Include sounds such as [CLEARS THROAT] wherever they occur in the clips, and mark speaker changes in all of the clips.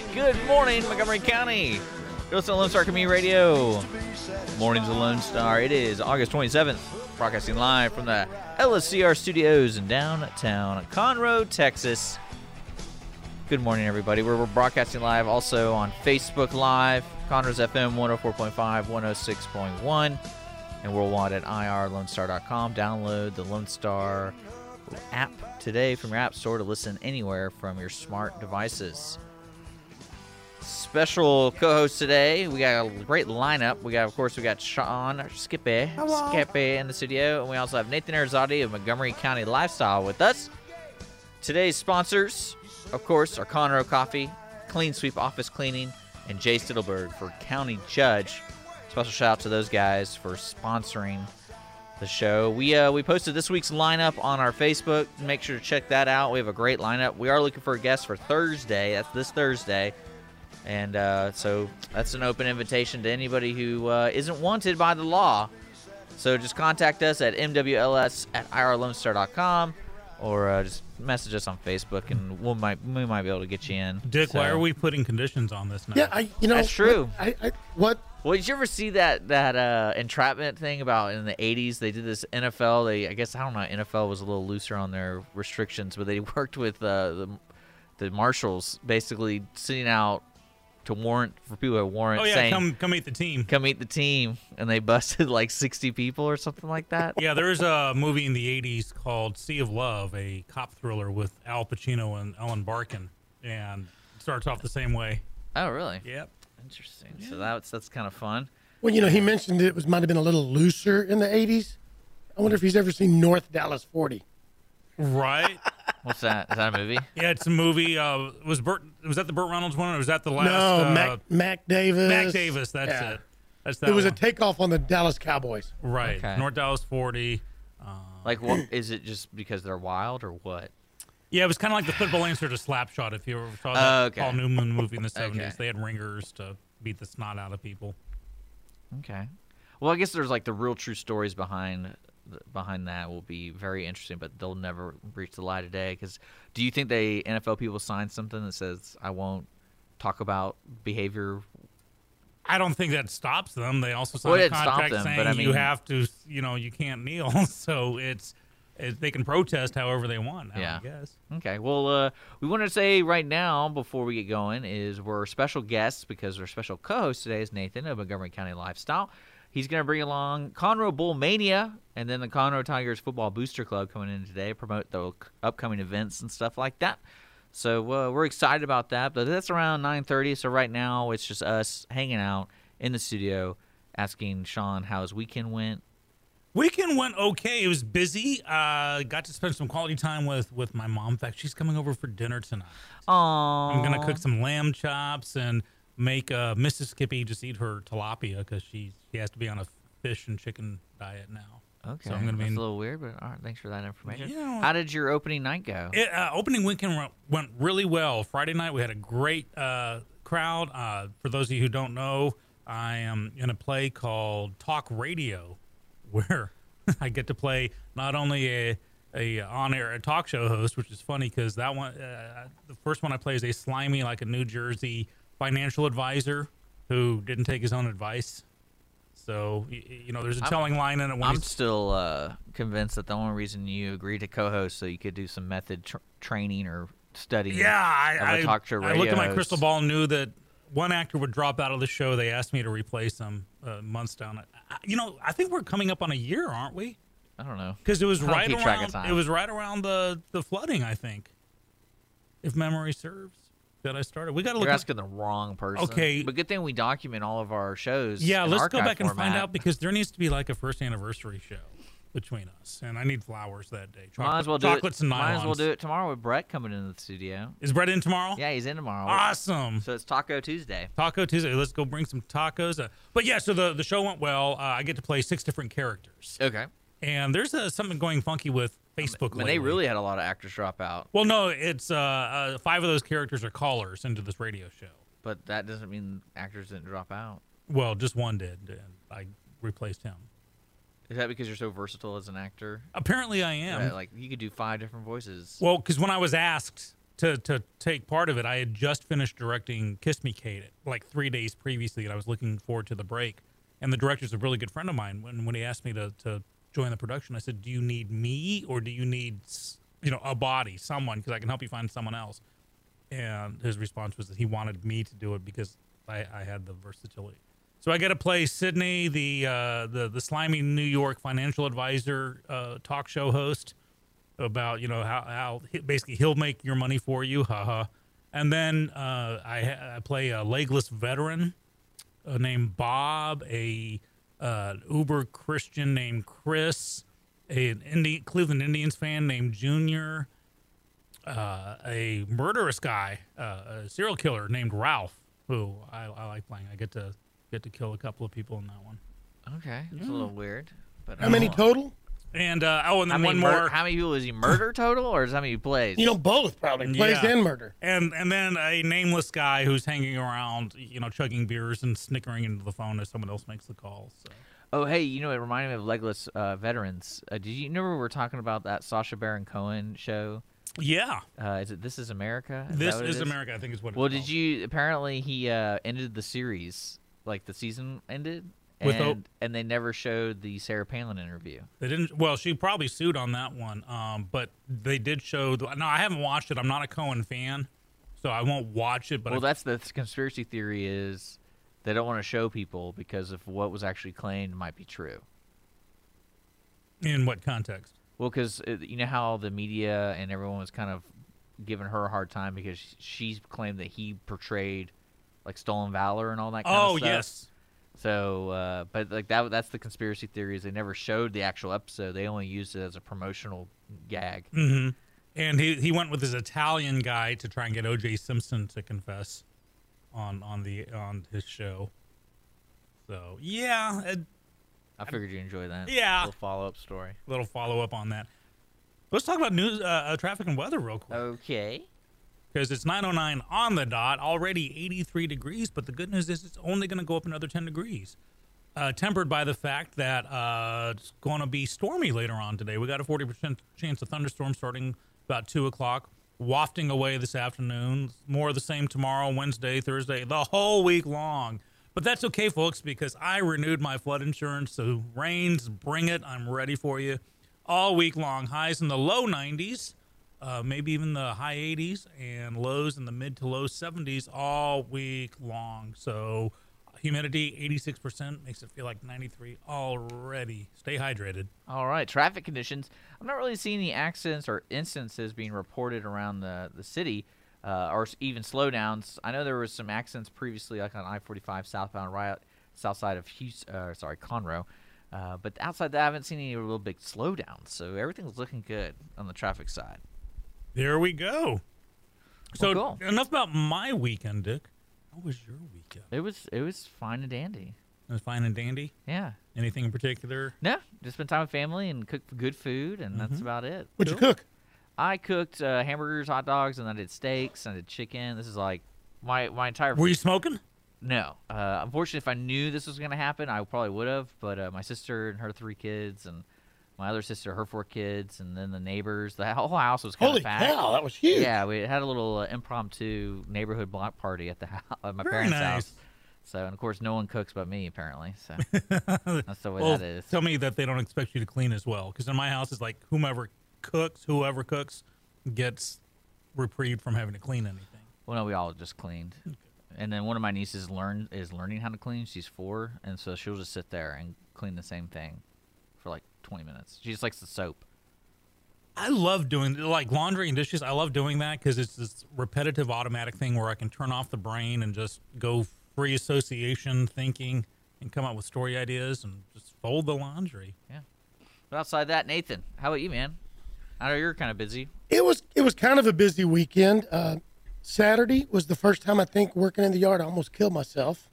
Speaker 1: right. Good morning, Montgomery County. You're to Lone Star Community Radio. Mornings of Lone Star. It is August 27th, broadcasting live from the LSCR studios in downtown Conroe, Texas. Good morning, everybody. We're, we're broadcasting live also on Facebook Live, Conroe's FM 104.5, 106.1, and worldwide at irlonestar.com. Download the Lone Star app today from your app store to listen anywhere from your smart devices. Special co-host today. We got a great lineup. We got, of course, we got Sean Skippy, Skippy in the studio, and we also have Nathan Arizati of Montgomery County Lifestyle with us. Today's sponsors, of course, are Conroe Coffee, Clean Sweep Office Cleaning, and Jay Stittleburg for County Judge. Special shout out to those guys for sponsoring the show. We uh, we posted this week's lineup on our Facebook. Make sure to check that out. We have a great lineup. We are looking for a guest for Thursday. That's this Thursday. And uh, so that's an open invitation to anybody who uh, not wanted by the law. So just contact us at mws at irlonestar.com or uh, just message us on Facebook, and we might we might be able to get you in.
Speaker 2: Dick,
Speaker 1: So-
Speaker 2: why are we putting conditions on this now?
Speaker 3: Yeah, I you know
Speaker 1: That's true.
Speaker 3: What, I, I what
Speaker 1: Well, did you ever see that that uh, entrapment thing about in the '80s? They did this NFL. They, I guess, I don't know. NFL was a little looser on their restrictions, but they [LAUGHS] worked with uh, the the marshals, basically sitting out to warrant for people at warrant
Speaker 2: oh yeah,
Speaker 1: saying,
Speaker 2: come come meet the team.
Speaker 1: "Come meet the team," and they busted [LAUGHS] like 60 people or something like that.
Speaker 2: Yeah, there's a movie in the '80s called Sea of Love, a cop thriller with Al Pacino and Ellen Barkin, and it starts off the same way.
Speaker 1: Oh, really?
Speaker 2: Yep.
Speaker 1: Interesting. So that's that's kind of fun.
Speaker 3: well you know he mentioned it was might have been a little looser in the 80s. I wonder if he's ever seen North Dallas 40.
Speaker 2: Right.
Speaker 1: What's that? Is that a movie? [LAUGHS]
Speaker 2: yeah, it's a movie. Uh, was Burt? Was that the Burt Reynolds one, or was that the last?
Speaker 3: no,
Speaker 2: uh,
Speaker 3: Mac Mac Davis.
Speaker 2: Mac Davis. That's
Speaker 3: Yeah.
Speaker 2: it. That's that
Speaker 3: It was a takeoff on the Dallas Cowboys.
Speaker 2: right.
Speaker 1: Okay.
Speaker 2: North Dallas 40.
Speaker 1: Like, what is it? Just because they're wild or what?
Speaker 2: Yeah, it was kind of like the football answer to Slapshot. If you ever saw that
Speaker 1: okay.
Speaker 2: Paul Newman movie in the 70s, [LAUGHS]
Speaker 1: Okay.
Speaker 2: they had ringers to beat the snot out of people.
Speaker 1: Okay. Well, I guess there's like the real true stories behind behind that will be very interesting, but they'll never reach the light of day. Because do you think they NFL people sign something that says I won't talk about behavior?
Speaker 2: I don't think that stops them. They also sign
Speaker 1: Well,
Speaker 2: a contract
Speaker 1: them,
Speaker 2: saying
Speaker 1: I
Speaker 2: you have to, you know, you can't kneel. [LAUGHS] so it's, they can protest however they want. Now,
Speaker 1: Yeah.
Speaker 2: I guess.
Speaker 1: Okay. Well, uh, we want to say right now before we get going is we're special guests because our special co-host today is Nathan of Montgomery County Lifestyle. He's going to bring along Conroe Bull Mania and then the Conroe Tigers Football Booster Club coming in today, promote the upcoming events and stuff like that. So uh, we're excited about that. But that's around 9:30. So right now it's just us hanging out in the studio, asking Sean how his weekend went.
Speaker 2: Weekend went okay. It was busy. Uh, got to spend some quality time with with my mom. In fact, she's coming over for dinner tonight.
Speaker 1: Oh,
Speaker 2: I'm gonna cook some lamb chops and make uh, Mrs. Skippy just eat her tilapia because she she has to be on a fish and chicken diet now.
Speaker 1: Okay,
Speaker 2: So I'm gonna be
Speaker 1: that's
Speaker 2: in-
Speaker 1: a little weird, but all right, thanks for that information. How did your opening night go?
Speaker 2: It, uh, opening weekend went, went really well. Friday night we had a great uh, crowd. Uh, for those of you who don't know, I am in a play called Talk Radio, [LAUGHS] where [LAUGHS] I get to play not only a a on-air a talk show host, which is funny because that one, uh, the first one I play is a slimy like a New Jersey financial advisor who didn't take his own advice. So you know, there's a
Speaker 1: I'm-
Speaker 2: telling line in it when
Speaker 1: I'm still uh, convinced that the only reason you agreed to co-host so you could do some method tr- training or study.
Speaker 2: Yeah, I, I,
Speaker 1: talk show
Speaker 2: I looked at my crystal ball and knew that one actor would drop out of the show. They asked me to replace him uh, months down. I- You know, I think we're coming up on a year, aren't we?
Speaker 1: I don't know.
Speaker 2: Because it was right
Speaker 1: keep track of
Speaker 2: around. It was right around the the flooding, I think, if memory serves. That I started. We got to look.
Speaker 1: You're
Speaker 2: At,
Speaker 1: asking the wrong person.
Speaker 2: Okay.
Speaker 1: but good thing we document all of our shows.
Speaker 2: yeah, let's go back and find out because there needs to be like a first anniversary show between us, and I need flowers that day. Chocolate,
Speaker 1: Might as well do
Speaker 2: chocolates
Speaker 1: it.
Speaker 2: and
Speaker 1: Might as well
Speaker 2: nylons.
Speaker 1: do it tomorrow with Brett coming into the studio.
Speaker 2: Is Brett in tomorrow?
Speaker 1: Yeah, he's in tomorrow.
Speaker 2: Awesome.
Speaker 1: So it's Taco Tuesday.
Speaker 2: Taco Tuesday. Let's go bring some tacos. Uh, but yeah, so the, the show went well. Uh, I get to play six different characters,
Speaker 1: Okay.
Speaker 2: and there's uh, something going funky with Facebook.
Speaker 1: Mean, they really had a lot of actors drop out,
Speaker 2: Well, no, it's uh, uh, five of those characters are callers into this radio show.
Speaker 1: but that doesn't mean actors didn't drop out.
Speaker 2: Well, just one did, and I replaced him.
Speaker 1: Is that because you're so versatile as an actor?
Speaker 2: Apparently, I am.
Speaker 1: That, like you could do five different voices.
Speaker 2: Well, because when I was asked to to take part of it, I had just finished directing Kiss Me Kate like three days previously, and I was looking forward to the break. And the director's a really good friend of mine. When when he asked me to to join the production, I said, "Do you need me or do you need you know a body, someone? Because I can help you find someone else." And his response was that he wanted me to do it because I, I had the versatility. So I got to play Sydney, the uh, the the slimy New York financial advisor uh, talk show host about you know how how basically he'll make your money for you, haha. And then uh, I, I play a legless veteran uh, named Bob, a uh, Uber Christian named Chris, an Indi- Cleveland Indians fan named Junior, uh, a murderous guy, uh, a serial killer named Ralph, who I, I like playing. I get to get to kill a couple of people in that one.
Speaker 1: Okay, it's a little weird. But
Speaker 3: How many total?
Speaker 2: And uh, oh, and
Speaker 1: How
Speaker 2: then
Speaker 1: many,
Speaker 2: one
Speaker 1: mur-
Speaker 2: more.
Speaker 1: how many people is he murder total, or is how many he plays?
Speaker 3: You know, both probably plays
Speaker 2: Yeah.
Speaker 3: and murder.
Speaker 2: and and then a nameless guy who's hanging around, you know, chugging beers and snickering into the phone as someone else makes the call. So.
Speaker 1: Oh, hey, you know, it reminded me of Legless uh, Veterans. Uh, did you remember we were talking about that Sacha Baron Cohen show?
Speaker 2: Yeah,
Speaker 1: Uh, is it This Is America? Is
Speaker 2: this
Speaker 1: is, what it
Speaker 2: is America. I think is what. It's
Speaker 1: Well,
Speaker 2: called.
Speaker 1: did you? Apparently, he uh, ended the series, like the season ended,
Speaker 2: With
Speaker 1: and, and they never showed the Sarah Palin interview.
Speaker 2: They didn't. Well, she probably sued on that one. Um, but they did show. The, no, I haven't watched it. I'm not a Cohen fan, so I won't watch it. But
Speaker 1: well,
Speaker 2: I,
Speaker 1: that's the conspiracy theory is they don't want to show people because of what was actually claimed might be true.
Speaker 2: in what context?
Speaker 1: Well, because you know how the media and everyone was kind of giving her a hard time because sh- she claimed that he portrayed like stolen valor and all that. Kind
Speaker 2: Oh
Speaker 1: of stuff.
Speaker 2: Oh yes,
Speaker 1: So, uh, but like that—that's the conspiracy theory. Is they never showed the actual episode; they only used it as a promotional gag.
Speaker 2: hmm and he he went with his Italian guy to try and get O.J. Simpson to confess on on the on his show. So yeah,
Speaker 1: I figured you enjoy that.
Speaker 2: Yeah.
Speaker 1: little follow-up story.
Speaker 2: little follow up on that. Let's talk about news, uh, uh, traffic and weather real quick.
Speaker 1: Okay.
Speaker 2: Because it's 909 on the dot, already 83 degrees. But the good news is it's only going to go up another 10 degrees. Uh, tempered by the fact that uh, it's going to be stormy later on today. We got a 40% chance of thunderstorms starting about 2 o'clock, wafting away this afternoon. More of the same tomorrow, Wednesday, Thursday, the whole week long. But that's okay, folks, because I renewed my flood insurance. So rains, bring it. I'm ready for you all week long. Highs in the low 90s uh, maybe even the high 80s and lows in the mid to low 70s all week long. So humidity 86% makes it feel like 93 already. Stay hydrated.
Speaker 1: All right. Traffic conditions. I'm not really seeing any accidents or instances being reported around the the city, uh, or even slowdowns. I know there was some accidents previously, like on I-45 southbound, right south side of Houston. Uh, sorry, Conroe. Uh, but outside that, I haven't seen any real big slowdowns. So everything's looking good on the traffic side.
Speaker 2: There we go. So
Speaker 1: Well, cool.
Speaker 2: enough about my weekend, Dick. How was your weekend?
Speaker 1: It was it was fine and dandy.
Speaker 2: It was fine and dandy.
Speaker 1: Yeah.
Speaker 2: Anything in particular?
Speaker 1: No, just spent time with family and cooked good food, and
Speaker 2: Mm-hmm.
Speaker 1: that's about it.
Speaker 3: What'd you cook?
Speaker 1: I cooked uh, hamburgers, hot dogs, and I did steaks, and I did chicken. This is like my my entire.
Speaker 2: Were you smoking?
Speaker 1: No, uh, unfortunately, if I knew this was gonna happen, I probably would have. But uh, my sister and her three kids, and my other sister, her four kids, and then the neighbors, the whole house was kind
Speaker 3: Holy
Speaker 1: of packed.
Speaker 3: cow, that was huge.
Speaker 1: Yeah, we had a little uh, impromptu neighborhood block party at the [LAUGHS] house, at my
Speaker 2: Very
Speaker 1: parents'
Speaker 2: nice.
Speaker 1: house. So, and of course, no one cooks but me, apparently. So [LAUGHS] that's the way
Speaker 2: Well,
Speaker 1: that is.
Speaker 2: tell me that they don't expect you to clean as well. Because in my house, it's like whomever cooks, whoever cooks, gets reprieved from having to clean anything.
Speaker 1: Well, no, we all just cleaned. And then one of my nieces learn is learning how to clean. She's four, and so she'll just sit there and clean the same thing for like 20 minutes. She just likes the soap.
Speaker 2: I love doing like laundry and dishes. I love doing that because it's this repetitive automatic thing where I can turn off the brain and just go free association thinking and come up with story ideas and just fold the laundry. Yeah.
Speaker 1: But outside that, Nathan, how about you, man? I know you're kind of busy.
Speaker 3: It was it was kind of a busy weekend. Uh, Saturday was the first time I think working in the yard. I almost killed myself.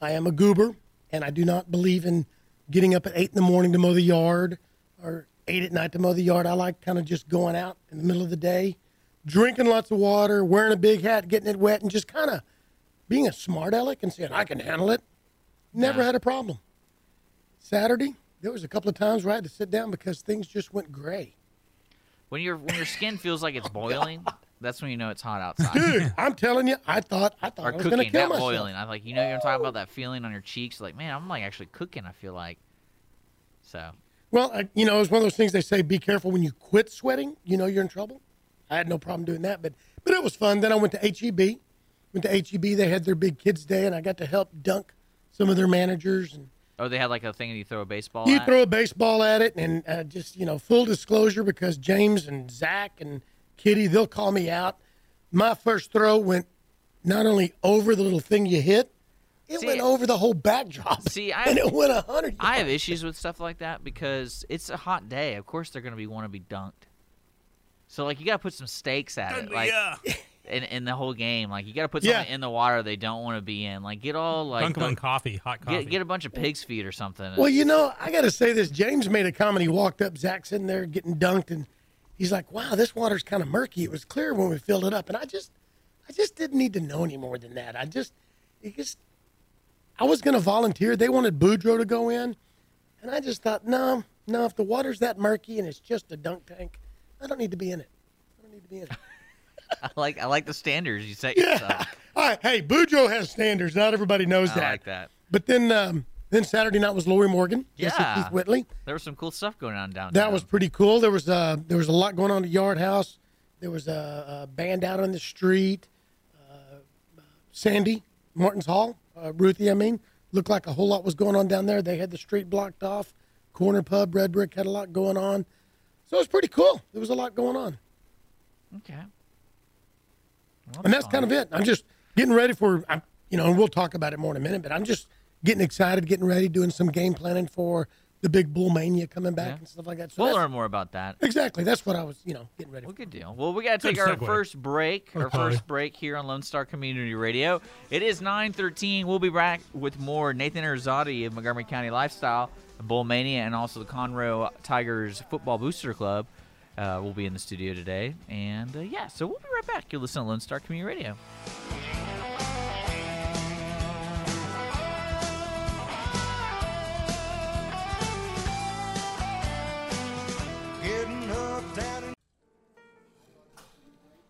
Speaker 3: I am a goober, and I do not believe in getting up at eight in the morning to mow the yard or eight at night to mow the yard. I like kind of just going out in the middle of the day, drinking lots of water, wearing a big hat, getting it wet, and just kind of being a smart aleck and saying I can handle it. Never
Speaker 1: Yeah.
Speaker 3: had a problem. Saturday, there was a couple of times where I had to sit down because things just went gray.
Speaker 1: When your when your skin feels like it's [LAUGHS] oh, boiling, That's when you know it's hot outside.
Speaker 3: Dude, [LAUGHS] I'm telling you, I thought I thought
Speaker 1: or
Speaker 3: I was gonna
Speaker 1: cooking,
Speaker 3: kill
Speaker 1: not
Speaker 3: myself.
Speaker 1: boiling. I'm like you know you're talking about that feeling on your cheeks. Like man, I'm like actually cooking. I feel like. So
Speaker 3: Well, I, you know, it's one of those things they say: be careful when you quit sweating. You know you're in trouble. I had no problem doing that, but but it was fun. Then I went to HEB. Went to HEB. They had their big kids day, and I got to help dunk some of their managers. And
Speaker 1: oh, they had like a thing that you throw a baseball.
Speaker 3: you
Speaker 1: at?
Speaker 3: throw a baseball at it, and uh, just you know, full disclosure, because James and Zach and Kitty, they'll call me out. My first throw went not only over the little thing you hit, it
Speaker 1: See-
Speaker 3: went over the whole backdrop. [LAUGHS]
Speaker 1: See, I-
Speaker 3: and it went hundred.
Speaker 1: I have issues with stuff like that because it's a hot day. Of course, they're gonna be want to be dunked. So like you gotta put some stakes at it, like
Speaker 2: yeah.
Speaker 1: in, in the whole game. Like you gotta put
Speaker 3: Yeah.
Speaker 1: something in the water they don't want to be in. Like get all like
Speaker 2: Dunk 'em in
Speaker 1: dunk-
Speaker 2: coffee, hot coffee.
Speaker 1: get get a bunch of pig's feet or something.
Speaker 3: Well, you know, I got to say this. James made a comment. He walked up, Zach's in there getting dunked, and he's like, "Wow, this water's kind of murky. It was clear when we filled it up." And I just, I just didn't need to know any more than that. I just, it just, I was going to volunteer. They wanted Boudreaux to go in, and I just thought, no, no. If the water's that murky and it's just a dunk tank, I don't need to be in it. I don't need to be in it. [LAUGHS]
Speaker 1: I like I like the standards you set yourself.
Speaker 3: All right, hey, Boudreaux has standards. Not everybody knows
Speaker 1: I
Speaker 3: that.
Speaker 1: I like that.
Speaker 3: But then, um, then Saturday night was Lorrie Morgan,
Speaker 1: Yeah.
Speaker 3: Keith Whitley.
Speaker 1: There was some cool stuff going on down there.
Speaker 3: That was pretty cool. There was uh, there was a lot going on at Yard House. There was a, a band out on the street. Uh, Sandy Martin's Hall, uh, Ruthie. I mean, looked like a whole lot was going on down there. They had the street blocked off. Corner Pub, Red Brick had a lot going on. So it was pretty cool. There was a lot going on,
Speaker 1: okay.
Speaker 3: and that's kind of it. I'm just getting ready for, I'm, you know, and we'll talk about it more in a minute. But I'm just getting excited, getting ready, doing some game planning for the big Bull Mania coming back
Speaker 1: Yeah.
Speaker 3: and stuff like that. So
Speaker 1: We'll learn more about that.
Speaker 3: exactly that's what I was, you know, getting ready.
Speaker 1: Well,
Speaker 3: for.
Speaker 1: good deal. Well, we got to take
Speaker 2: Good
Speaker 1: our
Speaker 2: segue.
Speaker 1: first break. Our
Speaker 2: Okay.
Speaker 1: first break here on Lone Star Community Radio. It is 9:13. We'll be back with more Nathan Erzadi of Montgomery County Lifestyle, Bull Mania, and also the Conroe Tigers Football Booster Club. Uh, will be in the studio today, and uh, yeah, so we'll be right back. You're listening to Lone Star Community Radio.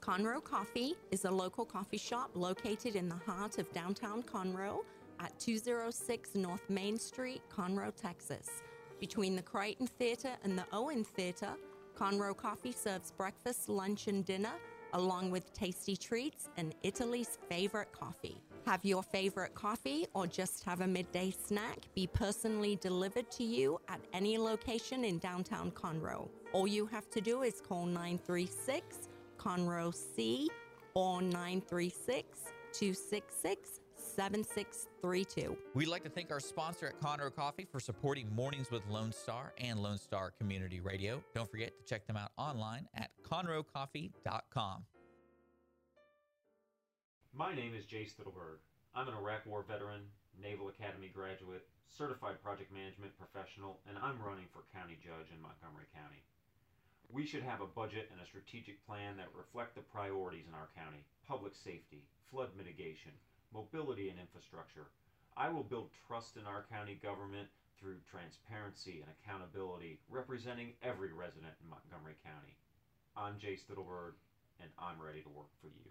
Speaker 4: Conroe Coffee is a local coffee shop located in the heart of downtown Conroe at 206 North Main Street, Conroe, Texas. Between the Crighton Theater and the Owen Theater, Conroe Coffee serves breakfast, lunch, and dinner, along with tasty treats and Italy's favorite coffee. Have your favorite coffee or just have a midday snack be personally delivered to you at any location in downtown Conroe. All you have to do is call 936 Conroe C or 936 266 7632.
Speaker 1: We'd like to thank our sponsor at Conroe Coffee for supporting Mornings with Lone Star and Lone Star Community Radio. Don't forget to check them out online at conroecoffee.com.
Speaker 5: My name is Jay Stittleburg. I'm an Iraq War veteran, Naval Academy graduate, certified project management professional, and I'm running for county judge in Montgomery County. We should have a budget and a strategic plan that reflect the priorities in our county public safety, flood mitigation, mobility and infrastructure. I will build trust in our county government through transparency and accountability, representing every resident in Montgomery County. I'm Jay Stittleburg, and I'm ready to work for you.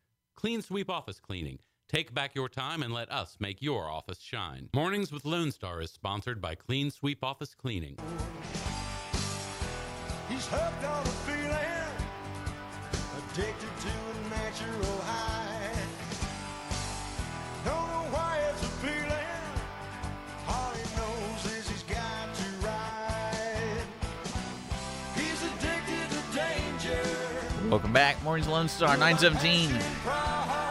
Speaker 6: Clean Sweep Office Cleaning. Take back your time and let us make your office shine. Mornings with Lone Star is sponsored by Clean Sweep Office Cleaning.
Speaker 7: he's hooked on a feeling, addicted to a natural high.
Speaker 1: Welcome back, Mornings Lone Star 917.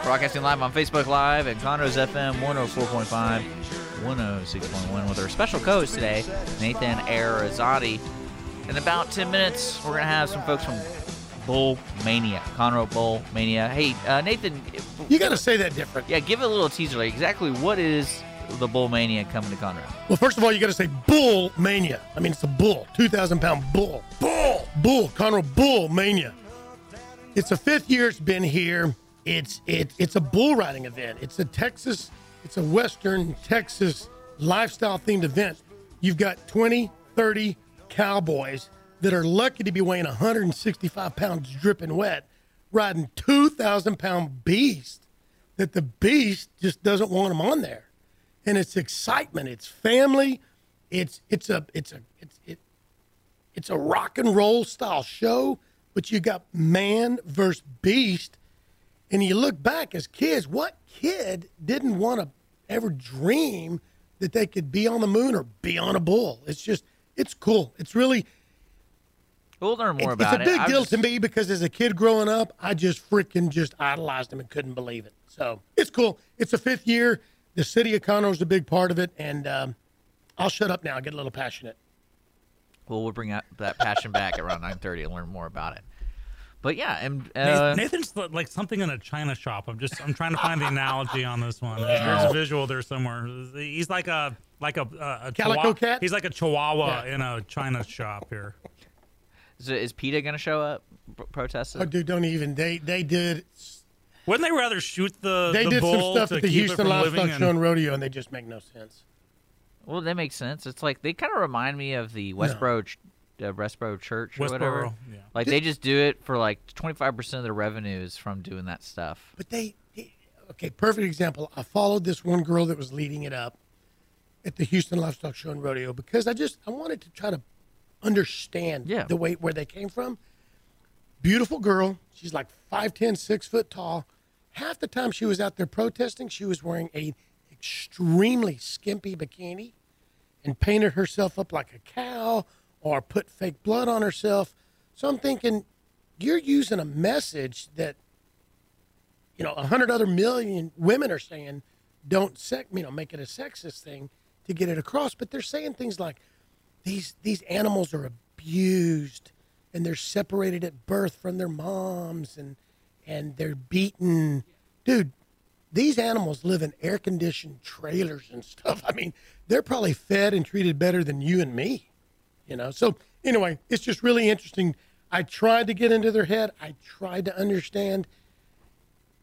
Speaker 1: Broadcasting live on Facebook Live at Conroe's FM 104.5, 106.1 with our special co-host today, Nathan Arizati. In about 10 minutes, we're going to have some folks from Bull Mania. Conroe Bull Mania. Hey, uh, Nathan,
Speaker 3: You got to say that different.
Speaker 1: yeah, give it a little teaser. Like exactly what is the Bull Mania coming to Conroe?
Speaker 3: Well, first of all, you got to say Bull Mania. I mean, it's a bull, 2,000 pound bull. Bull! Bull, Conroe Bull Mania. It's the fifth year it's been here. It's it, it's a bull riding event. It's a Texas, it's a Western Texas lifestyle themed event. You've got 20, 30 cowboys that are lucky to be weighing 165 pounds dripping wet, riding 2,000 pound beast that the beast just doesn't want them on there and it's excitement it's family it's it's a it's a it's it, it's a rock and roll style show but you got man versus beast and you look back as kids what kid didn't want to ever dream that they could be on the moon or be on a bull it's just it's cool it's really
Speaker 1: We'll learn more
Speaker 3: it's,
Speaker 1: about
Speaker 3: it's a big
Speaker 1: I'm
Speaker 3: deal
Speaker 1: just-
Speaker 3: to me because as a kid growing up, I just freaking just idolized him and couldn't believe it. So it's cool. It's a fifth year. The city of Conroe is a big part of it, and um, I'll shut up now. I get a little passionate.
Speaker 1: Well, we'll bring out that passion back at around 9:30 and learn more about it. But yeah, and uh,
Speaker 2: Nathan's like something in a china shop. I'm just I'm trying to find the analogy on this one. There's a visual there somewhere. He's like a like a a, a
Speaker 3: Calico
Speaker 2: chihuahua-
Speaker 3: cat?
Speaker 2: He's like a chihuahua
Speaker 3: Yeah.
Speaker 2: in a china shop here.
Speaker 1: is, is PETA gonna show up p- protesting?
Speaker 3: Oh, dude, don't even. They they did
Speaker 2: Wouldn't they rather shoot the
Speaker 3: they
Speaker 2: the
Speaker 3: did some stuff at the Houston Livestock Show and Rodeo, and they just make no sense.
Speaker 1: Well, that makes sense. It's like they kind of remind me of the Westboro, ch- uh, Westboro Church or whatever.
Speaker 2: Yeah.
Speaker 1: Like they just do it for like 25% of their revenues from doing that stuff.
Speaker 3: But they, they- okay, perfect example. I followed this one girl that was leading it up at the Houston Livestock Show and Rodeo because I just I wanted to try to understand
Speaker 1: Yeah.
Speaker 3: the way where they came from. Beautiful girl. She's like 5'10", 6 foot tall. Half the time she was out there protesting, she was wearing a extremely skimpy bikini and painted herself up like a cow or put fake blood on herself. So I'm thinking, you're using a message that you know, a hundred other million women are saying, don't sex, you know, make it a sexist thing to get it across. But they're saying things like, these these animals are abused and they're separated at birth from their moms and and they're beaten. Dude, these animals live in air conditioned trailers and stuff. I mean, they're probably fed and treated better than you and me. You know. So anyway, it's just really interesting. I tried to get into their head. I tried to understand.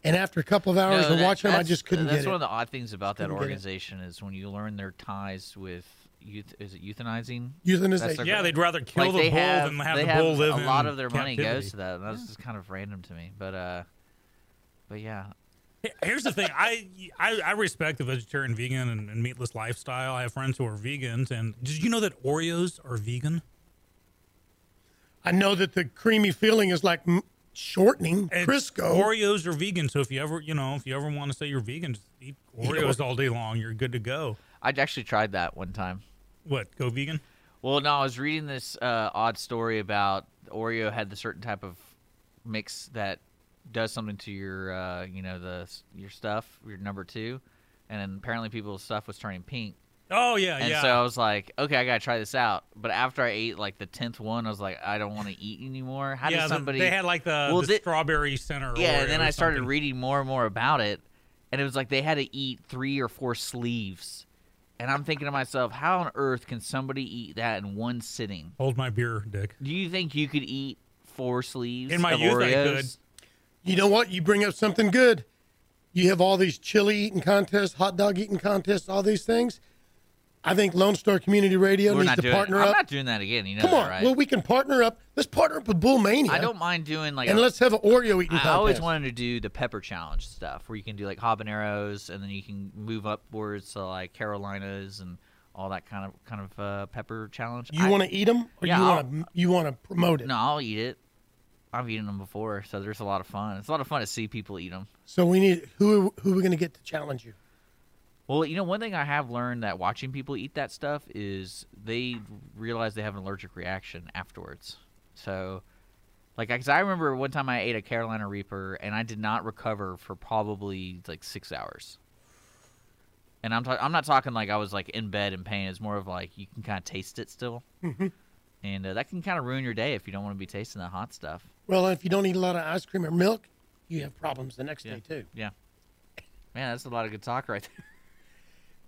Speaker 3: And after a couple of hours
Speaker 1: No,
Speaker 3: of watching them, I just couldn't
Speaker 1: That's
Speaker 3: get
Speaker 1: one
Speaker 3: it.
Speaker 1: of the odd things about that
Speaker 3: Couldn't get
Speaker 1: organization is when you learn their ties with youth. Is it euthanizing?
Speaker 3: Euthanization.
Speaker 1: That's their-
Speaker 2: Yeah, they'd rather kill
Speaker 1: like
Speaker 2: the bull
Speaker 1: have,
Speaker 2: than have
Speaker 1: they
Speaker 2: the
Speaker 1: have
Speaker 2: bull live
Speaker 1: a lot of their money goes to that. And that's just kind of random to me. But uh, but yeah,
Speaker 2: Here's the thing: I, I I respect the vegetarian, vegan, and, and meatless lifestyle. I have friends who are vegans, and did you know that Oreos are vegan?
Speaker 3: I know that the creamy feeling is like shortening
Speaker 2: It's-
Speaker 3: Crisco.
Speaker 2: Oreos are vegan, so if you ever you know if you ever want to say you're vegan, just eat [LAUGHS] Oreos all day long. You're good to go.
Speaker 1: I actually tried that one time.
Speaker 2: What? Go vegan?
Speaker 1: Well, no, I was reading this uh, odd story about Oreo had the certain type of mix that does something to your, uh, you know, the your stuff, your number two, and then apparently people's stuff was turning pink.
Speaker 2: Oh yeah,
Speaker 1: And
Speaker 2: yeah.
Speaker 1: so I was like, okay, I gotta try this out. But after I ate like the tenth one, I was like, I don't want to eat anymore. How
Speaker 2: yeah,
Speaker 1: does somebody?
Speaker 2: they had like the,
Speaker 1: Well,
Speaker 2: the strawberry center.
Speaker 1: yeah, and then I started
Speaker 2: something.
Speaker 1: reading more and more about it, and it was like they had to eat three or four sleeves. And I'm thinking to myself, how on earth can somebody eat that in one sitting?
Speaker 2: Hold my beer, Dick.
Speaker 1: Do you think you could eat four sleeves
Speaker 2: In my youth, I could.
Speaker 3: You know what? You bring up something good. You have all these chili eating contests, hot dog eating contests, all these things. I think Lone Star Community Radio
Speaker 1: We're
Speaker 3: needs to
Speaker 1: doing.
Speaker 3: partner
Speaker 1: I'm not doing that again. You know
Speaker 3: Come
Speaker 1: that,
Speaker 3: on.
Speaker 1: right?
Speaker 3: Well, we can partner up. Let's partner up with Bull Mania.
Speaker 1: I don't mind doing like.
Speaker 3: And
Speaker 1: a-
Speaker 3: let's have an Oreo eating
Speaker 1: I
Speaker 3: contest.
Speaker 1: always wanted to do the pepper challenge stuff, where you can do like habaneros, and then you can move upwards to like Carolinas and all that kind of kind of uh, pepper challenge.
Speaker 3: You want to eat them, or
Speaker 1: Yeah,
Speaker 3: you want to you want to promote it?
Speaker 1: No, I'll eat it. I've eaten them before, so there's a lot of fun. It's a lot of fun to see people eat them.
Speaker 3: So we need who who are we going to get to challenge you?
Speaker 1: Well, you know, one thing I have learned that watching people eat that stuff is they realize they have an allergic reaction afterwards. So, like, because I remember one time I ate a Carolina Reaper and I did not recover for probably like six hours. And I'm ta- I'm not talking like I was like in bed in pain. It's more of like you can kind of taste it still, and uh, that can kind of ruin your day if you don't want to be tasting the hot stuff.
Speaker 3: Well, if you don't eat a lot of ice cream or milk, you have problems the next
Speaker 1: Yeah.
Speaker 3: day too.
Speaker 1: Yeah. Man, that's a lot of good talk right there. [LAUGHS]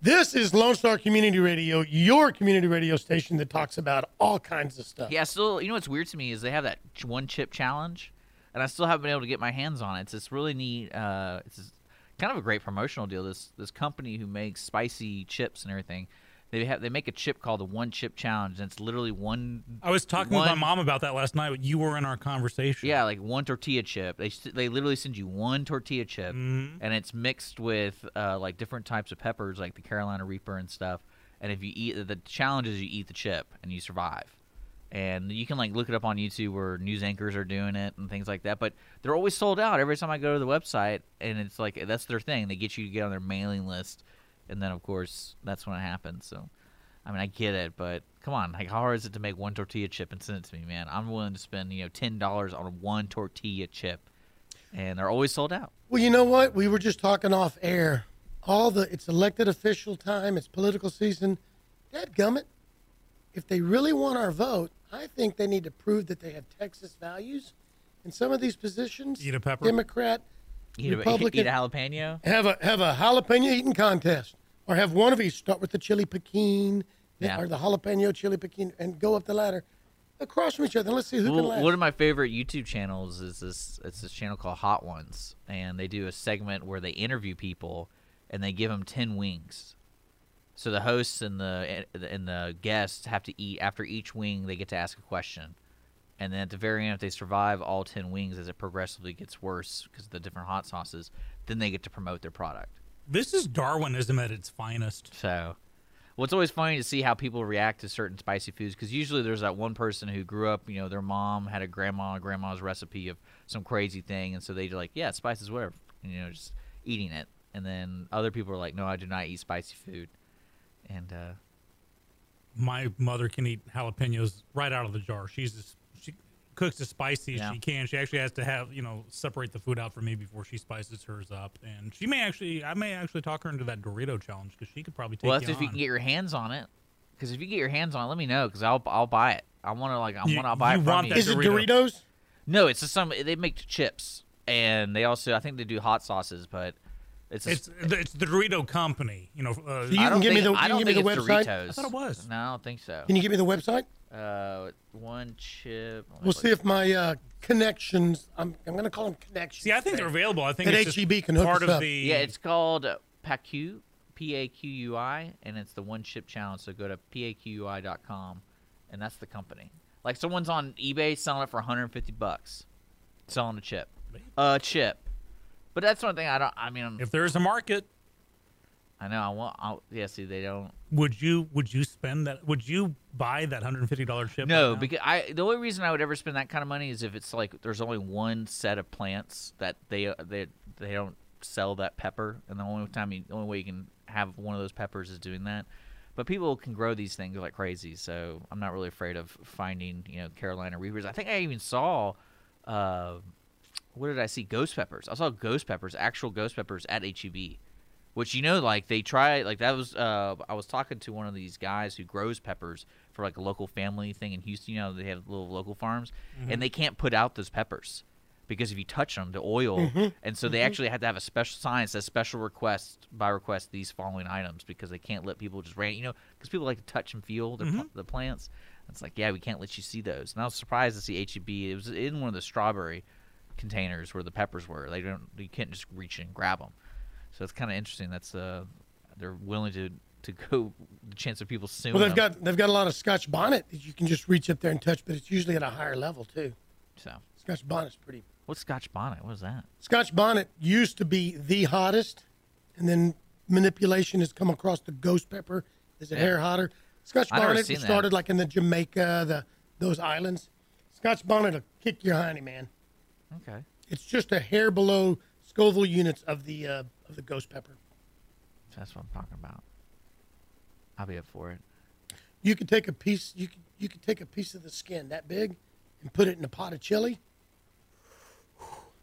Speaker 3: This is Lone Star Community Radio, your community radio station that talks about all kinds of stuff.
Speaker 1: Yeah, still, you know what's weird to me is they have that one chip challenge, and I still haven't been able to get my hands on it. It's this really neat. Uh, it's kind of a great promotional deal. This this company who makes spicy chips and everything, they have they make a chip called the One Chip Challenge, and it's literally one.
Speaker 2: I was talking with my mom about that last night. But you were in our conversation.
Speaker 1: Yeah, like one tortilla chip. They they literally send you one tortilla chip,
Speaker 2: Mhm.
Speaker 1: and it's mixed with uh, like different types of peppers, like the Carolina Reaper and stuff. And if you eat the challenge is you eat the chip and you survive. And you can like look it up on YouTube where news anchors are doing it and things like that. But they're always sold out every time I go to the website, and it's like that's their thing. They get you to get on their mailing list, and then of course that's when it happens. So, I mean, I get it, but come on, like how hard is it to make one tortilla chip and send it to me, man? I'm willing to spend you know ten dollars on one tortilla chip, and they're always sold out.
Speaker 3: Well, you know what? We were just talking off air. All the it's elected official time. It's political season. Dad gummit. If they really want our vote, I think they need to prove that they have Texas values. In some of these positions,
Speaker 2: Eat a pepper.
Speaker 3: Democrat,
Speaker 1: Eat a,
Speaker 3: Republican, [LAUGHS]
Speaker 1: eat a jalapeno.
Speaker 3: have a have a jalapeno eating contest, or have one of each start with the chili pequin,
Speaker 1: Yeah.
Speaker 3: or the jalapeno chili pequin, and go up the ladder across from each other. Let's see who can last.
Speaker 1: one of my favorite YouTube channels is this. It's this channel called Hot Ones, and they do a segment where they interview people, and they give them ten wings. So the hosts and the eh, and the guests have to eat after each wing. They get to ask a question, and then at the very end, if they survive all ten wings, as it progressively gets worse because of the different hot sauces, then they get to promote their product.
Speaker 2: This is Darwinism at its finest.
Speaker 1: So, well, it's always funny to see how people react to certain spicy foods because usually there's that one person who grew up, you know, their mom had a grandma, grandma's recipe of some crazy thing, and so they're like, yeah, spices, whatever, you know, just eating it. And then other people are like, no, I do not eat spicy food. And uh,
Speaker 2: My mother can eat jalapenos right out of the jar. She's cooks as spicy as
Speaker 1: Yeah.
Speaker 2: she can. She actually has to have you know separate the food out for me before she spices hers up. And she may actually, I may actually talk her into that Dorito challenge because she could probably take
Speaker 1: well,
Speaker 2: you
Speaker 1: that's if you can get your hands on it. Because if you get your hands on it, let me know because I'll I'll buy it. I want to like I want to buy
Speaker 2: you
Speaker 1: it from
Speaker 2: want
Speaker 1: you.
Speaker 2: that
Speaker 3: is it Doritos?
Speaker 1: No, it's just some they make chips and they also I think they do hot sauces, but it's a
Speaker 2: It's it's the Dorito company. You know, uh,
Speaker 3: You can
Speaker 1: don't
Speaker 3: give me
Speaker 1: think-
Speaker 3: the-
Speaker 1: I don't
Speaker 3: can give me
Speaker 1: think
Speaker 3: the
Speaker 1: it's
Speaker 3: website?
Speaker 1: Doritos.
Speaker 2: I thought it was.
Speaker 1: No, I don't think so.
Speaker 3: Can you give me the website?
Speaker 1: Uh, one chip.
Speaker 3: We'll
Speaker 1: look.
Speaker 3: see if my uh, connections. I'm, I'm going to call them connections.
Speaker 2: see, I think they're available. I think
Speaker 3: That
Speaker 2: it's just
Speaker 3: HEB can hook
Speaker 2: part
Speaker 3: us
Speaker 2: of
Speaker 3: up.
Speaker 2: the.
Speaker 1: Yeah, it's called PAQ, P A Q U I, and it's the one chip challenge. So go to paqui.com, and that's the company. Like someone's on eBay selling it for 150 bucks, selling a chip, a chip. But that's one thing I don't. I mean,
Speaker 2: if there's a market,
Speaker 1: I know I want. I'll, yeah, see, they don't.
Speaker 2: would you would you spend that? Would you buy that hundred and fifty dollars chip?
Speaker 1: No,
Speaker 2: right
Speaker 1: because I the only reason I would ever spend that kind of money is if it's like there's only one set of plants that they they they don't sell that pepper, and the only time you, the only way you can have one of those peppers is doing that. But people can grow these things like crazy, so I'm not really afraid of finding you know Carolina Reapers. I think I even saw. Uh, what did I see? Ghost peppers. I saw ghost peppers, actual ghost peppers at HEB, which you know, like they try, like that was. Uh, I was talking to one of these guys who grows peppers for like a local family thing in Houston. You know, they have little local farms, and mm-hmm. they can't put out those peppers because if you touch them, the oil, mm-hmm. and so they mm-hmm. actually had to have a special sign that says special request by request these following items because they can't let people just ran, you know, because people like to touch and feel their, pl- the plants. It's like, yeah, we can't let you see those. And I was surprised to see HEB. It was in one of the strawberry containers where the peppers were. They don't, you can't just reach and grab them. So it's kind of interesting. That's uh, they're willing to to go the chance of people suing.
Speaker 3: Well, they've
Speaker 1: them.
Speaker 3: got they've got a lot of Scotch bonnet that you can just reach up there and touch, but it's usually at a higher level too.
Speaker 1: So
Speaker 3: Scotch bonnet's pretty.
Speaker 1: what's Scotch bonnet? What is that?
Speaker 3: Scotch bonnet used to be the hottest, and then manipulation has come across the ghost pepper is a hair hotter. Scotch bonnet
Speaker 1: seen that.
Speaker 3: started like in the Jamaica, the those islands. Scotch bonnet will kick your hiney, man.
Speaker 1: Okay.
Speaker 3: It's just a hair below Scoville units of the uh, of the ghost pepper.
Speaker 1: That's what I'm talking about. I'll be up for it.
Speaker 3: You could take a piece. You could you could take a piece of the skin that big, and put it in a pot of chili.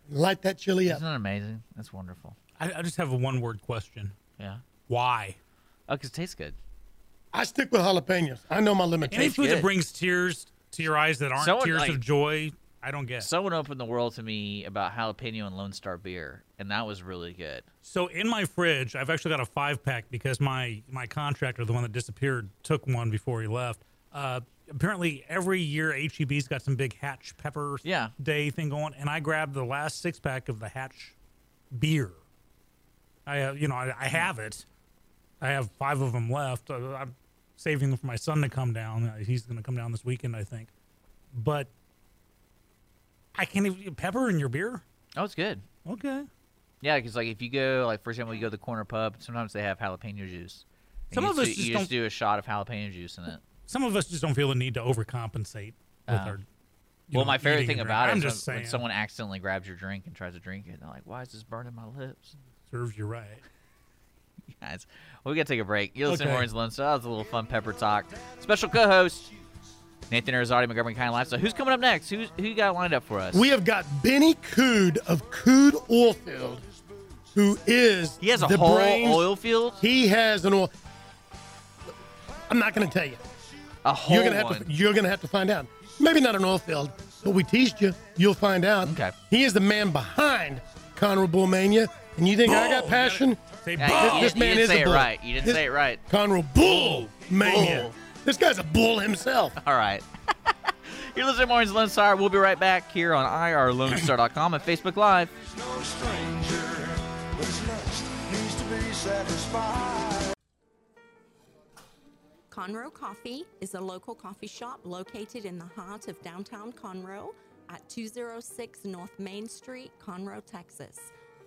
Speaker 3: and Light that chili up.
Speaker 1: Isn't that amazing? That's wonderful.
Speaker 2: I, I just have a one word question.
Speaker 1: Yeah.
Speaker 2: Why?
Speaker 1: Oh, 'cause it tastes good.
Speaker 3: I stick with jalapenos. I know my limitations.
Speaker 2: Any food
Speaker 1: good.
Speaker 2: that brings tears to your eyes that aren't
Speaker 1: Someone,
Speaker 2: tears
Speaker 1: like-
Speaker 2: of joy, I I don't get.
Speaker 1: Someone opened the world to me about jalapeno and Lone Star beer, and that was really good.
Speaker 2: So in my fridge, I've actually got a five pack because my my contractor, the one that disappeared, took one before he left. Uh, apparently, every year HEB's got some big Hatch Pepper
Speaker 1: Yeah.
Speaker 2: Day thing going, and I grabbed the last six pack of the Hatch beer. I uh, you know I, I have it. I have five of them left. Uh, I'm saving them for my son to come down. Uh, He's going to come down this weekend, I think. But I can't even pepper in your beer.
Speaker 1: Oh, it's good.
Speaker 2: Okay.
Speaker 1: Yeah, because like if you go, like for example, you go to the corner pub, sometimes they have jalapeno juice. And
Speaker 2: Some
Speaker 1: you
Speaker 2: of
Speaker 1: just
Speaker 2: us
Speaker 1: do,
Speaker 2: just
Speaker 1: you
Speaker 2: don't-
Speaker 1: just do a shot of jalapeno juice in it.
Speaker 2: Some of us just don't feel the need to overcompensate with
Speaker 1: Oh.
Speaker 2: our. you
Speaker 1: Well,
Speaker 2: know,
Speaker 1: my favorite
Speaker 2: eating
Speaker 1: thing
Speaker 2: and
Speaker 1: about it
Speaker 2: I'm
Speaker 1: is
Speaker 2: just
Speaker 1: when, when
Speaker 2: saying,
Speaker 1: someone accidentally grabs your drink and tries to drink it. And they're like, "Why is this burning my lips?"
Speaker 2: serves you right. [LAUGHS]
Speaker 1: Guys, well, we gotta take a break. You listen
Speaker 2: Okay.
Speaker 1: to Mornings Lone Star. That was a little fun pepper talk. Special co-host Nathan Arizardi, Montgomery County So Who's coming up next? Who's who you got lined up for us?
Speaker 3: We have got Benny Cood of Cood Oilfield, who is
Speaker 1: he has a
Speaker 3: the
Speaker 1: whole
Speaker 3: brains.
Speaker 1: oil field.
Speaker 3: He has an oil. I'm not going to tell you.
Speaker 1: A whole
Speaker 3: You're gonna have
Speaker 1: one.
Speaker 3: to. You're gonna have to find out. Maybe not an oil field, but we teased you. You'll find out.
Speaker 1: Okay.
Speaker 3: He is the man behind Conroe Bullmania, and you think I got
Speaker 2: You
Speaker 3: passion?
Speaker 2: Say
Speaker 1: Yeah,
Speaker 2: bull.
Speaker 1: you,
Speaker 3: This
Speaker 1: you
Speaker 3: man
Speaker 1: didn't
Speaker 3: is a
Speaker 1: say it
Speaker 3: bull.
Speaker 1: right. You didn't
Speaker 3: This-
Speaker 1: say it right.
Speaker 3: Conroe Bull Mania.
Speaker 1: Bull.
Speaker 3: This guy's a bull himself.
Speaker 1: All right. [LAUGHS] You're listening to Mornings Lone Star. We'll be right back here on irlonestar.com and Facebook Live.
Speaker 7: no stranger, but his lust needs to be satisfied.
Speaker 4: Conroe Coffee is a local coffee shop located in the heart of downtown Conroe at 206 North Main Street, Conroe, Texas.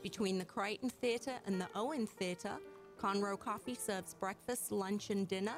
Speaker 4: Between the Crighton Theater and the Owen Theater, Conroe Coffee serves breakfast, lunch, and dinner,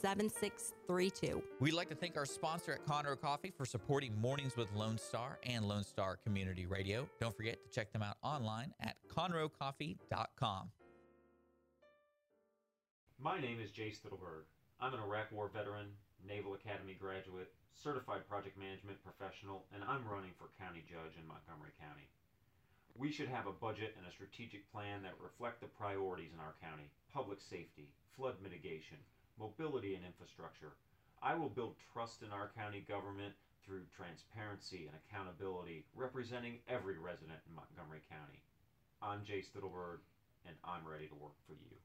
Speaker 4: 7632.
Speaker 1: We'd like to thank our sponsor at Conroe Coffee for supporting Mornings with Lone Star and Lone Star Community Radio. Don't forget to check them out online at conroecoffee.com.
Speaker 5: My name is Jay Stittleburg. I'm an Iraq War veteran, Naval Academy graduate, certified project management professional, and I'm running for county judge in Montgomery County. We should have a budget and a strategic plan that reflect the priorities in our county public safety, flood mitigation, mobility, and infrastructure. I will build trust in our county government through transparency and accountability, representing every resident in Montgomery County. I'm Jay Stittleburg, and I'm ready to work for you.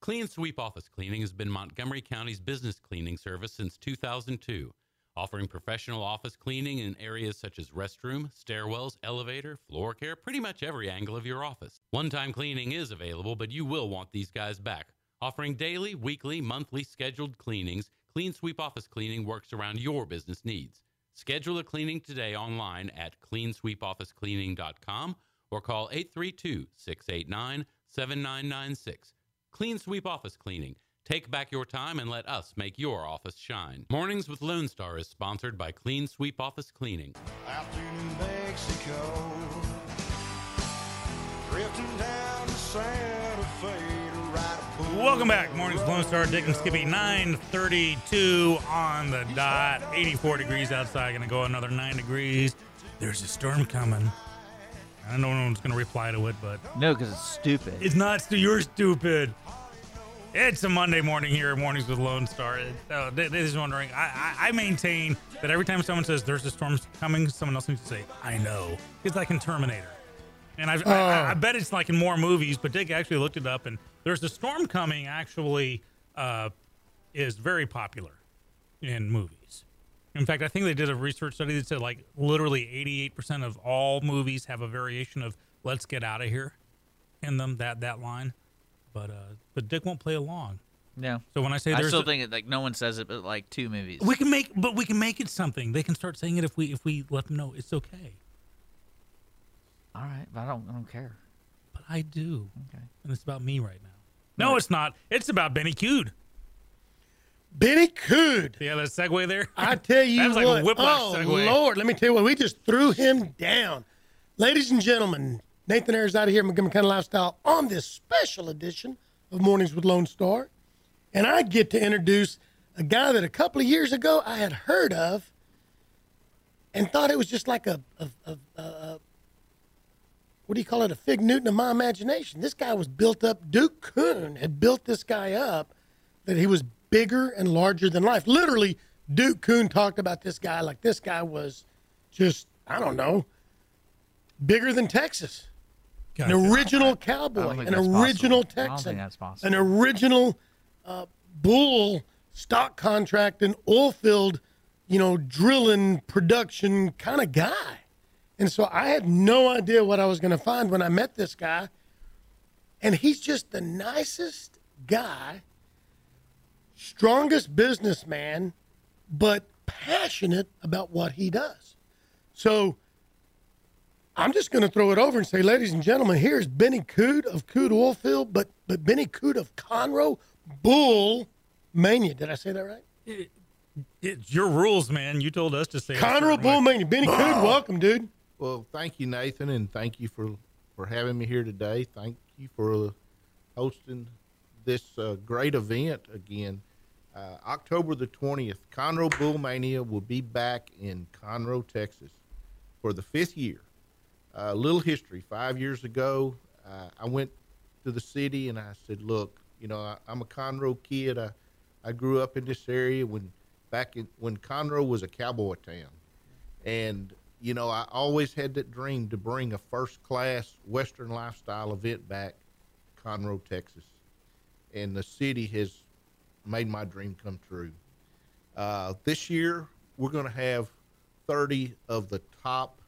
Speaker 6: Clean Sweep Office Cleaning has been Montgomery County's business cleaning service since 2002, offering professional office cleaning in areas such as restroom, stairwells, elevator, floor care, pretty much every angle of your office. One time cleaning is available, but you will want these guys back. Offering daily, weekly, monthly scheduled cleanings, Clean Sweep Office Cleaning works around your business needs. Schedule a cleaning today online at cleansweepofficecleaning.com or call 832 689 7996. Clean Sweep Office Cleaning. Take back your time and let us make your office shine. Mornings with Lone Star is sponsored by Clean Sweep Office Cleaning.
Speaker 7: New Mexico, drifting down to Santa
Speaker 2: Welcome back, Mornings Lone Star, Dick and Skippy, 932 on the dot, 84 degrees outside, gonna go another 9 degrees. There's a storm coming. I don't know no one's gonna reply to it, but
Speaker 1: No, because it's stupid.
Speaker 2: it's not, stu- you're stupid. It's a Monday morning here Mornings with Lone Star. It, uh, they, they're wondering, I, I, I maintain that every time someone says there's a storm coming, someone else needs to say, I know. It's like in Terminator. And I've, I, I, I bet it's like in more movies, but Dick actually looked it up, and there's a storm coming actually uh, is very popular in movies. In fact, I think they did a research study that said like literally 88% of all movies have a variation of "Let's get out of here" in them. That that line, but uh, but Dick won't play along.
Speaker 1: Yeah.
Speaker 2: So when I say
Speaker 1: I
Speaker 2: there's,
Speaker 1: still
Speaker 2: a-
Speaker 1: think it, like no one says it, but like two movies.
Speaker 2: we can make, but we can make it something. They can start saying it if we if we let them know it's okay.
Speaker 1: All right, but I don't. I don't care.
Speaker 2: But I do,
Speaker 1: Okay.
Speaker 2: and it's about me right now. No, it's not. It's about Benny Cood.
Speaker 3: Benny Cood.
Speaker 2: Yeah, that segue there?
Speaker 3: I tell you [LAUGHS]
Speaker 2: That was like a whiplash
Speaker 3: oh
Speaker 2: segue.
Speaker 3: Lord, let me tell you what. We just threw him down, ladies and gentlemen. Nathan Ayers out of here, at Montgomery County Lifestyle, on this special edition of Mornings with Lone Star, and I get to introduce a guy that a couple of years ago I had heard of and thought it was just like a, a, a, a, a what do you call it, a fig Newton of my imagination. This guy was built up. Duke Kuhn had built this guy up that he was bigger and larger than life. Literally, Duke Kuhn talked about this guy like this guy was just, I don't know, bigger than Texas. An original cowboy, an original
Speaker 1: possible.
Speaker 3: Texan, an original uh, bull stock contract and oil field, you know, drilling production kind of guy. And so I had no idea what I was going to find when I met this guy. And he's just the nicest guy, strongest businessman, but passionate about what he does. So I'm just going to throw it over and say, ladies and gentlemen, here's Benny Cude of Cude Oilfield, but but Benny Cude of Conroe Bull Mania. Did I say that right?
Speaker 2: It's your rules, man. You told us to say it a
Speaker 3: Conroe Bull. Mania. Benny Cude, welcome, dude.
Speaker 8: Well, thank you, Nathan, and thank you for for having me here today. Thank you for uh, hosting this uh, great event again. Uh, October the twentieth, Conroe Bull Mania will be back in Conroe, Texas, for the fifth year. A little history. Five years ago, uh, I went to the city and I said, "Look, you know, I, I'm a Conroe kid. I, I grew up in this area when back in when Conroe was a cowboy town, and you know, I always had that dream to bring a first class Western lifestyle event back Conroe, Texas. And the city has made my dream come true. Uh, this year, we're going to have 30 of the top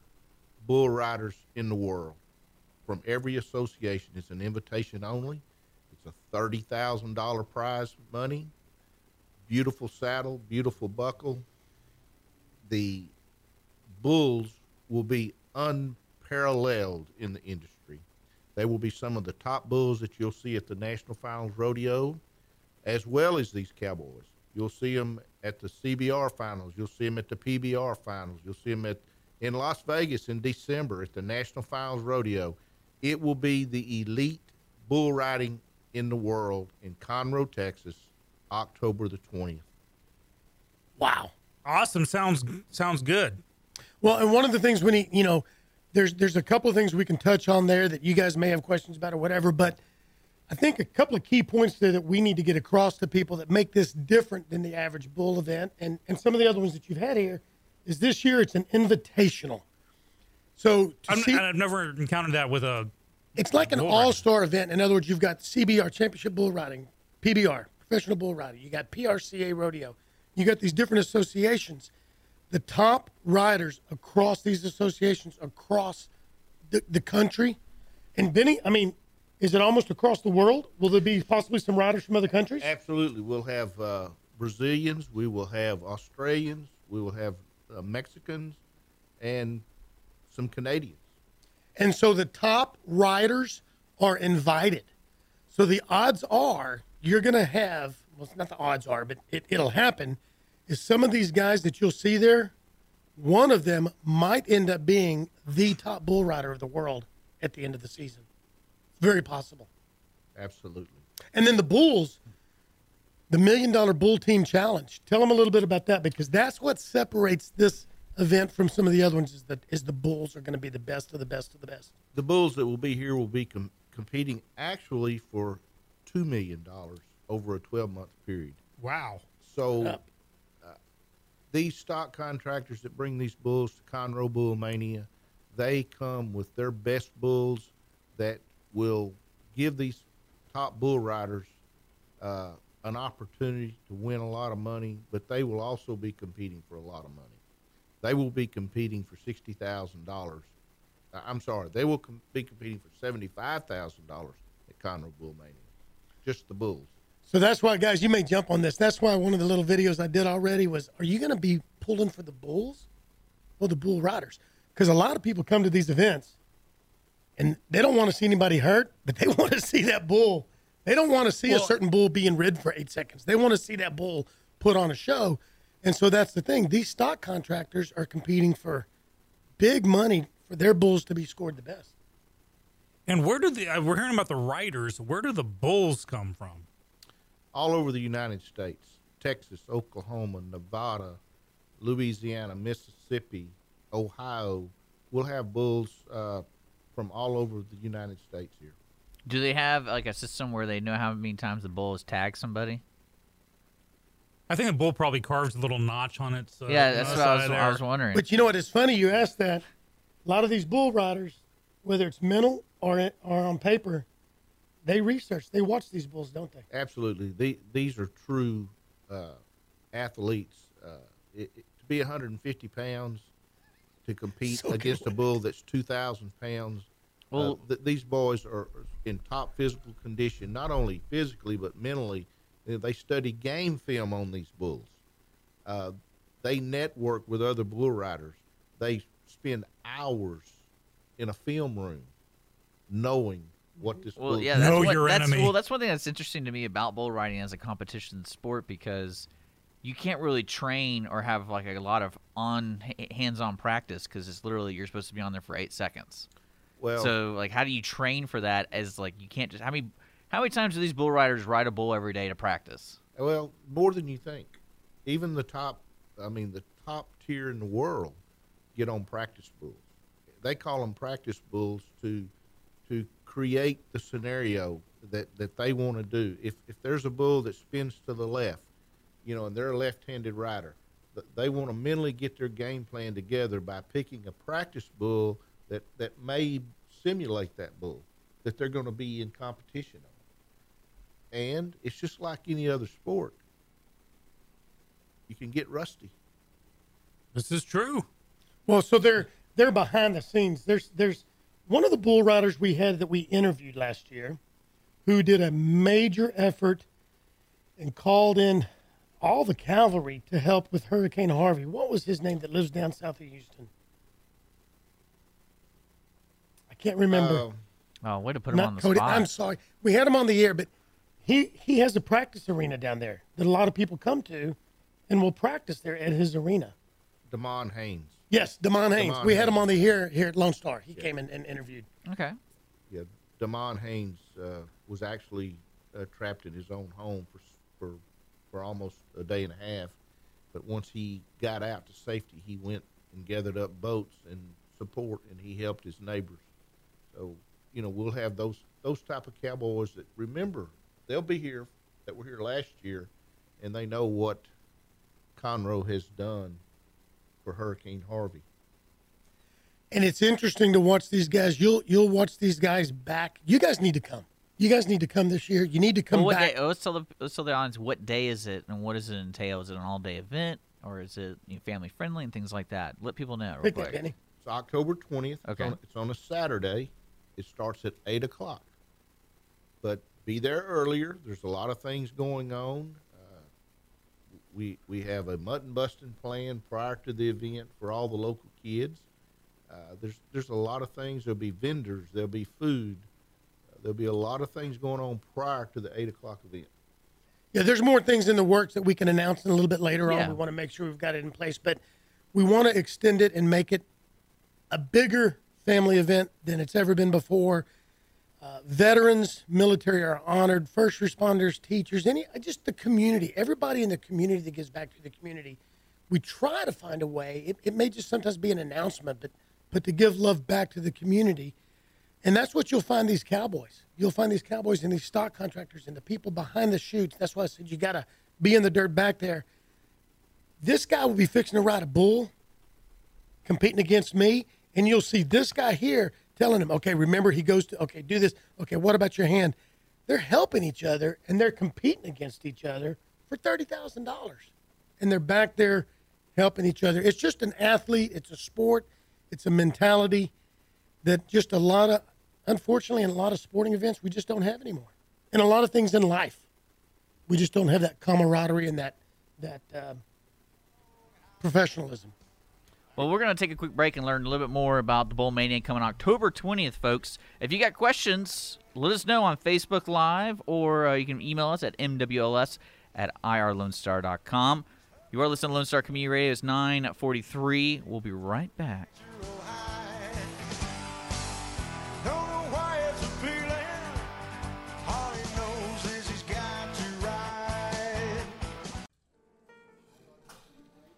Speaker 8: bull riders in the world from every association. It's an invitation only. It's a $30,000 prize money, beautiful saddle, beautiful buckle. The bulls will be unparalleled in the industry. They will be some of the top bulls that you'll see at the National Finals Rodeo, as well as these cowboys. You'll see them at the CBR Finals. You'll see them at the PBR Finals. You'll see them at in Las Vegas in December at the National Finals Rodeo. It will be the elite bull riding in the world in Conroe, Texas, October the twentieth.
Speaker 3: Wow.
Speaker 2: Awesome. Sounds sounds good.
Speaker 3: Well, and one of the things we need, you know, there's there's a couple of things we can touch on there that you guys may have questions about or whatever, but I think a couple of key points there that we need to get across to people that make this different than the average bull event, and and some of the other ones that you've had here is this year it's an invitational. So see,
Speaker 2: I've never encountered that with a.
Speaker 3: it's like an all-star event. In other words, you've got CBR Championship Bull Riding, PBR Professional Bull Riding, you got PRCA Rodeo, you got these different associations. The top riders across these associations across the, the country, and Benny, I mean, is it almost across the world? Will there be possibly some riders from other countries?
Speaker 8: Absolutely. We'll have uh, Brazilians, we will have Australians, we will have uh, Mexicans, and some Canadians.
Speaker 3: And so the top riders are invited. So the odds are you're going to have, well, it's not the odds are, but it, it'll happen, is some of these guys that you'll see there, one of them might end up being the top bull rider of the world at the end of the season. Very possible.
Speaker 8: Absolutely.
Speaker 3: And then the Bulls, the Million Dollar Bull Team Challenge. Tell them a little bit about that because that's what separates this event from some of the other ones. Is that is the Bulls are going to be the best of the best of the best.
Speaker 8: The bulls that will be here will be com- competing actually for $2 million over a 12 month period.
Speaker 2: Wow.
Speaker 8: So
Speaker 3: Up.
Speaker 8: Uh, these stock contractors that bring these bulls to Conroe Bull Mania, they come with their best bulls that will give these top bull riders uh, an opportunity to win a lot of money, but they will also be competing for a lot of money. They will be competing for sixty thousand dollars. I'm sorry, they will com- be competing for seventy-five thousand dollars at Conroe Bull Mania, just the bulls.
Speaker 3: So that's why, guys, you may jump on this. That's why one of the little videos I did already was, are you going to be pulling for the bulls or the bull riders? Because a lot of people come to these events and they don't want to see anybody hurt, but they [LAUGHS] want to see that bull. They don't want to see a certain bull being rid for eight seconds. They want to see that bull put on a show. And so that's the thing. These stock contractors are competing for big money for their bulls to be scored the best.
Speaker 2: And where do the uh, we're hearing about the riders? Where do the bulls come from?
Speaker 8: All over the United States. Texas, Oklahoma, Nevada, Louisiana, Mississippi, Ohio. We'll have bulls uh, from all over the United States here.
Speaker 1: Do they have like a system where they know how many times the bull has tagged somebody?
Speaker 2: I think the bull probably carves a little notch on its. Uh,
Speaker 1: yeah, that's what I was, I was wondering.
Speaker 3: But you know what? It's funny you asked that. A lot of these bull riders, whether it's mental or or on paper, they research. They watch these bulls, don't they?
Speaker 8: Absolutely, the, these are true uh, athletes. Uh, it, it- to be 150 pounds to compete
Speaker 3: So
Speaker 8: against a bull that's 2,000 pounds.
Speaker 1: Well-
Speaker 8: uh, th- these boys are in top physical condition, not only physically but mentally. Uh, They study game film on these bulls. Uh, they network with other bull riders. They spend hours in a film room, knowing what this
Speaker 1: Well,
Speaker 8: bull.
Speaker 1: yeah, that's
Speaker 2: Know
Speaker 1: what,
Speaker 2: your
Speaker 1: that's,
Speaker 2: enemy.
Speaker 1: Well, that's one thing that's interesting to me about bull riding as a competition sport because you can't really train or have like a lot of on hands-on practice because it's literally you're supposed to be on there for eight seconds.
Speaker 8: well,
Speaker 1: so, like, how do you train for that? As like you can't just how many how many times do these bull riders ride a bull every day to practice?
Speaker 8: Well, more than you think. Even the top, I mean, the top tier in the world get on practice bulls. They call them practice bulls to to create the scenario that, that they want to do. If if there's a bull that spins to the left, you know, and they're a left-handed rider, they want to mentally get their game plan together by picking a practice bull that that may simulate that bull that they're going to be in competition on and it's just like any other sport. You can get rusty.
Speaker 2: This is true.
Speaker 3: Well, so they're they're behind the scenes. There's there's one of the bull riders we had that we interviewed last year, who did a major effort and called in all the cavalry to help with Hurricane Harvey. What was his name that lives down south of Houston? I can't remember.
Speaker 8: Uh,
Speaker 1: Oh, way to put him on the
Speaker 3: Cody.
Speaker 1: spot.
Speaker 3: I'm sorry. We had him on the air, but he he has a practice arena down there that a lot of people come to, and will practice there at his arena.
Speaker 8: Damon Haynes.
Speaker 3: Yes, Damon Haynes.
Speaker 8: Damon
Speaker 3: we had him on the here here at Lone Star. He came in and interviewed.
Speaker 1: okay.
Speaker 8: Yeah, Damon Haynes uh, was actually uh, trapped in his own home for for for almost a day and a half. But once he got out to safety, he went and gathered up boats and support, and he helped his neighbors. So you know we'll have those those type of cowboys that remember they'll be here that were here last year, and they know what Conroe has done for Hurricane Harvey.
Speaker 3: And it's interesting to watch these guys. You'll you'll watch these guys back. You guys need to come. You guys need to come this year. You need to come
Speaker 1: Well, what
Speaker 3: back.
Speaker 1: day? oh, Let's tell the let's tell the audience what day is it and what does it entail? Is it an all day event or is it you know, family friendly and things like that? Let people know real quick.
Speaker 3: Benny.
Speaker 8: It's October 20th.
Speaker 1: Okay.
Speaker 8: It's on, it's on a Saturday. It starts at 8 o'clock. But be there earlier. There's a lot of things going on. We, we have a mutton busting plan prior to the event for all the local kids. Uh, there's, there's a lot of things. There'll be vendors. There'll be food. Uh, there'll be a lot of things going on prior to the 8 o'clock event.
Speaker 3: Yeah, there's more things in the works that we can announce in a little bit later
Speaker 1: Yeah.
Speaker 3: on. We want to make sure we've got it in place, but we want to extend it and make it a bigger family event than it's ever been before. Uh, veterans, military are honored. First responders, teachers, any just the community, everybody in the community that gives back to the community. We try to find a way. It, it may just sometimes be an announcement, but but to give love back to the community. And that's what you'll find these cowboys. You'll find these cowboys and these stock contractors and the people behind the shoots. That's why I said you got to be in the dirt back there. This guy will be fixing to ride a bull, competing against me, and you'll see this guy here telling him, okay, remember he goes to, okay, do this. Okay, what about your hand? They're helping each other and they're competing against each other for $30,000. And they're back there helping each other. It's just an athlete, it's a sport, it's a mentality that just a lot of, unfortunately, in a lot of sporting events, we just don't have anymore. And a lot of things in life, we just don't have that camaraderie and that that um professionalism.
Speaker 1: Well, we're going to take a quick break and learn a little bit more about the Bull Mania coming October 20th, folks. If you got questions, let us know on Facebook Live or uh, you can email us at mws at irlonestar.com. You are listening to Lone Star Community Radio. It's 943. We'll be right back.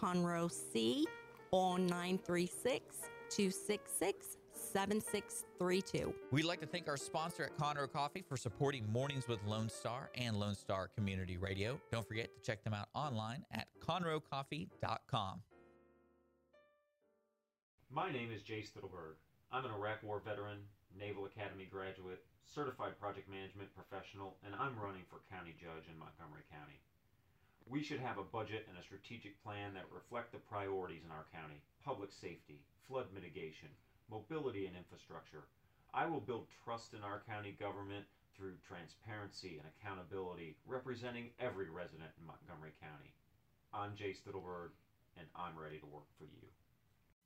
Speaker 4: Conroe C or 936 266 7632.
Speaker 1: We'd like to thank our sponsor at Conroe Coffee for supporting Mornings with Lone Star and Lone Star Community Radio. Don't forget to check them out online at conroecoffee.com.
Speaker 5: My name is Jay Stittleburg. I'm an Iraq War veteran, Naval Academy graduate, certified project management professional, and I'm running for county judge in Montgomery County. We should have a budget and a strategic plan that reflect the priorities in our county public safety, flood mitigation, mobility, and infrastructure. I will build trust in our county government through transparency and accountability, representing every resident in Montgomery County. I'm Jay Stittleburg, and I'm ready to work for you.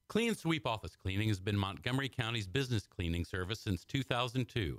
Speaker 6: Clean Sweep Office Cleaning has been Montgomery County's business cleaning service since 2002,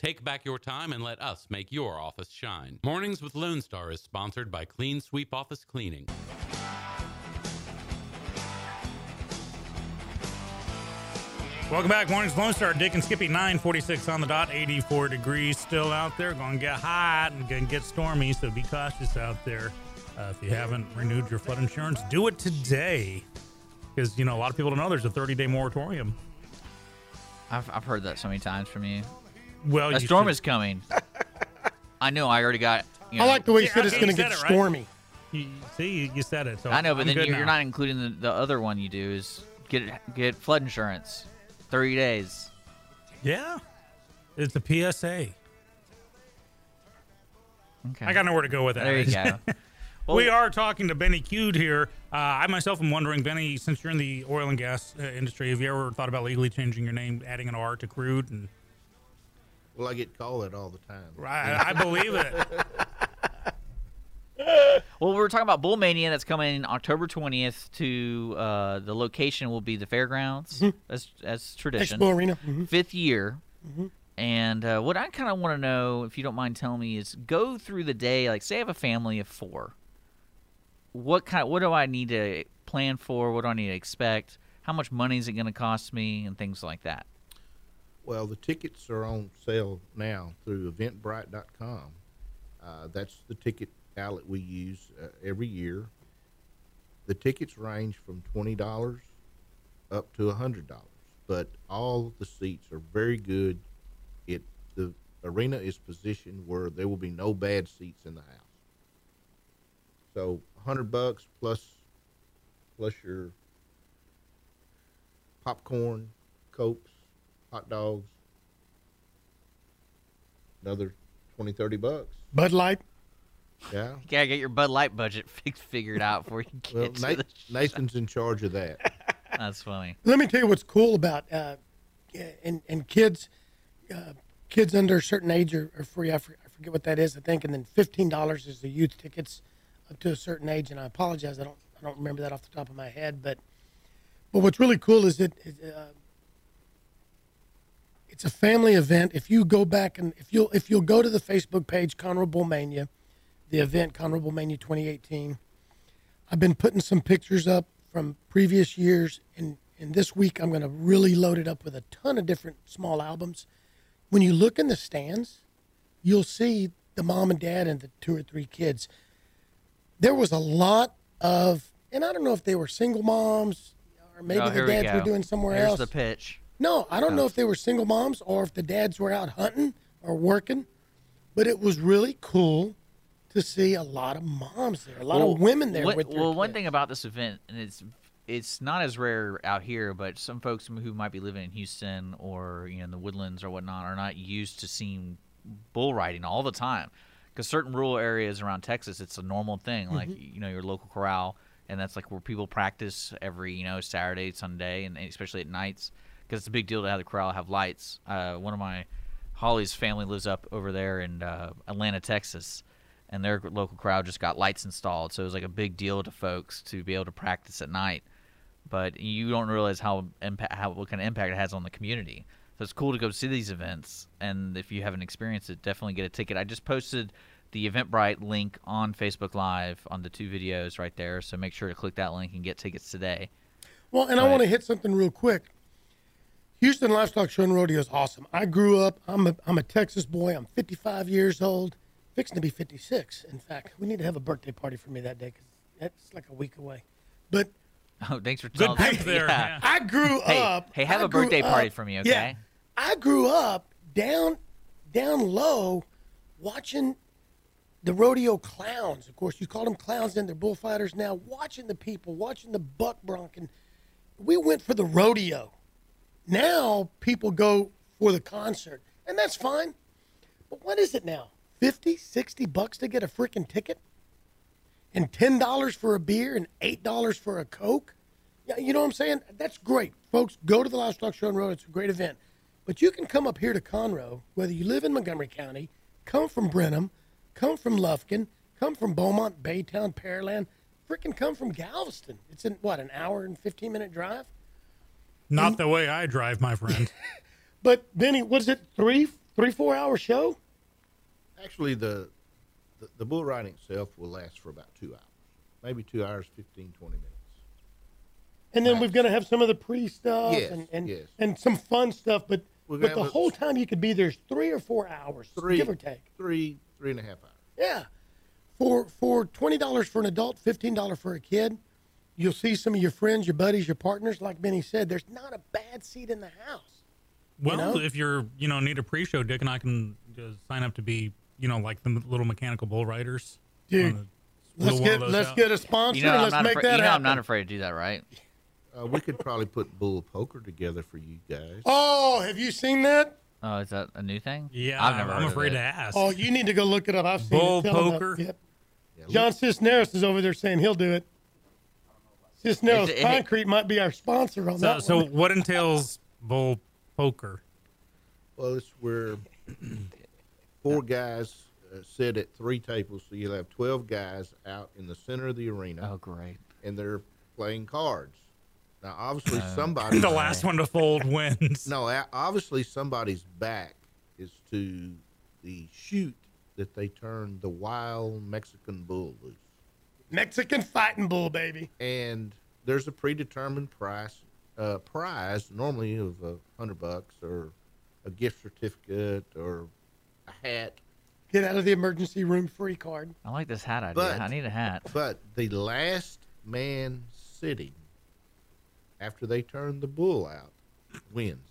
Speaker 6: Take back your time and let us make your office shine. Mornings with Lone Star is sponsored by Clean Sweep Office Cleaning.
Speaker 2: Welcome back, Mornings Lone Star. Dick and Skippy, 946 on the dot, 84 degrees still out there. Going to get hot and going to get stormy, so be cautious out there. Uh, if you haven't renewed your flood insurance, do it today. Because, you know, a lot of people don't know there's a 30 day moratorium.
Speaker 1: I've, I've heard that so many times from you.
Speaker 2: Well,
Speaker 1: A
Speaker 2: you
Speaker 1: storm
Speaker 2: should-
Speaker 1: is coming. [LAUGHS] I know. I already got. You know,
Speaker 3: I like the way you said it's going to get
Speaker 2: said it, right?
Speaker 3: stormy.
Speaker 2: You, see, you, you said it. So
Speaker 1: I know, but
Speaker 2: I'm
Speaker 1: then you're, you're not including the, the other one you do is get get flood insurance, thirty days.
Speaker 2: Yeah. It's a PSA.
Speaker 1: Okay.
Speaker 2: I got nowhere to go with that.
Speaker 1: There you go. [LAUGHS] Well,
Speaker 2: we are talking to Benny Cude here. Uh, I myself am wondering, Benny, since you're in the oil and gas uh, industry, have you ever thought about legally changing your name, adding an R to crude? And
Speaker 8: Well, I get called it all the time.
Speaker 2: Right, I believe it. [LAUGHS]
Speaker 1: Well, we were talking about Bull Mania that's coming October 20th to uh, the location will be the fairgrounds as as tradition.
Speaker 3: Expo Arena. Mhm.
Speaker 1: Fifth year. And uh, what I kind of want to know, if you don't mind telling me, is go through the day. Like, say I have a family of four. What kind? What do I need to plan for? What do I need to expect? How much money is it going to cost me, and things like that.
Speaker 8: Well, the tickets are on sale now through eventbrite.com. Uh, that's the ticket outlet we use uh, every year. The tickets range from $20 up to $100, but all the seats are very good. It The arena is positioned where there will be no bad seats in the house. So 100 bucks plus plus your popcorn, cokes, hot dogs. Another 20, 30 bucks.
Speaker 3: Bud Light.
Speaker 8: Yeah.
Speaker 1: You gotta get your Bud Light budget [LAUGHS] fi- figured out before you get
Speaker 8: Well,
Speaker 1: to
Speaker 8: Nate,
Speaker 1: the. [LAUGHS]
Speaker 8: Nathan's in charge of that. [LAUGHS]
Speaker 1: That's funny.
Speaker 3: Let me tell you what's cool about uh, and and kids, uh, kids under a certain age are, are free. I, for, I forget what that is. I think, and then fifteen dollars is the youth tickets up to a certain age. And I apologize, I don't I don't remember that off the top of my head. But but what's really cool is that uh, it's a family event. If you go back and if you'll if you'll go to the Facebook page Conroe Bull Mania, the event Conroe Bull Mania 2018. I've been putting some pictures up from previous years, and, and this week I'm going to really load it up with a ton of different small albums. When you look in the stands, you'll see the mom and dad and the two or three kids. There was a lot of, and I don't know if they were single moms or maybe
Speaker 1: Oh,
Speaker 3: the
Speaker 1: here we
Speaker 3: dads were doing somewhere
Speaker 1: Here's
Speaker 3: else.
Speaker 1: the pitch.
Speaker 3: No, I don't know if they were single moms or if the dads were out hunting or working, but it was really cool to see a lot of moms there, a lot
Speaker 1: Well,
Speaker 3: of women there
Speaker 1: what- well, one thing about this event, and it's it's not as rare out here, but some folks who might be living in Houston or you know in the woodlands or whatnot are not used to seeing bull riding all the time. Because certain rural areas around Texas, it's a normal thing. Like mm-hmm. you know your local corral, and that's like where people practice every you know Saturday, Sunday, and especially at nights. Because it's a big deal to have the corral have lights. Uh, one of my Holly's family lives up over there in uh, Atlanta, Texas, and their local crowd just got lights installed. So it was like a big deal to folks to be able to practice at night. But you don't realize how impact, how what kind of impact it has on the community. So it's cool to go see these events, and if you haven't experienced it, definitely get a ticket. I just posted the Eventbrite link on Facebook Live on the two videos right there. So make sure to click that link and get tickets today.
Speaker 3: Well, and I want to hit something real quick. Houston Livestock Show and Rodeo is awesome. I grew up. I'm a I'm a Texas boy. I'm 55 years old, fixing to be 56. In fact, we need to have a birthday party for me that day because that's like a week away. But [LAUGHS]
Speaker 1: Oh, thanks for
Speaker 2: Good
Speaker 1: telling
Speaker 2: pimp there.
Speaker 1: Yeah.
Speaker 2: yeah.
Speaker 3: I grew
Speaker 1: Hey,
Speaker 3: up.
Speaker 1: hey, have
Speaker 3: I
Speaker 1: a
Speaker 3: grew
Speaker 1: birthday party for me, okay?
Speaker 3: Yeah,
Speaker 1: okay?
Speaker 3: I grew up down down low, watching the rodeo clowns. Of course, you call them clowns, then they're bullfighters now. Watching the people, watching the buck bronking. We went for the rodeo. Now people go for the concert, and that's fine. But what is it now? 50, 60 bucks to get a freaking ticket? And $10 for a beer and $8 for a Coke? Yeah, you know what I'm saying? That's great. Folks, go to the Livestock Show and Road. It's a great event. But you can come up here to Conroe, whether you live in Montgomery County, come from Brenham, come from Lufkin, come from Beaumont, Baytown, Pearland, freaking come from Galveston. It's in, what, an hour and 15 minute drive?
Speaker 2: Not the way I drive, my friend. [LAUGHS]
Speaker 3: But, Benny, was it three, three, four hour show?
Speaker 8: Actually, the, the the bull riding itself will last for about two hours, maybe two hours, 15, 20 minutes.
Speaker 3: And then we're going to have some of the pre stuff
Speaker 8: Yes,
Speaker 3: and, and,
Speaker 8: yes.
Speaker 3: and some fun stuff. But,
Speaker 8: We're
Speaker 3: but
Speaker 8: gonna
Speaker 3: the
Speaker 8: have a-
Speaker 3: whole time you could be there's three or four hours,
Speaker 8: Three,
Speaker 3: give or take.
Speaker 8: three, three and a half hours.
Speaker 3: Yeah. For for twenty dollars for an adult, fifteen dollars for a kid, you'll see some of your friends, your buddies, your partners. Like Benny said, there's not a bad seat in the house.
Speaker 2: Well,
Speaker 3: know?
Speaker 2: if you're, you know, need a pre-show, Dick and I can just sign up to be, you know, like the little mechanical bull riders.
Speaker 3: Dude, Let's get let's
Speaker 2: out.
Speaker 3: get a sponsor
Speaker 1: You know,
Speaker 3: and let's make
Speaker 1: afraid,
Speaker 3: that
Speaker 1: you know I'm not afraid to do that, right? [LAUGHS]
Speaker 8: Uh, we could probably put bull poker together for you guys.
Speaker 3: oh, have you seen that?
Speaker 1: Oh, is that a new thing?
Speaker 2: Yeah,
Speaker 1: I've never
Speaker 2: I'm
Speaker 1: heard of
Speaker 2: afraid
Speaker 1: it.
Speaker 2: to ask.
Speaker 3: Oh, you need to go look it up. I've seen
Speaker 2: Bull
Speaker 3: it. Tell 'em
Speaker 2: poker?
Speaker 3: Yep.
Speaker 8: Yeah,
Speaker 3: John Cisneros is over there saying he'll do it. [LAUGHS] Cisneros
Speaker 1: Is it-
Speaker 3: Concrete might be our sponsor on
Speaker 2: so,
Speaker 3: that
Speaker 2: so [LAUGHS] what entails bull poker?
Speaker 8: Well, it's where [CLEARS THROAT] four guys uh, sit at three tables, so you'll have twelve guys out in the center of the arena,
Speaker 1: Oh, great.
Speaker 8: and they're playing cards. Now, obviously,
Speaker 1: Uh,
Speaker 8: somebody [LAUGHS]
Speaker 2: The last one to fold wins.
Speaker 8: No, obviously, somebody's back is to the chute that they turned the wild Mexican bull loose,
Speaker 3: Mexican fighting bull, baby.
Speaker 8: and there's a predetermined price uh, prize normally of a hundred bucks or a gift certificate or a hat.
Speaker 3: Get out of the emergency room free card.
Speaker 1: I like this hat idea.
Speaker 8: But-
Speaker 1: I need a hat.
Speaker 8: But the last man sitting after they turn the bull out wins.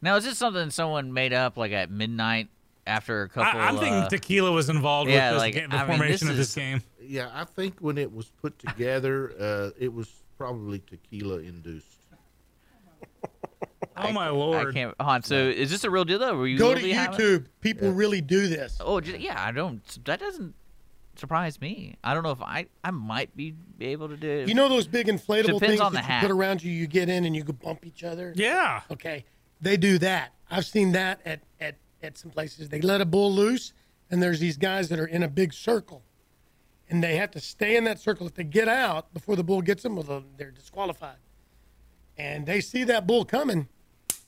Speaker 1: Now, is this something someone made up like at midnight after a couple?
Speaker 2: I'm thinking
Speaker 1: uh,
Speaker 2: tequila was involved
Speaker 1: yeah,
Speaker 2: with this
Speaker 1: like,
Speaker 2: ga- the
Speaker 1: I mean,
Speaker 2: formation
Speaker 1: this
Speaker 2: of this
Speaker 1: is-
Speaker 2: game.
Speaker 8: Yeah, I think when it was put together, uh, it was probably tequila induced.
Speaker 2: Oh my lord!
Speaker 1: I can't. Hold on. So, is this a real deal though? Were you
Speaker 3: Go to
Speaker 1: really having-
Speaker 3: YouTube. People really do this.
Speaker 1: Oh, ju- yeah. I don't. That doesn't surprise me. I don't know if I. I might be able to do. it.
Speaker 3: You know those big inflatable
Speaker 1: Depends
Speaker 3: things
Speaker 1: on
Speaker 3: that
Speaker 1: the
Speaker 3: you
Speaker 1: hat.
Speaker 3: put around you, you get in and you go bump each other?
Speaker 2: Yeah.
Speaker 3: Okay. They do that. I've seen that at, at, at some places. They let a bull loose, and there's these guys that are in a big circle. And they have to stay in that circle. If they get out before the bull gets them, well, they're disqualified. And they see that bull coming,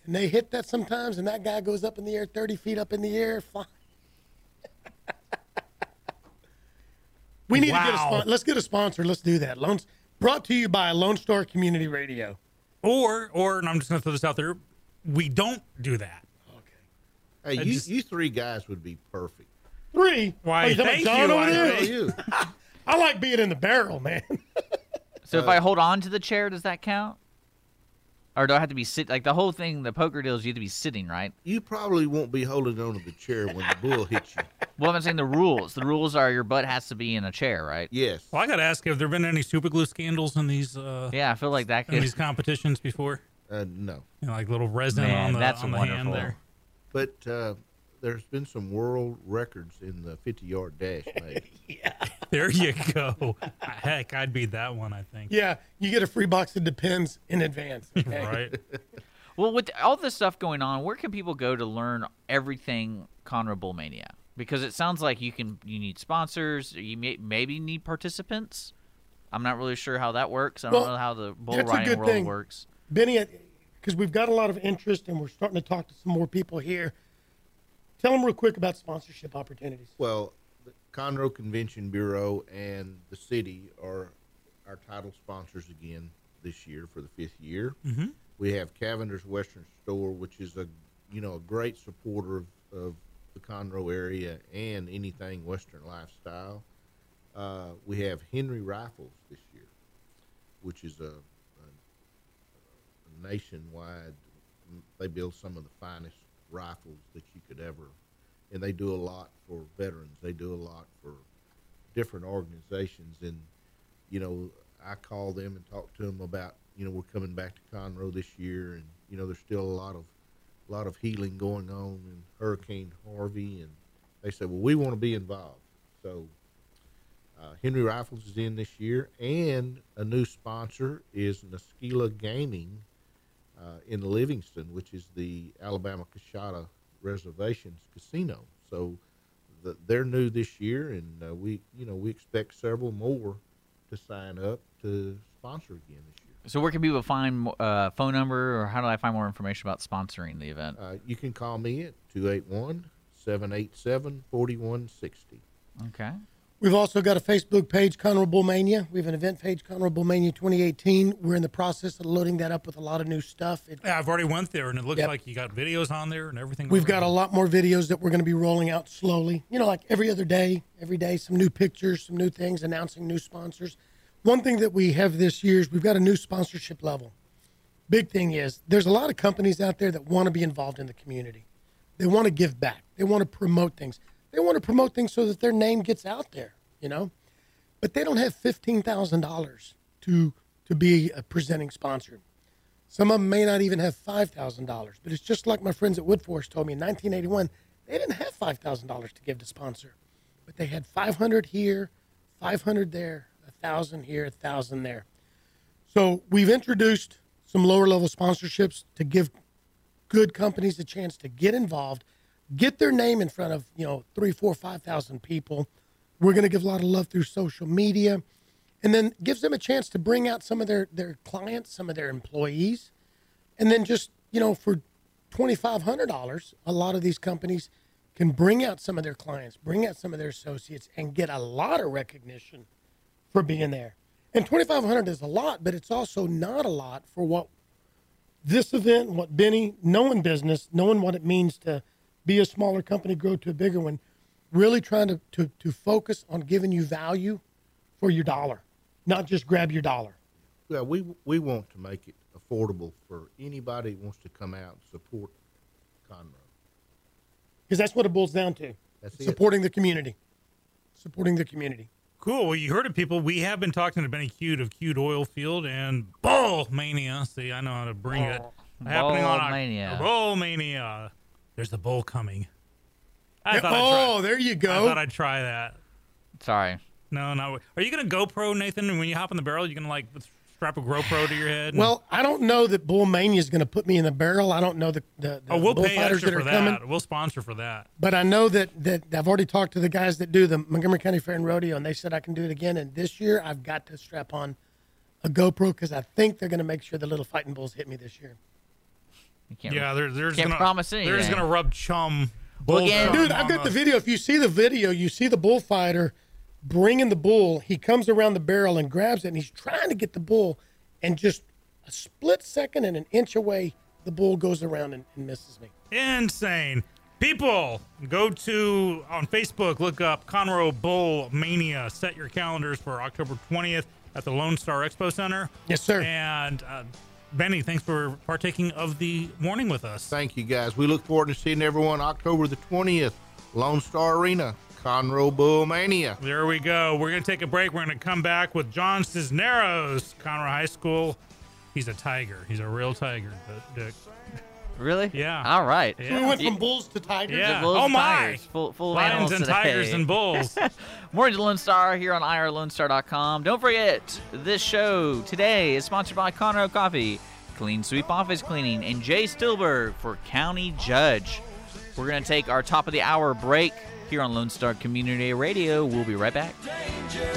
Speaker 3: and they hit that sometimes, and that guy goes up in the air, 30 feet up in the air. Fly. [LAUGHS] we need to get a sponsor. Let's get a sponsor. Let's do that. Loans brought to you by Lone Star Community Radio.
Speaker 2: Or, or, and I'm just gonna throw this out there. We don't do that.
Speaker 8: Hey, you,
Speaker 2: just-
Speaker 8: you three guys would be perfect.
Speaker 3: Three.
Speaker 2: Why,
Speaker 3: Oh, you
Speaker 2: thank
Speaker 3: John
Speaker 2: you,
Speaker 3: over
Speaker 2: I-
Speaker 3: there?
Speaker 8: How you? [LAUGHS]
Speaker 3: I like being in the barrel, man. [LAUGHS]
Speaker 1: So if I hold on to the chair, does that count? Or do I have to be sit? Like the whole thing, the poker deal is you have to be sitting, right?
Speaker 8: You probably won't be holding on to the chair when the bull hits you. [LAUGHS]
Speaker 1: Well, I'm saying the rules. The rules are your butt has to be in a chair, right?
Speaker 8: Yes.
Speaker 2: Well, I got to ask, have there been any super glue scandals in these uh,
Speaker 1: Yeah, I feel like that
Speaker 2: in these competitions before?
Speaker 8: Uh, no.
Speaker 2: You know, like little resin
Speaker 1: Man,
Speaker 2: on the
Speaker 1: that's
Speaker 2: on the hand
Speaker 1: wonderful.
Speaker 2: there.
Speaker 8: But uh, there's been some world records in the 50 yard dash [LAUGHS] made. Yeah.
Speaker 2: There you go. Heck, I'd beat that one. I think.
Speaker 3: Yeah, you get a free box of Depends in advance. [LAUGHS] okay?
Speaker 2: Right.
Speaker 1: Well, with all this stuff going on, where can people go to learn everything Conroe Bull Mania? Because it sounds like you can you need sponsors, you may, maybe need participants. I'm not really sure how that works. I don't
Speaker 3: Well,
Speaker 1: know how the bull
Speaker 3: that's a
Speaker 1: riding
Speaker 3: good
Speaker 1: world
Speaker 3: thing.
Speaker 1: works.
Speaker 3: Benny, because we've got a lot of interest and we're starting to talk to some more people here. Tell them real quick about sponsorship opportunities.
Speaker 8: Well, the Conroe Convention Bureau and the city are our title sponsors again this year for the fifth year. Mm-hmm. We have Cavender's Western Store, which is a you know a great supporter of, of the Conroe area and anything Western lifestyle. Uh, we have Henry Rifles this year, which is a, a, a nationwide. They build some of the finest rifles that you could ever, and they do a lot for veterans. They do a lot for different organizations, and you know, I call them and talk to them about you know we're coming back to Conroe this year, and you know there's still a lot of a lot of healing going on in Hurricane Harvey, and they said, well, we want to be involved. So uh, Henry Rifles is in this year, and a new sponsor is Naskila Gaming uh, in Livingston, which is the Alabama Coushatta Reservations Casino. So the, they're new this year, and uh, we, you know, we expect several more to sign up to sponsor again this year.
Speaker 1: So where can people find uh, phone number or how do I find more information about sponsoring the event?
Speaker 8: Uh, you can call me at 281 787 4160.
Speaker 1: Okay.
Speaker 3: We've also got a Facebook page, Conroe Bull Mania. We have an event page, Conroe Bull Mania 2018. We're in the process of loading that up with a lot of new stuff. It,
Speaker 2: Yeah, I've already went there, and it looks
Speaker 3: Yep.
Speaker 2: like you got videos on there and everything.
Speaker 3: we've got a lot more videos that we're going to be rolling out slowly. You know, like every other day, every day, some new pictures, some new things, announcing new sponsors. One thing that we have this year is we've got a new sponsorship level. Big thing is there's a lot of companies out there that want to be involved in the community. They want to give back. They want to promote things. They want to promote things so that their name gets out there, you know? But they don't have $15,000 to to be a presenting sponsor. Some of them may not even have five thousand dollars, but it's just like my friends at Woodforest told me in 1981. They didn't have five thousand dollars to give to sponsor, but they had 500 here, 500 there, a thousand here, a thousand there. So we've introduced some lower level sponsorships to give good companies a chance to get involved, get their name in front of you know three, four, five thousand people. We're going to give a lot of love through social media, and then gives them a chance to bring out some of their their clients, some of their employees, and then just you know for twenty five hundred dollars, a lot of these companies can bring out some of their clients, bring out some of their associates, and get a lot of recognition for being there. And twenty five hundred is a lot, but it's also not a lot for what this event, what Benny, knowing business, knowing what it means to be a smaller company, grow to a bigger one, really trying to, to, to focus on giving you value for your dollar, not just grab your dollar.
Speaker 8: Yeah, we we want to make it affordable for anybody who wants to come out and support Conroe.
Speaker 3: Because that's what it boils down to
Speaker 8: That's it.
Speaker 3: supporting the community. Supporting the community.
Speaker 2: Cool. Well, you heard it, people. We have been talking to Benny Cude of Cude Oil Field and Bull Mania. See, I know how to bring it. Happening on
Speaker 1: Bull
Speaker 2: Oc-
Speaker 1: Mania.
Speaker 2: Bull Mania. There's the bull coming. I
Speaker 3: Yeah,
Speaker 2: thought I'd
Speaker 3: oh,
Speaker 2: try,
Speaker 3: there you go.
Speaker 2: I thought I'd try that.
Speaker 1: Sorry.
Speaker 2: No, no. Are you gonna GoPro, Nathan? And when you hop in the barrel, you gonna like strap a GoPro to your head? and-
Speaker 3: Well, I don't know that Bull Mania is going to put me in the barrel. I don't know the, the, the
Speaker 2: oh, we'll pay
Speaker 3: bullfighters
Speaker 2: extra
Speaker 3: that are
Speaker 2: for
Speaker 3: coming.
Speaker 2: We'll sponsor for that.
Speaker 3: But I know that, that I've already talked to the guys that do the Montgomery County Fair and Rodeo, and they said I can do it again. And this year, I've got to strap on a GoPro because I think they're going to make sure the little fighting bulls hit me this year.
Speaker 1: You can't
Speaker 2: Yeah, they're, they're just
Speaker 1: can't
Speaker 2: gonna
Speaker 1: promise
Speaker 2: They're just gonna rub chum.
Speaker 1: Well,
Speaker 2: bull
Speaker 1: again-
Speaker 2: chum
Speaker 3: Dude, I've
Speaker 2: on
Speaker 3: got the video. If you see the video, you see the bullfighter bringing the bull. He comes around the barrel and grabs it, and he's trying to get the bull, and just a split second and an inch away, the bull goes around and, and misses me.
Speaker 2: Insane. People, go to on Facebook, look up Conroe Bull Mania. Set your calendars for October 20th at the Lone Star Expo Center.
Speaker 3: Yes, sir.
Speaker 2: And uh, Benny, thanks for partaking of the morning with us.
Speaker 8: Thank you, guys. We look forward to seeing everyone October the 20th, Lone Star Arena, Conroe Bull Mania.
Speaker 2: There we go. We're going to take a break. We're going to come back with John Cisneros, Conroe High School. He's a tiger. He's a real tiger. But, Dick.
Speaker 1: Really?
Speaker 2: Yeah.
Speaker 1: All right.
Speaker 2: Yeah.
Speaker 3: We went from bulls to tigers.
Speaker 2: Yeah.
Speaker 1: Bulls
Speaker 2: Oh, my.
Speaker 1: tigers, Full, full of
Speaker 2: Lions
Speaker 1: animals
Speaker 2: and
Speaker 1: today.
Speaker 2: tigers and bulls. [LAUGHS]
Speaker 1: Mornings with Lone Star here on IRLoneStar.com. Don't forget, this show today is sponsored by Conroe Coffee, Clean Sweep Office Cleaning, and Jay Stittleburg for County Judge. We're going to take our top of the hour break here on Lone Star Community Radio. We'll be right back.
Speaker 7: danger.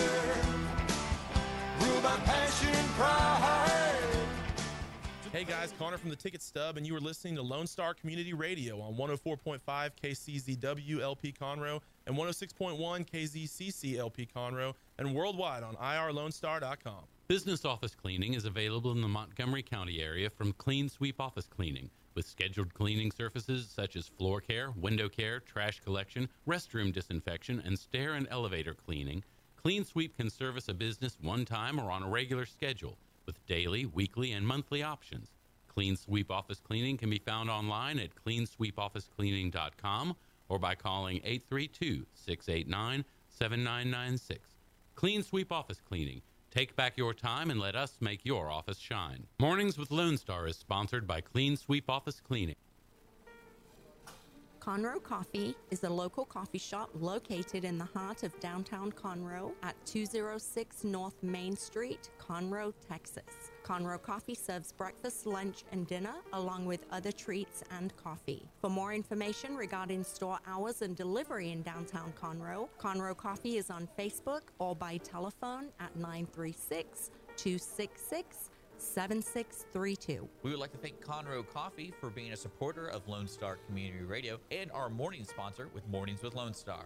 Speaker 9: Hey guys, Connor from the Ticket Stub, and you are listening to Lone Star Community Radio on 104.5 KCZW LP Conroe and 106.1 KZCC LP Conroe, and worldwide on irlonestar.com.
Speaker 6: Business office cleaning is available in the Montgomery County area from Clean Sweep Office Cleaning, with scheduled cleaning services such as floor care, window care, trash collection, restroom disinfection, and stair and elevator cleaning. Clean Sweep can service a business one time or on a regular schedule, with daily, weekly, and monthly options. Clean Sweep Office Cleaning can be found online at cleansweepofficecleaning.com or by calling 832 689 7996. Clean Sweep Office Cleaning. Take back your time and let us make your office shine. Mornings with Lone Star is sponsored by Clean Sweep Office Cleaning.
Speaker 4: Conroe Coffee is a local coffee shop located in the heart of downtown Conroe at 206 North Main Street, Conroe, Texas. Conroe Coffee serves breakfast, lunch, and dinner, along with other treats and coffee. For more information regarding store hours and delivery in downtown Conroe, Conroe Coffee is on Facebook or by telephone at 936 266 7632.
Speaker 1: We would like to thank Conroe Coffee for being a supporter of Lone Star Community Radio and our morning sponsor with Mornings with Lone Star.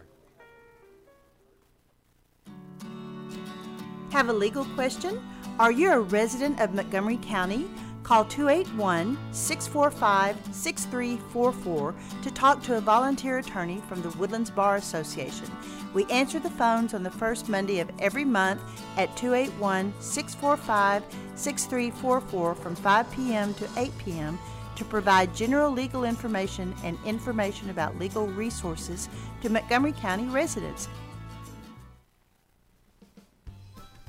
Speaker 10: Have a legal question? Are you a resident of Montgomery County? Call 281 645 6344 to talk to a volunteer attorney from the Woodlands Bar Association. We answer the phones on the first Monday of every month at 281 645 6344 from 5 p.m. to 8 p.m. to provide general legal information and information about legal resources to Montgomery County residents.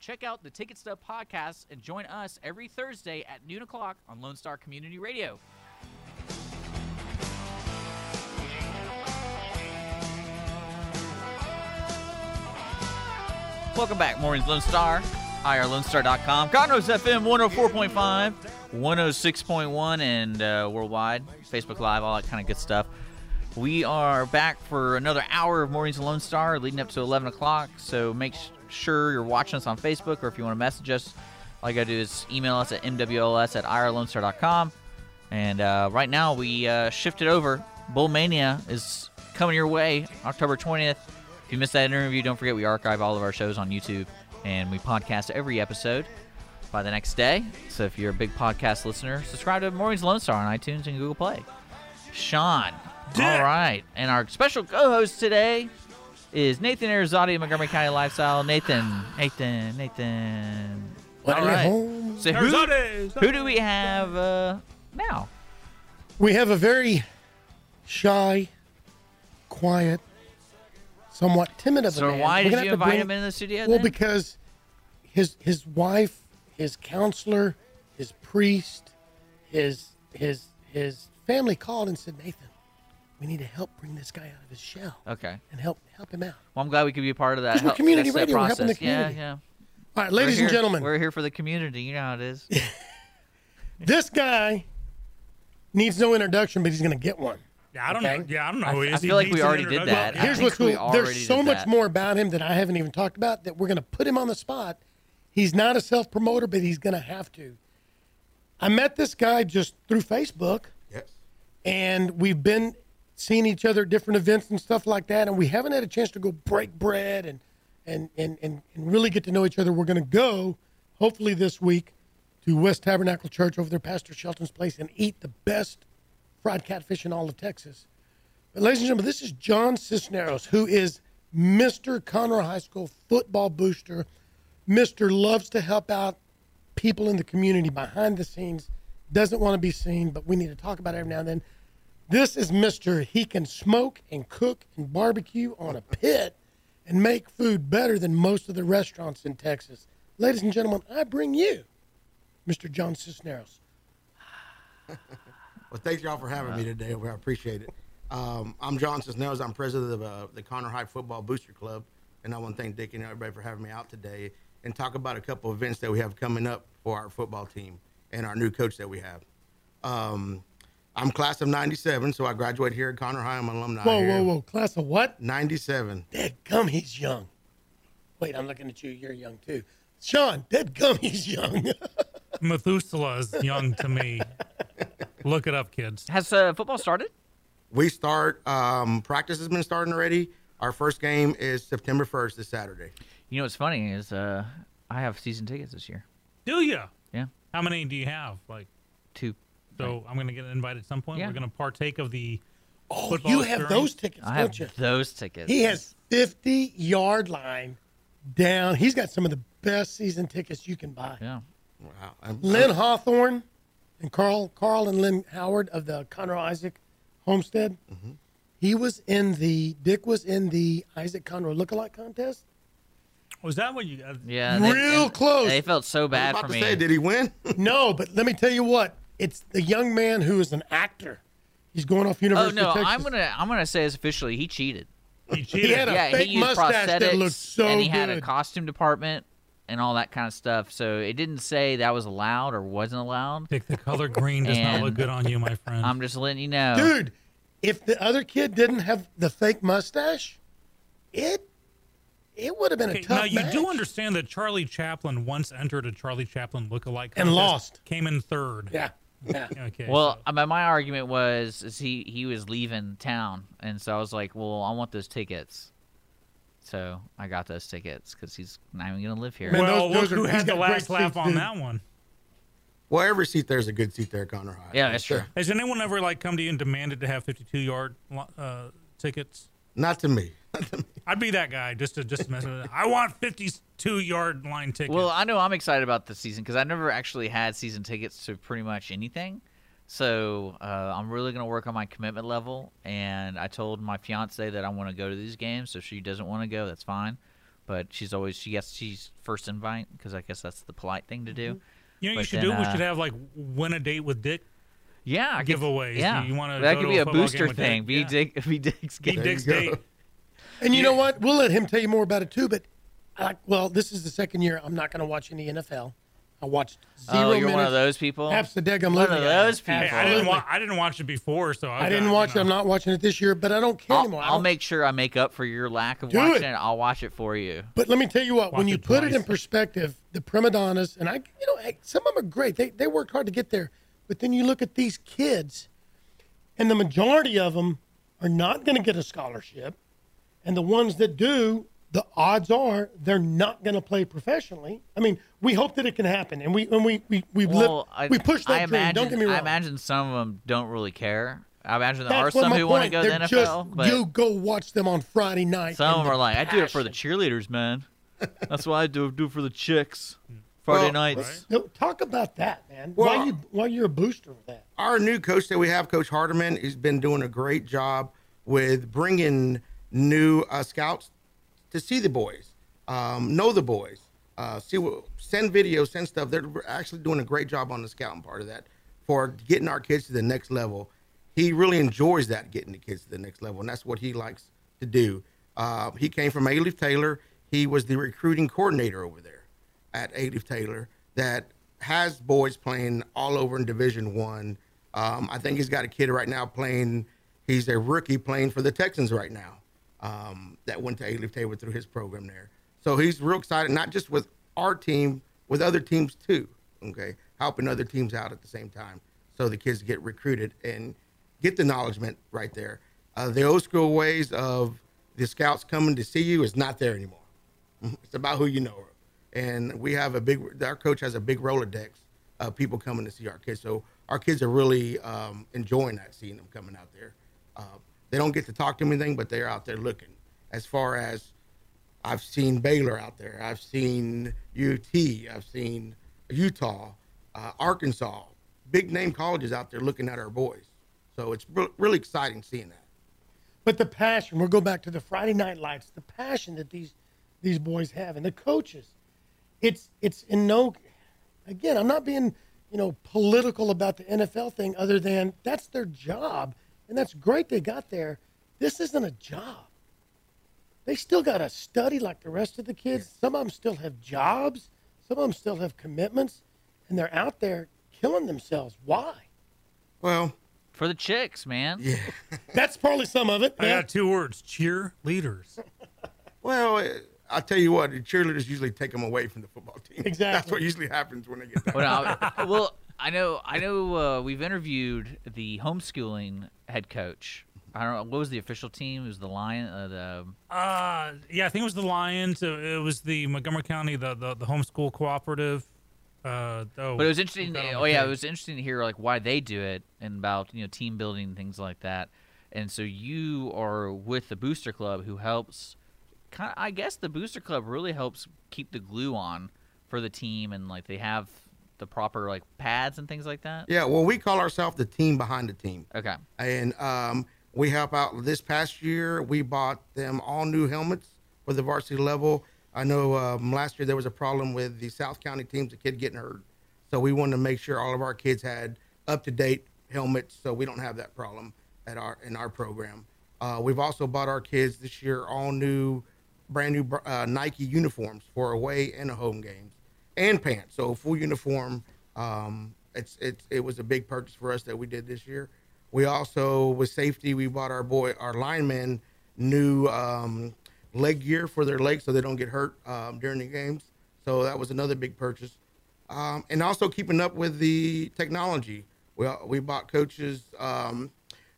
Speaker 1: check out the Ticket Stub podcast and join us every Thursday at noon o'clock on Lone Star Community Radio. Welcome back, Mornings Lone Star, IRLoneStar.com, Conroe's FM 104.5, 106.1, and uh, worldwide, Facebook Live, all that kind of good stuff. We are back for another hour of Mornings Lone Star, leading up to 11 o'clock. So make sh- sure you're watching us on Facebook, or if you want to message us, all you got to do is email us at mwls at irlonestar.com. And uh, right now, we uh, shifted over. Bull Mania is coming your way October 20th. If you missed that interview, don't forget we archive all of our shows on YouTube, and we podcast every episode by the next day. So if you're a big podcast listener, subscribe to Mornings Lone Star on iTunes and Google Play. Sean. All right. And our special co host today is Nathan Arizotti, of Montgomery County Lifestyle. Nathan, Nathan, Nathan.
Speaker 3: What
Speaker 1: All
Speaker 3: are you
Speaker 1: right.
Speaker 3: home?
Speaker 1: So who, who do we have uh, now?
Speaker 3: We have a very shy, quiet, somewhat timid of a
Speaker 1: So
Speaker 3: man.
Speaker 1: why did you invite
Speaker 3: bring-
Speaker 1: him into the studio
Speaker 3: Well,
Speaker 1: then?
Speaker 3: because his his wife, his counselor, his priest, his his his family called and said, Nathan, we need to help bring this guy out of his shell
Speaker 1: Okay.
Speaker 3: and help help him out.
Speaker 1: Well, I'm glad we could be a part of that.
Speaker 3: Because we're
Speaker 1: help-
Speaker 3: community
Speaker 1: that's that
Speaker 3: radio, we're helping the
Speaker 1: process. Yeah, yeah.
Speaker 3: All right, ladies
Speaker 1: We're
Speaker 3: and gentlemen,
Speaker 1: we're here for the community. You know how it is. [LAUGHS]
Speaker 3: this guy needs no introduction, but he's going to get one.
Speaker 2: Yeah, I don't
Speaker 3: Okay?
Speaker 2: know. Yeah, I don't know.
Speaker 1: I-
Speaker 2: who he
Speaker 1: I
Speaker 2: is. He
Speaker 1: feel like we already did that. I
Speaker 3: Here's what's cool. There's so much
Speaker 1: that.
Speaker 3: more about him that I haven't even talked about that we're going to put him on the spot. He's not a self promoter, but he's going to have to. I met this guy just through Facebook.
Speaker 8: Yes.
Speaker 3: and we've been seeing each other at different events and stuff like that and we haven't had a chance to go break bread and and and and, and really get to know each other. We're going to go hopefully this week to west tabernacle church over there pastor shelton's place and eat the best fried catfish in all of texas. But ladies and gentlemen this is john cisneros who is mr conroe high school football booster. Mr loves to help out people in the community behind the scenes doesn't want to be seen, but we need to talk about it every now and then. This is Mr. He can smoke and cook and barbecue on a pit and make food better than most of the restaurants in Texas. Ladies and gentlemen, I bring you Mr. John Cisneros. [LAUGHS]
Speaker 11: Well, thank y'all for having me today. I appreciate it. Um, I'm John Cisneros. I'm president of uh, the Conroe High Football Booster Club, and I want to thank Dick and everybody for having me out today and talk about a couple events that we have coming up for our football team and our new coach that we have. Um, I'm class of '97, so I graduated here at Conroe High. I'm an alumni.
Speaker 3: Whoa,
Speaker 11: here.
Speaker 3: whoa, whoa. Class of what?
Speaker 11: '97.
Speaker 3: Dead gum, he's young. Wait, I'm looking at you. You're young too. Sean, dead gum, [LAUGHS] he's young.
Speaker 2: Methuselah is young to me. Look it up, kids.
Speaker 1: Has uh, football started?
Speaker 11: We start. Um, practice has been starting already. Our first game is September 1st, this Saturday.
Speaker 1: You know what's funny is uh, I have season tickets this year.
Speaker 2: Do you?
Speaker 1: Yeah.
Speaker 2: How many do you have? Like
Speaker 1: two.
Speaker 2: So I'm going to get invited at some point.
Speaker 1: Yeah.
Speaker 2: We're going to partake of the.
Speaker 3: Oh, you have
Speaker 2: experience.
Speaker 3: those tickets,
Speaker 1: I
Speaker 3: don't
Speaker 1: have
Speaker 3: you?
Speaker 1: those tickets.
Speaker 3: He has 50 yard line down. He's got some of the best season tickets you can buy.
Speaker 1: Yeah.
Speaker 11: Wow. I'm-
Speaker 3: Lynn Hawthorne and Carl Carl and Lynn Howard of the Conroe Isaac Homestead.
Speaker 11: Mm-hmm.
Speaker 3: He was in the Dick was in the Isaac Conroe lookalike contest.
Speaker 2: Was that what you got?
Speaker 1: Yeah.
Speaker 3: Real
Speaker 1: and
Speaker 3: close.
Speaker 1: They felt so bad
Speaker 11: about
Speaker 1: for
Speaker 11: to
Speaker 1: me.
Speaker 11: say, did he win? [LAUGHS] [LAUGHS]
Speaker 3: no, but let me tell you what. It's the young man who is an actor. He's going off
Speaker 1: oh
Speaker 3: University
Speaker 1: no,
Speaker 3: of Texas.
Speaker 1: I'm gonna I'm gonna say this officially. He cheated.
Speaker 2: He cheated.
Speaker 3: He had a
Speaker 1: yeah,
Speaker 3: fake
Speaker 1: he used
Speaker 3: mustache that looked so
Speaker 1: and he had a costume department and all that kind of stuff. So it didn't say that was allowed or wasn't allowed.
Speaker 2: Dick, the color green does not look good on you, my friend.
Speaker 1: I'm just letting you know.
Speaker 3: Dude, if the other kid didn't have the fake mustache, it it would have been a
Speaker 2: Okay,
Speaker 3: tough
Speaker 2: now you
Speaker 3: match.
Speaker 2: do understand that Charlie Chaplin once entered a Charlie Chaplin lookalike
Speaker 3: And
Speaker 2: contest,
Speaker 3: lost.
Speaker 2: Came in third.
Speaker 3: Yeah. Yeah. [LAUGHS]
Speaker 2: Okay.
Speaker 1: Well,
Speaker 2: so-
Speaker 1: I mean, my argument was is he he was leaving town, and so I was like, well, I want those tickets. So I got those tickets because he's not even gonna live here.
Speaker 3: Man,
Speaker 2: well,
Speaker 3: those-
Speaker 2: look
Speaker 3: those are-
Speaker 2: who
Speaker 3: he's
Speaker 2: had the last laugh on that one.
Speaker 11: Well, every seat there's a good seat there, Conroe. Conroe High.
Speaker 1: Yeah, that's true.
Speaker 2: Has anyone ever like come to you and demanded to have 52 yard uh, tickets? [LAUGHS]
Speaker 11: Not to me.
Speaker 2: I'd be that guy just to just mess with it. I want 52 yard line tickets.
Speaker 1: Well, I know I'm excited about the season because I never actually had season tickets to pretty much anything. So uh, I'm really gonna work on my commitment level, and I told my fiance that I want to go to these games. So if she doesn't want to go, that's fine. But she's always she gets she's first invite because I guess that's the polite thing to do.
Speaker 2: you know, what you should
Speaker 1: then,
Speaker 2: do. we
Speaker 1: uh,
Speaker 2: should have like win a date with Dick.
Speaker 1: Yeah, I could-
Speaker 2: giveaways.
Speaker 1: Yeah,
Speaker 2: You, want to
Speaker 1: that could be
Speaker 2: a,
Speaker 1: a booster
Speaker 2: game with
Speaker 1: thing.
Speaker 2: Dick?
Speaker 1: Be
Speaker 2: Yeah.
Speaker 1: Dick, be Dick's
Speaker 2: Be
Speaker 1: game.
Speaker 2: Dick's date.
Speaker 3: And you know what? We'll let him tell you more about it too. But I, well, this is the second year I'm not going to watch any NFL. I watched zero
Speaker 1: Oh, you're
Speaker 3: minutes.
Speaker 1: one of those people.
Speaker 3: Absolutely, I'm
Speaker 1: One of those people.
Speaker 2: Hey, I didn't wa- I didn't watch it before, so I,
Speaker 3: I didn't
Speaker 2: got,
Speaker 3: watch
Speaker 2: you
Speaker 3: it.
Speaker 2: know.
Speaker 3: I'm not watching it this year, but I don't care
Speaker 1: I'll,
Speaker 3: anymore. I
Speaker 1: I'll make sure I make up for your lack of
Speaker 3: Do
Speaker 1: watching
Speaker 3: it.
Speaker 1: it. I'll watch it for you.
Speaker 3: But let me tell you what, when you
Speaker 2: it
Speaker 3: put it in perspective, the prima donnas, and I, you know, some of them are great. They, they worked hard to get there. But then you look at these kids, and the majority of them are not going to get a scholarship. And the ones that do, the odds are they're not going to play professionally. I mean, we hope that it can happen. And we, and we, we, we've
Speaker 1: Well,
Speaker 3: lived,
Speaker 1: I,
Speaker 3: we push that
Speaker 1: I
Speaker 3: dream.
Speaker 1: imagine,
Speaker 3: Don't get me wrong.
Speaker 1: I imagine some of them don't really care. I imagine there are
Speaker 3: That's what
Speaker 1: some
Speaker 3: my
Speaker 1: who want to
Speaker 3: point.
Speaker 1: go to the NFL,
Speaker 3: just,
Speaker 1: but
Speaker 3: you go watch them on Friday night.
Speaker 1: some of them are
Speaker 3: the
Speaker 1: like, I do it for the cheerleaders, man. That's what I do. Do for the chicks. Hmm. Friday
Speaker 11: Well,
Speaker 1: nights.
Speaker 3: No, talk about that, man.
Speaker 11: Well-
Speaker 3: why you why you're a booster of that?
Speaker 11: Our new coach that we have, Coach Hardeman, has been doing a great job with bringing new uh, scouts to see the boys, um, know the boys, uh, see what, send videos, send stuff. They're actually doing a great job on the scouting part of that for getting our kids to the next level. He really enjoys that, getting the kids to the next level, and that's what he likes to do. Uh, he came from Alief Taylor. He was the recruiting coordinator over there. At Alief Taylor that has boys playing all over in Division One. Um, I think he's got a kid right now playing. He's a rookie playing for the Texans right now. Um, that went to Alief Taylor through his program there. So he's real excited, not just with our team, with other teams too. Okay, helping other teams out at the same time, so the kids get recruited and get the acknowledgement right there. Uh, the old school ways of the scouts coming to see you is not there anymore. [LAUGHS] It's about who you know. And we have a big, our coach has a big Rolodex of people coming to see our kids. So our kids are really um, enjoying that, seeing them coming out there. Uh, they don't get to talk to them anything, but they're out there looking. As far as I've seen Baylor out there, I've seen UT, I've seen Utah, uh, Arkansas, big name colleges out there looking at our boys. So it's re- really exciting seeing that.
Speaker 3: But the passion, we'll go back to the Friday night lights, the passion that these these boys have and the coaches. It's it's in no again, I'm not being, you know, political about the NFL thing other than that's their job and that's great they got there. This isn't a job. They still got to study like the rest of the kids. Some of them still have jobs. Some of them still have commitments and they're out there killing themselves. Why?
Speaker 11: Well,
Speaker 1: For the chicks, man.
Speaker 11: Yeah.
Speaker 3: That's probably some of it.
Speaker 2: I
Speaker 3: yeah.
Speaker 2: got two words: cheerleaders. [LAUGHS]
Speaker 11: Well, eh, I'll tell you what, the cheerleaders usually take them away from the football [LAUGHS] team.
Speaker 3: Exactly.
Speaker 11: That's what usually happens when they get back.
Speaker 1: Well, [LAUGHS] well, I know, I know. Uh, we've interviewed the homeschooling head coach. I don't know what was the official team. It was the Lion. Uh, the
Speaker 2: Uh, yeah, I think it was the Lions. uh, It was the Montgomery County, the the, the homeschool cooperative. Uh, oh,
Speaker 1: but it was interesting. Oh
Speaker 2: the
Speaker 1: yeah, it was interesting to hear like why they do it and about you know team building and things like that. And so you are with the Booster Club, who helps. Kind of, I guess the Booster Club really helps keep the glue on for the team, and like they have the proper like pads and things like that.
Speaker 11: Yeah, well, we call ourselves the team behind the team.
Speaker 1: Okay.
Speaker 11: And um, we help out. This past year, we bought them all new helmets for the varsity level. I know um, last year there was a problem with the South County teams, the kid getting hurt. So we wanted to make sure all of our kids had up to date helmets, so we don't have that problem at our in our program. Uh, we've also bought our kids this year all new, brand new uh, Nike uniforms for away and home games, and pants. So full uniform. Um, it's it's it was a big purchase for us that we did this year. We also, with safety, we bought our boy, our linemen, new um, leg gear for their legs so they don't get hurt um, during the games. So that was another big purchase. Um, and also keeping up with the technology. We, we bought coaches um,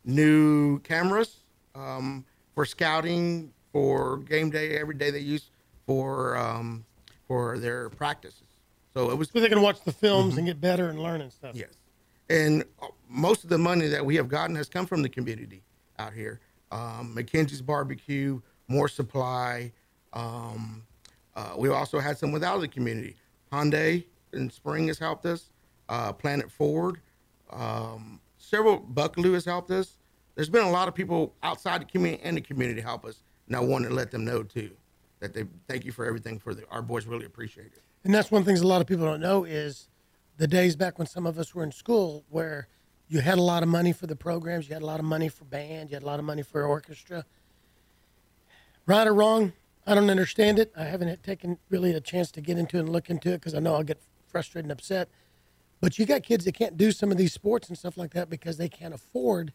Speaker 11: new cameras um, for scouting, for game day, every day they use for um, for their practices. So it was
Speaker 3: So they can watch the films and get better and learn and stuff.
Speaker 11: Yes. And uh, most of the money that we have gotten has come from the community out here. Um, McKenzie's Barbecue, Moore Supply. Um, uh, we also had some without the community. Hyundai in spring has helped us. Uh, Planet Forward. Um, several, Buckaloo has helped us. There's been a lot of people outside the community and the community help us. And I want to let them know too that they thank you for everything for the, our boys really appreciate it.
Speaker 3: And that's one of the things a lot of people don't know is the days back when some of us were in school where you had a lot of money for the programs, you had a lot of money for band, you had a lot of money for orchestra. Right or wrong, I don't understand it. I haven't taken really a chance to get into it and look into it because I know I'll get frustrated and upset. But you got kids that can't do some of these sports and stuff like that because they can't afford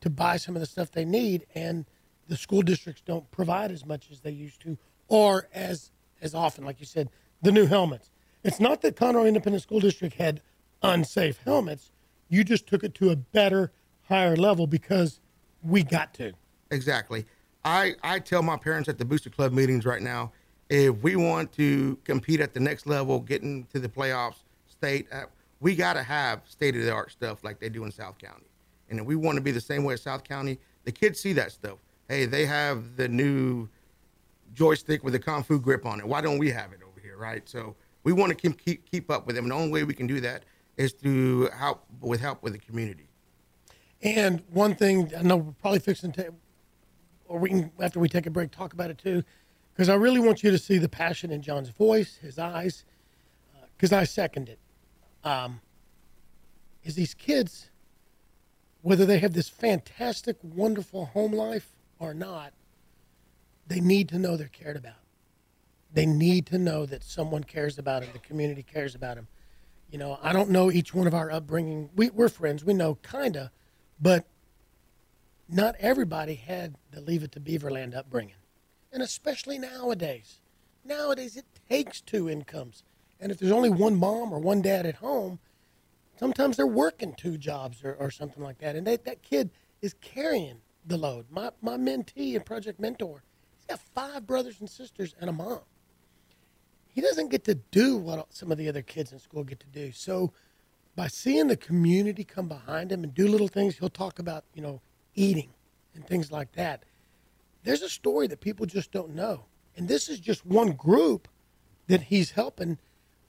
Speaker 3: to buy some of the stuff they need, and the school districts don't provide as much as they used to, or as as often. Like you said, the new helmets. It's not that Conroe Independent School District had unsafe helmets. You just took it to a better, higher level because we got to.
Speaker 11: Exactly. I, I tell my parents at the Booster Club meetings right now, if we want to compete at the next level, getting to the playoffs, state, uh, we got to have state of the art stuff like they do in South County. And if we want to be the same way as South County, the kids see that stuff. Hey, they have the new joystick with the Kung Fu grip on it. Why don't we have it over here, right? So we want to keep keep, keep up with them. And the only way we can do that is through help with help with the community.
Speaker 3: And one thing I know we're probably fixing to, or we can after we take a break talk about it too, because I really want you to see the passion in John's voice, his eyes, because I second it. Um, is these kids, whether they have this fantastic, wonderful home life or not, they need to know they're cared about. they need to know that someone cares about them, the community cares about them. You know, I don't know each one of our upbringing. We, we're friends, we know kinda, but not everybody had the Leave It to Beaverland upbringing, and especially nowadays. Nowadays, it takes two incomes, and if there's only one mom or one dad at home, sometimes they're working two jobs or, or something like that, and they, that kid is carrying the load. My my mentee and project mentor, he's got five brothers and sisters and a mom. He doesn't get to do what some of the other kids in school get to do. So, by seeing the community come behind him and do little things, he'll talk about you know eating and things like that. There's a story that people just don't know, and this is just one group that he's helping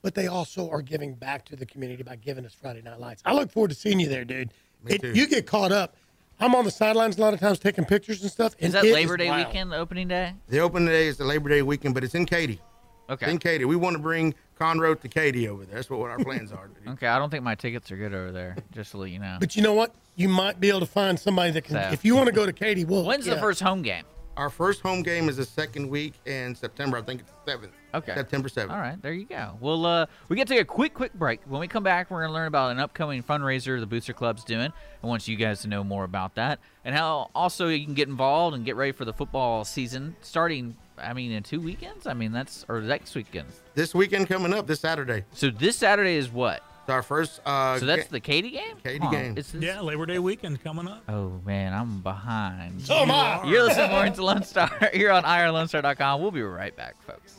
Speaker 3: but they also are giving back to the community by giving us Friday Night Lights. I look forward to seeing you there, dude. It- you get caught up. I'm on the sidelines a lot of times taking pictures and stuff.
Speaker 1: Is that Labor Day
Speaker 3: wild.
Speaker 1: weekend, the opening day?
Speaker 11: The opening day is the Labor Day weekend, but it's in Katy.
Speaker 1: Okay.
Speaker 11: It's in Katy. We want to bring Conroe to Katy over there. That's what our plans are.
Speaker 1: Okay, I don't think my tickets are good over there. Just to let you know.
Speaker 3: But you know what? You might be able to find somebody that can.
Speaker 1: So-
Speaker 3: If you want to go to Katy, we'll.
Speaker 1: When's the first home game?
Speaker 11: Our first home game is the second week in September. I think it's seventh.
Speaker 1: Okay.
Speaker 11: September seventh.
Speaker 1: All right, there you go. Well, uh, we get to take a quick, quick break. When we come back, we're going to learn about an upcoming fundraiser the Booster Club's doing. I want you guys to know more about that and how also you can get involved and get ready for the football season starting. I mean, in two weekends. I mean, that's or next weekend.
Speaker 11: This weekend coming up, this Saturday.
Speaker 1: So this Saturday is what?
Speaker 11: It's our first. Uh,
Speaker 1: So that's
Speaker 11: ga-
Speaker 1: the Katy game.
Speaker 11: Katy
Speaker 1: Huh,
Speaker 11: game.
Speaker 1: It's this-
Speaker 2: Yeah, Labor Day weekend coming up.
Speaker 1: Oh man, I'm behind.
Speaker 2: So am I.
Speaker 1: You're listening to Mornings to Lone Star [LAUGHS] here on irlonestar.com. We'll be right back, folks.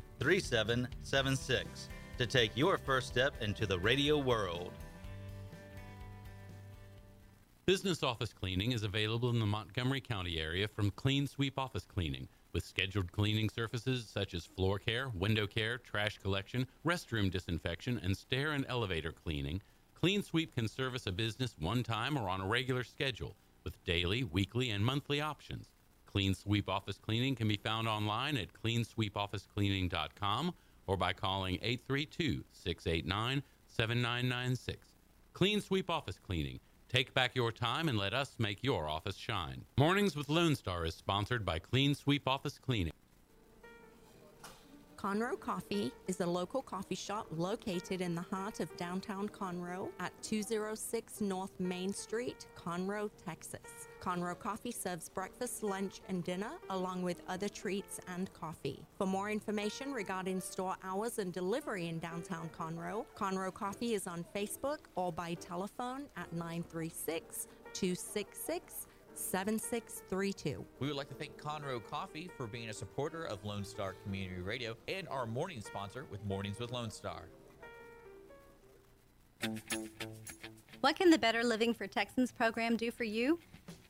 Speaker 12: 3776 to take your first step into the radio world.
Speaker 6: Business office cleaning is available in the Montgomery County area from Clean Sweep Office Cleaning, with scheduled cleaning services such as floor care, window care, trash collection, restroom disinfection, and stair and elevator cleaning. Clean Sweep can service a business one time or on a regular schedule, with daily, weekly, and monthly options. Clean Sweep Office Cleaning can be found online at cleansweepofficecleaning.com or by calling 832 689 7996. Clean Sweep Office Cleaning. Take back your time and let us make your office shine. Mornings with Lone Star is sponsored by Clean Sweep Office Cleaning.
Speaker 4: Conroe Coffee is a local coffee shop located in the heart of downtown Conroe at 206 North Main Street, Conroe, Texas. Conroe Coffee serves breakfast, lunch, and dinner, along with other treats and coffee. For more information regarding store hours and delivery in downtown Conroe, Conroe Coffee is on Facebook or by telephone at 936 266 7632.
Speaker 13: We would like to thank Conroe Coffee for being a supporter of Lone Star Community Radio and our morning sponsor with Mornings with Lone Star.
Speaker 14: What can the Better Living for Texans program do for you?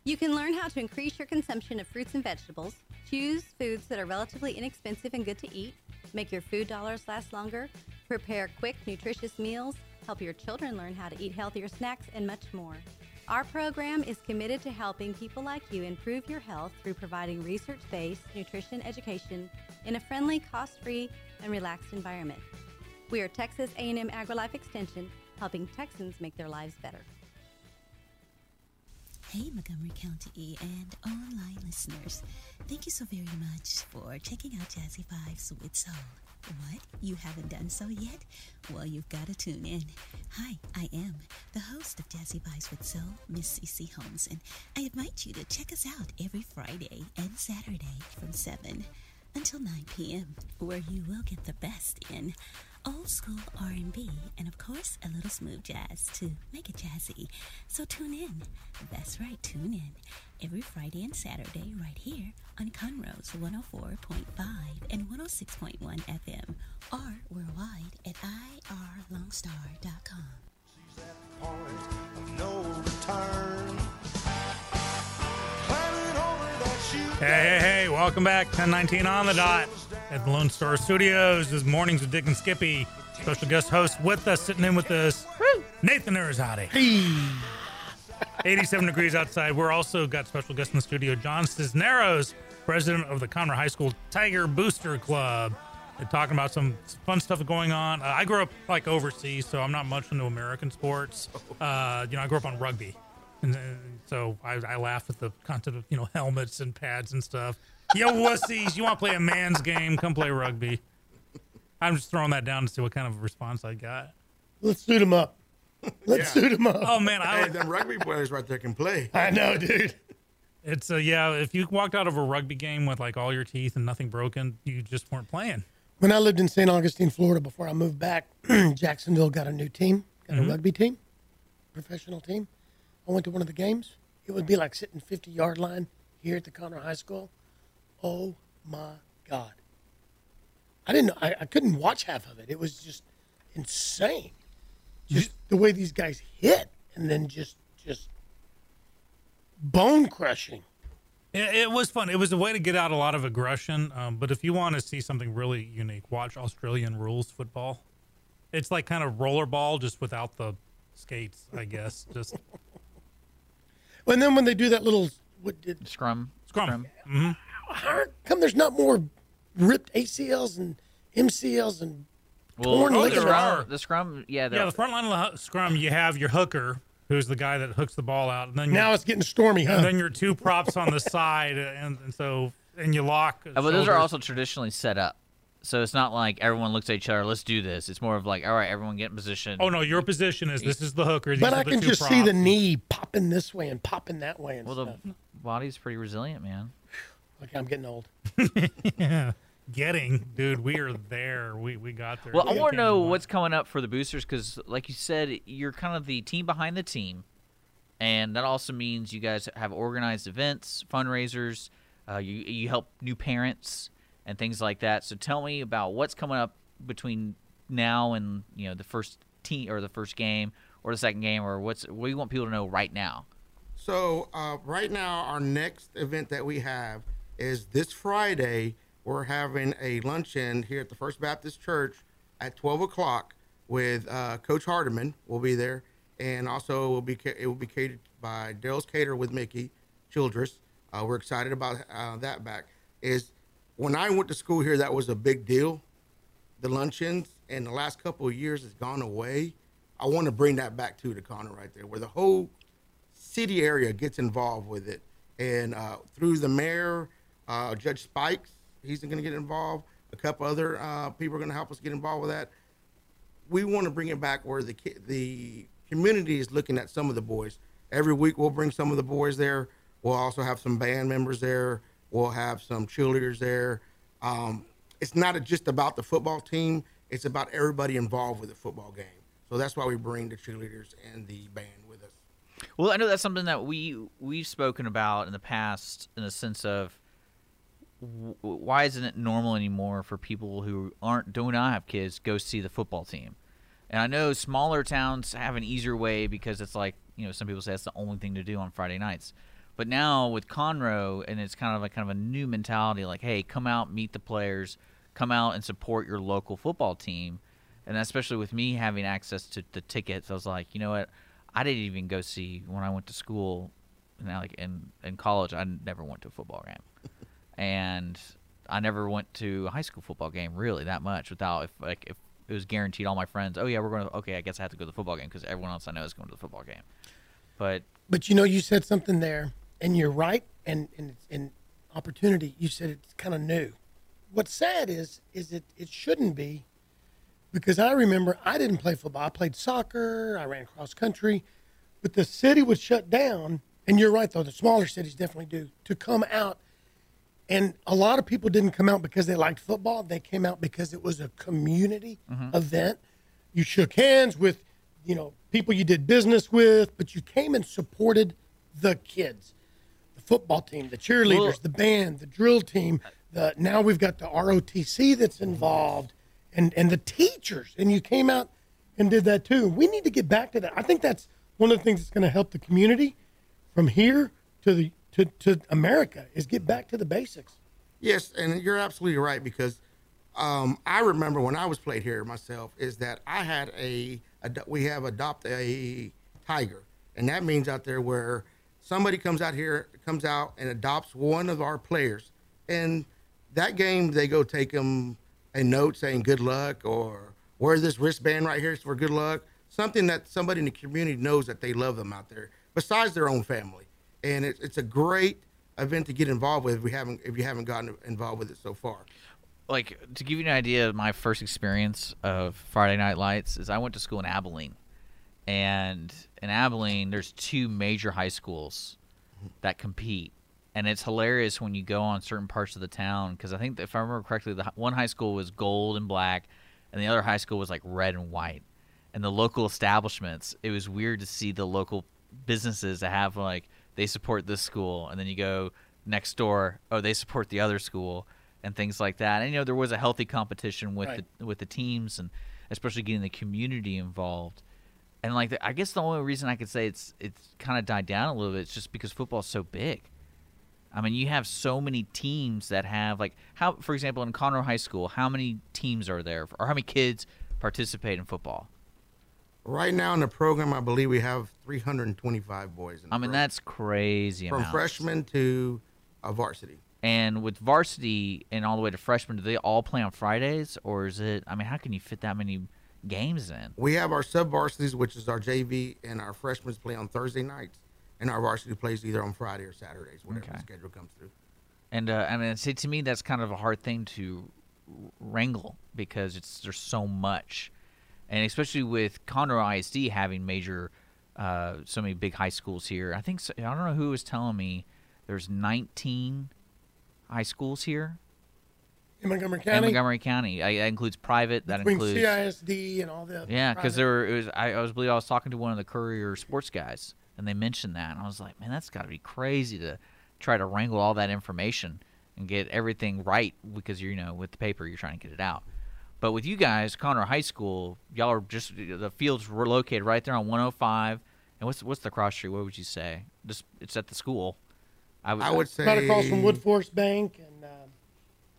Speaker 14: You can learn how to increase your consumption of fruits and vegetables, choose foods that are relatively inexpensive and good to eat, make your food dollars last longer, prepare quick, nutritious meals, help your children learn how to eat healthier snacks, and much more. Our program is committed to helping people like you improve your health through providing research-based nutrition education in a friendly, cost-free, and relaxed environment. We are Texas A&M AgriLife Extension, helping Texans make their lives better.
Speaker 15: Hey, Montgomery County and online listeners. Thank you so very much for checking out Jazzy Vibes with Soul. What? You haven't done so yet? Well, you've got to tune in. Hi, I am the host of Jazzy Vibes with Soul, Miss CC Holmes, and I invite you to check us out every Friday and Saturday from 7 until 9 p.m., where you will get the best in old school R&B, and of course a little smooth jazz to make it jazzy. So tune in. That's right, tune in every Friday and Saturday right here on Conroe's 104.5 and 106.1 FM or worldwide at irlonestar.com.
Speaker 7: No return. Climbing over that chute.
Speaker 2: Hey, hey, hey, welcome back. 1019 on the dot at the Lone Star Studios. This is Mornings with Dick and Skippy. Special guest host with us, sitting in with us, Nathan Arizade. 87 degrees outside. We're also got special guest in the studio, John Cisneros, president of the Conroe High School Tiger Booster Club. They're talking about some fun stuff going on. Uh, I grew up like overseas, so I'm not much into American sports. [LAUGHS] Uh, you know, I grew up on rugby, and, uh, so I, I laugh at the concept of you know helmets and pads and stuff. Yo, wussies! You want to play a man's game? Come play rugby. I'm just throwing that down to see what kind of response I got.
Speaker 3: Let's suit him up. Let's suit him up.
Speaker 2: Oh man, I
Speaker 11: Hey, them rugby players right there can play.
Speaker 3: I know, dude.
Speaker 2: It's a yeah. If you walked out of a rugby game with like all your teeth and nothing broken, you just weren't playing.
Speaker 3: When I lived in St. Augustine, Florida, before I moved back, [CLEARS THROAT] Jacksonville got a new team, got
Speaker 2: Mhm.
Speaker 3: a rugby team, professional team. I went to one of the games. It would be like sitting 50 yard line here at the Conroe High School. Oh my God. I didn't know, I, I couldn't watch half of it. It was just insane. Just the way these guys hit and then just, just bone crushing.
Speaker 2: It, it was fun. It was a way to get out a lot of aggression. Um, but if you want to see something really unique, watch Australian rules football. It's like kind of rollerball, just without the skates, I guess. Just [LAUGHS]
Speaker 3: And then when they do that little what did
Speaker 1: scrum,
Speaker 2: scrum. hmm
Speaker 3: How come there's not more ripped ACLs and MCLs and
Speaker 1: Well,
Speaker 3: torn
Speaker 1: the
Speaker 3: ligaments?
Speaker 1: scrum, the scrum, yeah,
Speaker 2: Yeah, the front line of the scrum, you have your hooker, who's the guy that hooks the ball out, and then
Speaker 3: Now
Speaker 2: your-
Speaker 3: it's getting stormy, huh?
Speaker 2: And then your two props on the [LAUGHS] side, and, and so and you lock.
Speaker 1: Uh, but those are also traditionally set up. So it's not like everyone looks at each other, let's do this. It's more of like, all right, everyone get in position.
Speaker 2: Oh no, your position is this is the hooker. These
Speaker 3: But
Speaker 2: are
Speaker 3: I
Speaker 2: the
Speaker 3: can
Speaker 2: two
Speaker 3: just see the knee popping this way and popping that way and
Speaker 1: Well,
Speaker 3: stuff.
Speaker 1: the body's pretty resilient, man.
Speaker 3: Okay, I'm getting old.
Speaker 2: yeah. [LAUGHS] [LAUGHS] Getting, dude, we are there. We we got there.
Speaker 1: Well, I want to know what's coming up for the boosters because, like you said, you're kind of the team behind the team, and that also means you guys have organized events, fundraisers. Uh, you you help new parents and things like that. So tell me about what's coming up between now and you know the first team or the first game or the second game or what's what do you want people to know right now?
Speaker 11: So uh, right now, our next event that we have is this Friday. We're having a luncheon here at the First Baptist Church at 12 o'clock with uh, Coach Hardiman. Will be there, and also will be it will be catered by Daryl's Cater with Mickey Childress. Uh, we're excited about uh, that. Back is when I went to school here, that was a big deal. The luncheons, and the last couple of years has gone away. I want to bring that back to the corner right there, where the whole city area gets involved with it, and uh, through the mayor, uh, Judge Spikes, he's going to get involved. A couple other uh, people are going to help us get involved with that. We want to bring it back where the the community is looking at some of the boys. Every week we'll bring some of the boys there. We'll also have some band members there. We'll have some cheerleaders there. Um, it's not just about the football team. It's about everybody involved with the football game. So that's why we bring the cheerleaders and the band with us.
Speaker 1: Well, I know that's something that we we've spoken about in the past, in the sense of why isn't it normal anymore for people who aren't do not have kids go see the football team? And I know smaller towns have an easier way because it's like you know some people say it's the only thing to do on Friday nights. But now with Conroe, and it's kind of like kind of a new mentality, like hey, come out, meet the players, come out and support your local football team. And especially with me having access to the tickets, I was like, you know what? I didn't even go see when I went to school. Now, like in in college, I never went to a football game, and I never went to a high school football game really that much without if like if it was guaranteed all my friends. Oh yeah, we're going to. Okay, I guess I have to go to the football game because everyone else I know is going to the football game. But
Speaker 3: But you know, you said something there, and you're right. And and in opportunity, you said it's kind of new. What's sad is is it it shouldn't be, because I remember I didn't play football. I played soccer. I ran cross country, but the city would shut down. And you're right though, the smaller cities definitely do to come out And a lot of people didn't come out because they liked football. They came out because it was a community
Speaker 1: Mhm.
Speaker 3: event. You shook hands with, you know, people you did business with, but you came and supported the kids, the football team, the cheerleaders,
Speaker 1: Well-
Speaker 3: the band, the drill team. The now we've got the ROTC that's involved, and and the teachers. And you came out and did that too. We need to get back to that. I think that's one of the things that's going to help the community from here to the to, to America is get back to the basics.
Speaker 11: Yes, and you're absolutely right because um, I remember when I was played here myself is that I had a, ad- we have adopt a tiger, and that means out there where somebody comes out here comes out and adopts one of our players, and that game they go take them a note saying good luck or wear this wristband right here for good luck, something that somebody in the community knows that they love them out there besides their own family, and it's it's a great event to get involved with if we haven't if you haven't gotten involved with it so far.
Speaker 1: like to give you an idea of my first experience of Friday Night Lights is I went to school in Abilene, and in Abilene there's two major high schools that compete, and it's hilarious when you go on certain parts of the town because I think if I remember correctly, the one high school was gold and black, and the other high school was like red and white, and the local establishments it was weird to see the local businesses that have like they support this school, and then you go next door, oh they support the other school and things like that. And you know, there was a healthy competition with
Speaker 3: Right.
Speaker 1: the with the teams and especially getting the community involved. And like, the, I guess the only reason I could say it's it's kind of died down a little bit is just because football's so big. I mean, you have so many teams that have like how, for example, in Conroe High School, how many teams are there, or how many kids participate in football?
Speaker 11: Right now in the program, I believe we have 325 boys. In the
Speaker 1: I mean,
Speaker 11: program.
Speaker 1: that's crazy.
Speaker 11: from
Speaker 1: amounts.
Speaker 11: freshman to uh, varsity.
Speaker 1: And with varsity and all the way to freshman, do they all play on Fridays, or is it? I mean, how can you fit that many games in?
Speaker 11: We have our sub varsities, which is our JV, and our freshmen play on Thursday nights, and our varsity plays either on Friday or Saturdays, whatever the schedule comes through.
Speaker 1: And uh, I mean, see, to me, that's kind of a hard thing to wrangle because it's there's so much, and especially with Conroe ISD having major, uh, so many big high schools here. I think so, I don't know who was telling me there's 19 high schools here
Speaker 3: In Montgomery County.
Speaker 1: in Montgomery County. I, that includes private. That
Speaker 3: between
Speaker 1: includes
Speaker 3: CISD and all the
Speaker 1: yeah, because there were, it was I, I was believe I was talking to one of the courier sports guys, and they mentioned that, and I was like, man, that's got to be crazy to try to wrangle all that information and get everything right because you're you know with the paper you're trying to get it out. But with you guys, Conroe High School, y'all are just the fields were located right there on 105. And what's what's the cross street? What would you say? Just it's at the school.
Speaker 11: I would say
Speaker 3: right across from Woodforest Bank and. Uh,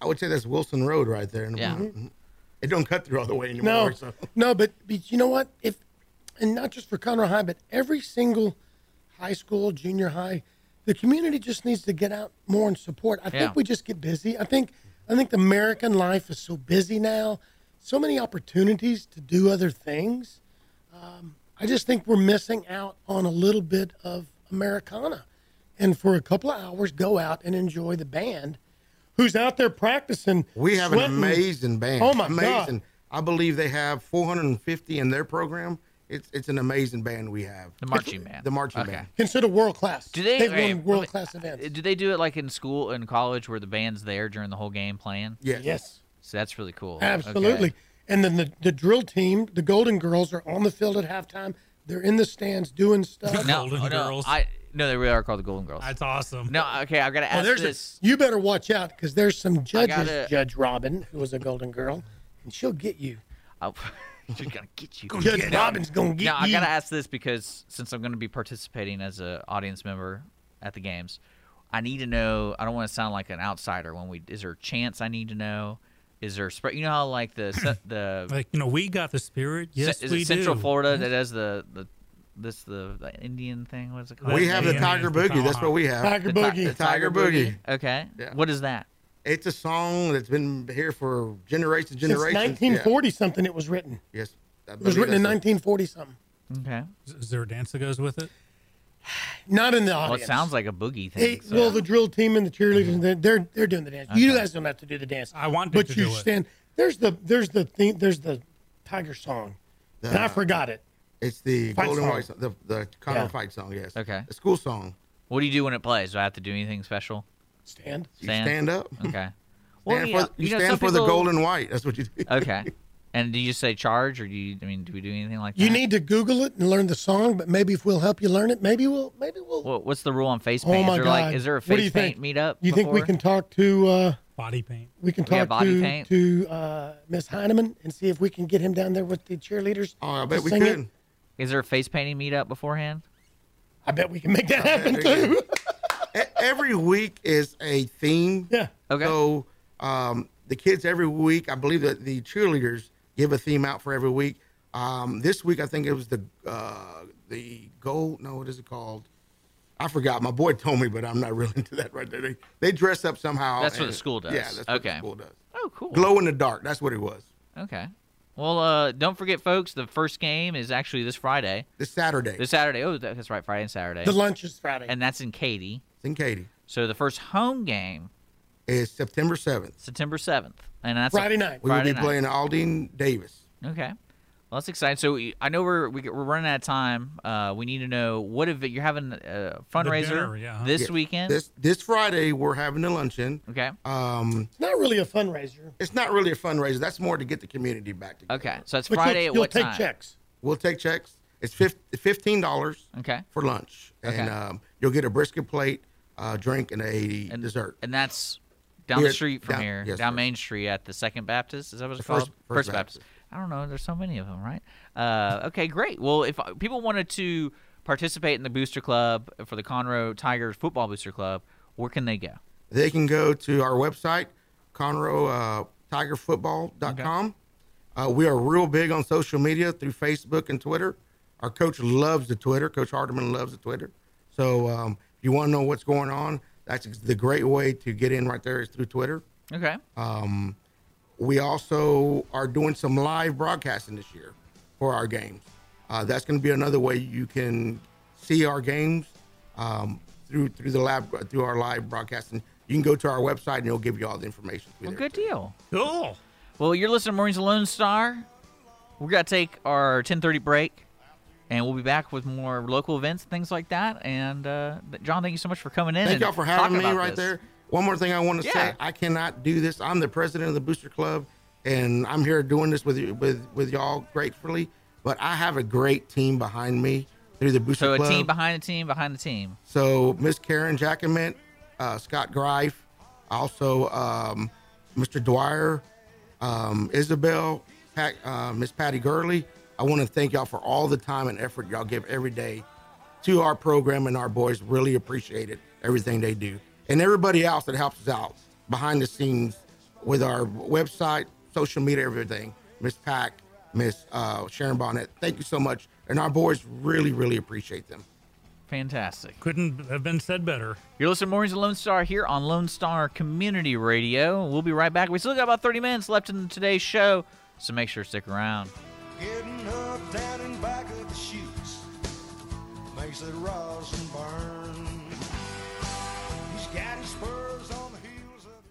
Speaker 11: I would say that's Wilson Road right there. And
Speaker 1: Yeah.
Speaker 11: Mhm. It don't cut through all the way anymore.
Speaker 3: No,
Speaker 11: So.
Speaker 3: no, but, but you know what? If and not just for Conroe High, but every single high school, junior high, the community just needs to get out more and support. I
Speaker 1: Yeah.
Speaker 3: think we just get busy. I think I think the American life is so busy now, so many opportunities to do other things. Um, I just think we're missing out on a little bit of Americana, and for a couple of hours, go out and enjoy the band. Who's out there practicing?
Speaker 11: We have
Speaker 3: sweating.
Speaker 11: an amazing band.
Speaker 3: Oh my
Speaker 11: amazing.
Speaker 3: God!
Speaker 11: I believe they have 450 in their program. It's it's an amazing band we have.
Speaker 1: The marching band.
Speaker 11: The marching
Speaker 1: Okay.
Speaker 11: band.
Speaker 3: Consider world class.
Speaker 1: Do they?
Speaker 3: They've
Speaker 1: okay,
Speaker 3: won world class events.
Speaker 1: Uh, do they do it like in school and college where the band's there during the whole game playing?
Speaker 11: Yeah.
Speaker 3: Yes.
Speaker 1: So that's really cool.
Speaker 3: Absolutely.
Speaker 1: Okay.
Speaker 3: And then the, the drill team, the Golden Girls, are on the field at halftime. They're in the stands doing stuff.
Speaker 1: No, oh, no, I no, they really are called the Golden Girls.
Speaker 2: That's awesome.
Speaker 1: No, okay, I've got to
Speaker 3: Oh,
Speaker 1: ask
Speaker 3: there's a-
Speaker 1: this.
Speaker 3: you better watch out because there's some judges.
Speaker 1: gotta-
Speaker 3: Judge Robin, who was a Golden Girl, and she'll get you.
Speaker 1: I'll, she's gonna get you.
Speaker 3: Judge Robin's gonna get
Speaker 1: now, I gotta ask this because since I'm gonna be participating as an audience member at the games, I need to know. I don't want to sound like an outsider. When we is there a chance I need to know? Is there spread? You know how like the [CLEARS THROAT] the
Speaker 2: Like you know, we got the spirit. Yes,
Speaker 1: Ce- is
Speaker 2: we
Speaker 1: it Central
Speaker 2: do.
Speaker 1: Florida that has the the this the, the Indian thing? What's it called?
Speaker 11: We have the Tiger Boogie. That's what we have.
Speaker 3: Tiger
Speaker 1: The ti-
Speaker 3: Boogie.
Speaker 1: the
Speaker 11: Tiger Boogie.
Speaker 1: Okay.
Speaker 11: Yeah.
Speaker 1: What is that?
Speaker 11: It's a song that's been here for generations,
Speaker 3: Since
Speaker 11: generations.
Speaker 3: 1940 something, it was written.
Speaker 11: Yes.
Speaker 3: It was written in 1940 something.
Speaker 1: Okay.
Speaker 2: Is, is there a dance that goes with it? [SIGHS]
Speaker 3: Not in the
Speaker 1: Well, it sounds like a boogie
Speaker 3: Hey,
Speaker 1: thing. so-
Speaker 3: Well, the drill team and the cheerleaders, mm-hmm. they're, they're they're doing the dance. You guys don't have to do the dance.
Speaker 2: I want
Speaker 3: but
Speaker 2: to
Speaker 3: you
Speaker 2: do it.
Speaker 3: stand. There's the there's the thing. There's the Tiger song, and I forgot it.
Speaker 11: It's the
Speaker 3: Fight
Speaker 11: Golden
Speaker 3: song.
Speaker 11: White song, the the Conroe
Speaker 3: Yeah.
Speaker 11: fight song. Yes.
Speaker 1: Okay.
Speaker 11: The school song.
Speaker 1: What do you do when it plays? Do I have to do anything special?
Speaker 3: Stand.
Speaker 11: You stand up.
Speaker 1: Okay.
Speaker 11: Stand
Speaker 1: yeah,
Speaker 11: for, you,
Speaker 1: know,
Speaker 11: stand
Speaker 1: some
Speaker 11: for the
Speaker 1: people-
Speaker 11: gold and white. That's what you do.
Speaker 1: Okay. [LAUGHS] And do you say charge, or do you? I mean, do we do anything like that?
Speaker 3: You need to Google it and learn the song, but maybe if we'll help you learn it, maybe we'll maybe we'll.
Speaker 1: What, what's the rule on face paint?
Speaker 3: Oh
Speaker 1: paint?
Speaker 3: my
Speaker 1: is there
Speaker 3: God!
Speaker 1: like, is there a face paint
Speaker 3: think?
Speaker 1: meetup?
Speaker 3: You think we can talk to uh,
Speaker 2: body paint?
Speaker 3: We can
Speaker 1: We have
Speaker 3: talk
Speaker 1: body
Speaker 3: to
Speaker 1: paint?
Speaker 3: to uh, Miss Heineman and see if we can get him down there with the cheerleaders.
Speaker 11: Oh, I
Speaker 3: to sing it.
Speaker 1: Is there a face painting meetup beforehand?
Speaker 3: I bet we can make that happen too. [LAUGHS]
Speaker 11: E- every week is a theme.
Speaker 3: Yeah.
Speaker 1: Okay.
Speaker 11: So um, the kids every week, I believe that the cheerleaders give a theme out for every week. Um, this week, I think it was the uh, the gold. No, what is it called? I forgot. My boy told me, but I'm not really [LAUGHS] into that right there. They, they dress up somehow.
Speaker 1: That's what the school does.
Speaker 11: Yeah, that's what
Speaker 1: Okay.
Speaker 11: the school does.
Speaker 1: Oh, cool.
Speaker 11: Glow in the dark. That's what it was.
Speaker 1: Okay. Well, uh, don't forget, folks. The first game is actually this Friday.
Speaker 11: This Saturday.
Speaker 1: This Saturday. Oh, that's right. Friday and Saturday.
Speaker 3: The lunch is Friday.
Speaker 1: and that's in Katy.
Speaker 11: It's in Katy.
Speaker 1: So the first home game
Speaker 11: is September seventh.
Speaker 1: September seventh, and that's Friday a night.
Speaker 11: We will be
Speaker 1: night.
Speaker 11: playing Aldine Davis.
Speaker 1: Okay. Well, that's exciting. So we- I know we're we, we're running out of time. Uh, we need to know what if you're having a fundraiser
Speaker 2: dinner, yeah.
Speaker 1: this
Speaker 11: Yes.
Speaker 1: weekend.
Speaker 11: This this Friday we're having a luncheon.
Speaker 1: Okay.
Speaker 11: Um,
Speaker 3: it's not really a fundraiser.
Speaker 11: It's not really a fundraiser. That's more to get the community back together.
Speaker 1: Okay, so it's
Speaker 3: But you'll-
Speaker 1: Friday at
Speaker 3: you'll
Speaker 1: what
Speaker 3: take
Speaker 1: time?
Speaker 3: checks.
Speaker 11: We'll take checks. It's fifteen dollars.
Speaker 1: Okay.
Speaker 11: For lunch,
Speaker 1: Okay.
Speaker 11: and um, you'll get a brisket plate, uh, drink, and a and, dessert.
Speaker 1: And that's down
Speaker 11: Here-
Speaker 1: the street from
Speaker 11: down-
Speaker 1: here,
Speaker 11: yes,
Speaker 1: down
Speaker 11: sir.
Speaker 1: Main Street at the Second Baptist. Is that what it's
Speaker 11: The First-
Speaker 1: called?
Speaker 11: First
Speaker 1: Baptist. I don't know. There's so many of them, right? Uh, okay, great. Well, if uh, people wanted to participate in the Booster Club for the Conroe Tigers Football Booster Club, where can they go?
Speaker 11: They can go to our website, Conroe uh, TigerFootball.com. Uh, we are real big on social media through Facebook and Twitter. Our coach loves the Twitter. Coach Hardeman loves the Twitter. So um, you want to know what's going on, that's the great way to get in right there is through Twitter.
Speaker 1: Okay.
Speaker 11: Um, we also are doing some live broadcasting this year for our games. Uh, that's going to be another way you can see our games um, through through the lab through our live broadcasting. You can go to our website and it'll give you all the information.
Speaker 1: Well,
Speaker 11: there.
Speaker 1: good deal.
Speaker 2: Cool.
Speaker 1: Well, you're listening to Mornings of Lone Star. We're gonna take our 10:30 break, and we'll be back with more local events, and things like that. And uh, John, thank you so much for coming in.
Speaker 11: Thank y'all for having me right
Speaker 1: this.
Speaker 11: there. One more thing I want to
Speaker 1: Yeah.
Speaker 11: say: I cannot do this. I'm the president of the Booster Club, and I'm here doing this with you, with with y'all gratefully. But I have a great team behind me through the Booster club.
Speaker 1: So a team behind the team behind the team.
Speaker 11: So Miss Karen Jackament, uh, Scott Greif, also um, Mr. Dwyer, um, Isabel, Pat, uh, Miss Patty Gurley. I want to thank y'all for all the time and effort y'all give every day to our program, and our boys really appreciate it, everything they do. And everybody else that helps us out behind the scenes with our website, social media, everything. Miss Pack, Miss uh, Sharon Bonnet, thank you so much. And our boys really, really appreciate them.
Speaker 1: Fantastic.
Speaker 2: Couldn't have been said better.
Speaker 1: You're listening to Mornings of Lone Star here on Lone Star Community Radio. We'll be right back. We still got about 30 minutes left in today's show, so make sure to stick around.
Speaker 7: Getting up, down, and back of the chutes makes that rosin burn. He's got his spurs on the heels of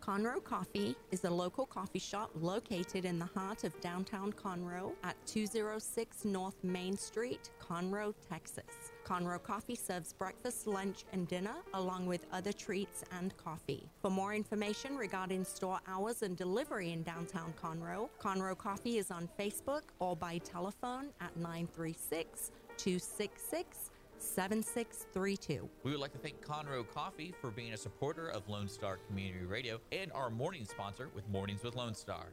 Speaker 4: Conroe Coffee is a local coffee shop located in the heart of downtown Conroe at 206 North Main Street, Conroe, Texas. Conroe Coffee serves breakfast, lunch, and dinner, along with other treats and coffee. For more information regarding store hours and delivery in downtown Conroe, Conroe Coffee is on Facebook or by telephone at 936 266 7632.
Speaker 16: We would like to thank Conroe Coffee for being a supporter of Lone Star Community Radio and our morning sponsor with Mornings with Lone Star.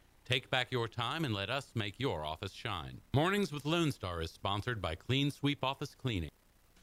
Speaker 6: Take back your time and let us make your office shine. Mornings with Lone Star is sponsored by Clean Sweep Office Cleaning.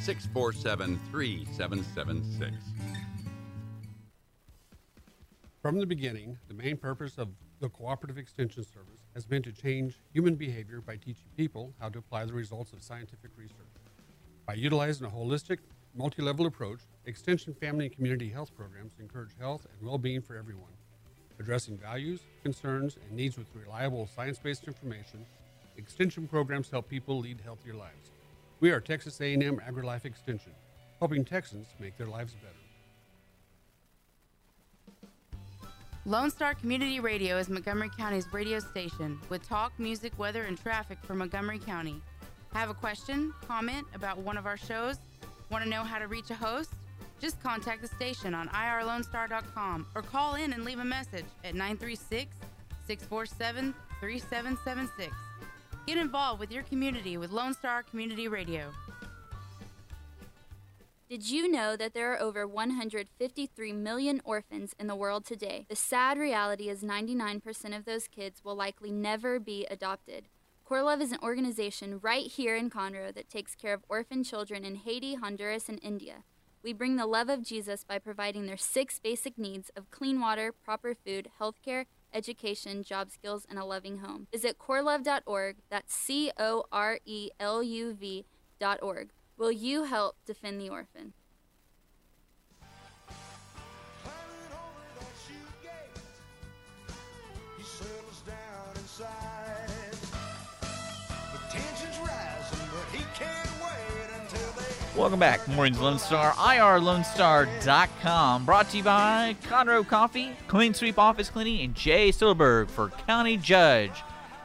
Speaker 17: 647 3776.
Speaker 18: From the beginning, the main purpose of the Cooperative Extension Service has been to change human behavior by teaching people how to apply the results of scientific research. By utilizing a holistic, multi level approach, Extension family and community health programs encourage health and well being for everyone. Addressing values, concerns, and needs with reliable science based information, Extension programs help people lead healthier lives. We are Texas A&M AgriLife Extension, helping Texans make their lives better.
Speaker 19: Lone Star Community Radio is Montgomery County's radio station with talk, music, weather, and traffic for Montgomery County. Have a question, comment about one of our shows? Want to know how to reach a host? Just contact the station on irlonestar.com or call in and leave a message at 936 647 3776. Get involved with your community with Lone Star Community Radio.
Speaker 20: Did you know that there are over 153 million orphans in the world today? The sad reality is 99% of those kids will likely never be adopted. Coreluv is an organization right here in Conroe that takes care of orphan children in Haiti, Honduras, and India. We bring the love of Jesus by providing their six basic needs of clean water, proper food, healthcare, education, job skills, and a loving home. Visit coreluv.org. That's C O R E L U V.org. Will you help defend the orphan?
Speaker 1: Welcome back, Mornings Lone Star, irlonestar.com. Brought to you by Conroe Coffee, Clean Sweep Office Cleaning, and Jay Stittleburg for County Judge.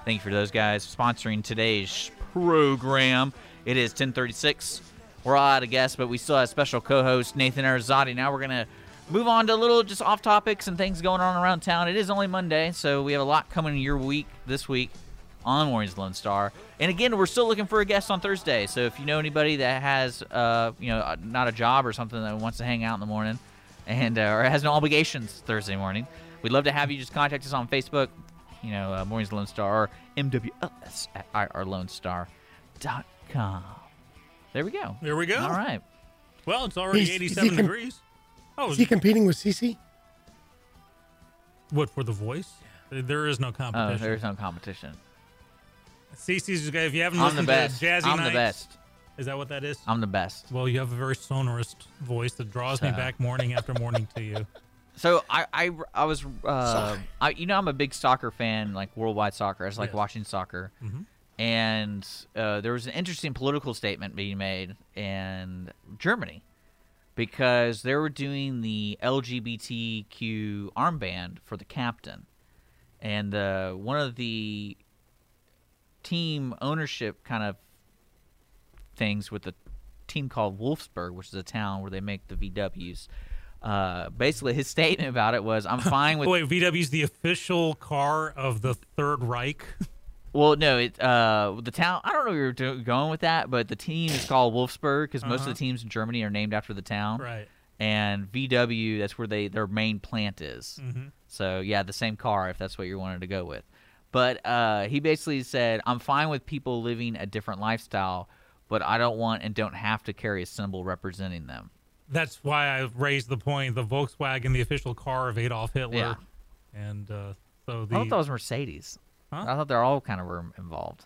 Speaker 1: Thank you for those guys sponsoring today's program. It is 1036. We're out of guests, but we still have special co-host Nathan Arizati. Now we're going to move on to a little just off topics and things going on around town. It is only Monday, so we have a lot coming your week this week on Mornings Lone Star. And again, we're still looking for a guest on Thursday. So if you know anybody that has, uh, you know, uh, not a job or something that wants to hang out in the morning, and uh, or has no obligations Thursday morning, we'd love to have you just contact us on Facebook. You know, uh, Mornings Lone Star or MWLS at irlonestar.com. There we go.
Speaker 2: There we go.
Speaker 1: All right.
Speaker 2: Well, it's already
Speaker 3: He's- is
Speaker 2: 87
Speaker 3: com-
Speaker 2: degrees. Oh,
Speaker 3: Is he competing with Cece?
Speaker 2: what for the voice? There is no
Speaker 1: Oh,
Speaker 2: competition.
Speaker 1: there's no competition.
Speaker 2: CC's if you haven't
Speaker 1: I'm
Speaker 2: listened
Speaker 1: the best.
Speaker 2: to Jazzy
Speaker 1: I'm the best.
Speaker 2: Is that what that is?
Speaker 1: I'm the best.
Speaker 2: Well, you have a very sonorous voice that draws me back morning after morning to you. [LAUGHS]
Speaker 1: So I I, I was uh, I you know I'm a big soccer fan like worldwide soccer. I just like
Speaker 2: Yes.
Speaker 1: watching soccer.
Speaker 2: Mhm.
Speaker 1: And uh, there was an interesting political statement being made in Germany because they were doing the LGBTQ armband for the captain, and uh, one of the team ownership kind of things with a team called Wolfsburg, which is a town where they make the VWs. Uh, basically, his [LAUGHS] statement about it was, "I'm fine with." [LAUGHS]
Speaker 2: Wait, VW's the official car of the Third Reich. [LAUGHS]
Speaker 1: Well, no, it uh the town. I don't know where you're do- going with that, but the team is called Wolfsburg because most of
Speaker 2: Uh-huh.
Speaker 1: the teams in Germany are named after the town.
Speaker 2: Right.
Speaker 1: And VW, that's where they their main plant is.
Speaker 2: Mhm.
Speaker 1: So yeah, the same car if that's what you wanted to go with. But uh, he basically said, "I'm fine with people living a different lifestyle, but I don't want and don't have to carry a symbol representing them."
Speaker 2: That's why I raised the point: the Volkswagen, the official car of Adolf Hitler,
Speaker 1: Yeah.
Speaker 2: and uh, so the
Speaker 1: I thought that was Mercedes. I thought they're all kind of were involved.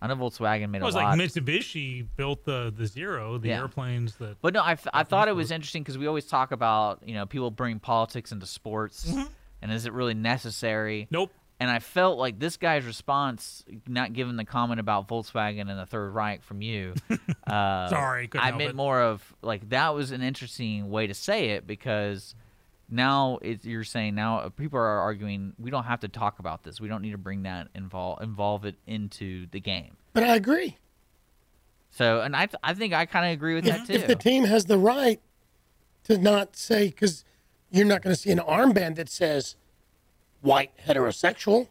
Speaker 1: I know Volkswagen made
Speaker 2: was
Speaker 1: a lot.
Speaker 2: It Was like Mitsubishi built the the Zero, the
Speaker 1: Yeah.
Speaker 2: airplanes that.
Speaker 1: But no, I, I thought it was interesting because we always talk about you know people bring politics into sports, and is it really necessary?
Speaker 2: Nope.
Speaker 1: And I felt like this guy's response, not given the comment about Volkswagen and the Third Reich from you. [LAUGHS] Uh,
Speaker 2: Sorry, couldn't
Speaker 1: I
Speaker 2: help
Speaker 1: meant
Speaker 2: it.
Speaker 1: more of like that was an interesting way to say it because now it's, you're saying now people are arguing we don't have to talk about this. We don't need to bring that involve involve it into the game.
Speaker 3: But I agree.
Speaker 1: So, and I, I think I kind of agree with that too.
Speaker 3: if the team has the right to not say, because you're not going to see an armband that says white heterosexual.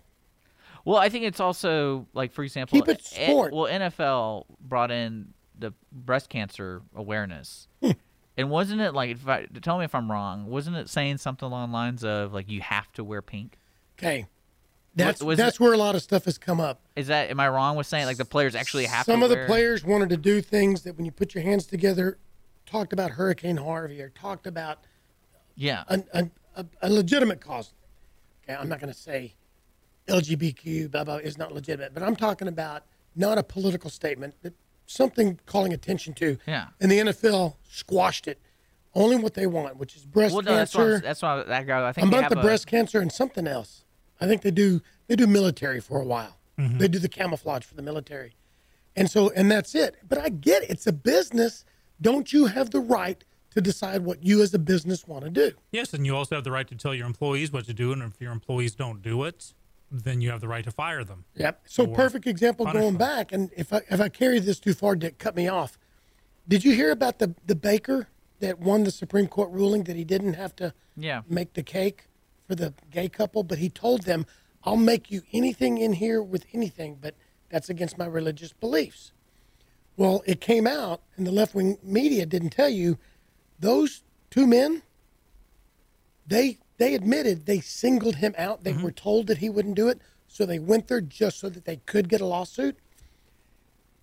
Speaker 1: Well, I think it's also like, for example,
Speaker 3: Keep it sport.
Speaker 1: well, NFL brought in the breast cancer awareness,
Speaker 3: Hmm.
Speaker 1: and wasn't it like? If I, tell me if I'm wrong. Wasn't it saying something along the lines of like you have to wear pink?
Speaker 3: Okay. That's
Speaker 1: was
Speaker 3: that's
Speaker 1: it-
Speaker 3: where a lot of stuff has come up.
Speaker 1: Is that am I wrong with saying like the players actually have
Speaker 3: Some of the players wanted to do things that when you put your hands together, talked about Hurricane Harvey or talked about
Speaker 1: Yeah.
Speaker 3: a, a, a legitimate cause. Okay, I'm not going to say LGBTQ blah blah is not legitimate, but I'm talking about not a political statement, but something calling attention to.
Speaker 1: Yeah.
Speaker 3: And the NFL squashed it. Only what they want, which is breast
Speaker 1: Well, no, that's why,
Speaker 3: cancer.
Speaker 1: That's why that guy. I think
Speaker 3: about the
Speaker 1: a-
Speaker 3: breast cancer and something else. I think they do they do military for a while.
Speaker 1: Mm-hmm.
Speaker 3: They do the camouflage for the military. And so and that's it. But I get it. it's a business. Don't you have the right to decide what you as a business want to do?
Speaker 2: Yes, and you also have the right to tell your employees what to do, and if your employees don't do it, then you have the right to fire them.
Speaker 3: Yep. So perfect example going
Speaker 2: them.
Speaker 3: back, and if I if I carry this too far, Dick, cut me off. Did you hear about the the baker that won the Supreme Court ruling that he didn't have to
Speaker 1: Yeah.
Speaker 3: make the cake for the gay couple, but he told them, "I'll make you anything in here with anything, but that's against my religious beliefs." Well, it came out, and the left wing media didn't tell you those two men. They they admitted they singled him out. They mm-hmm. were told that he wouldn't do it, so they went there just so that they could get a lawsuit.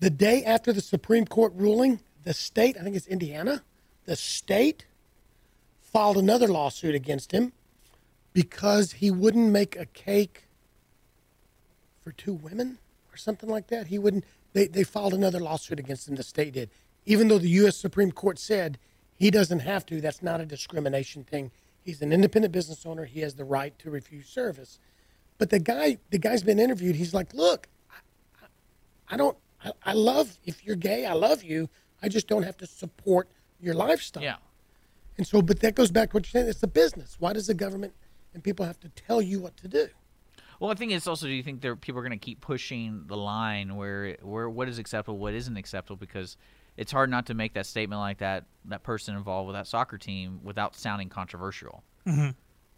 Speaker 3: The day after the Supreme Court ruling, the state, I think it's Indiana, the state filed another lawsuit against him because he wouldn't make a cake for two women or something like that. He wouldn't. They, they filed another lawsuit against him. The state did, even though the U.S. Supreme Court said he doesn't have to. That's not a discrimination thing. He's an independent business owner. He has the right to refuse service. But the guy, the guy's been interviewed. He's like, look, I, I don't. I, I love if you're gay. I love you. I just don't have to support your lifestyle.
Speaker 1: Yeah.
Speaker 3: And so, but that goes back to what you're saying. It's a business. Why does the government and people have to tell you what to do?
Speaker 1: Well, I think it's also. Do you think there people are going to keep pushing the line where where what is acceptable, what isn't acceptable? Because it's hard not to make that statement like that that person involved with that soccer team without sounding controversial.
Speaker 2: Mhm.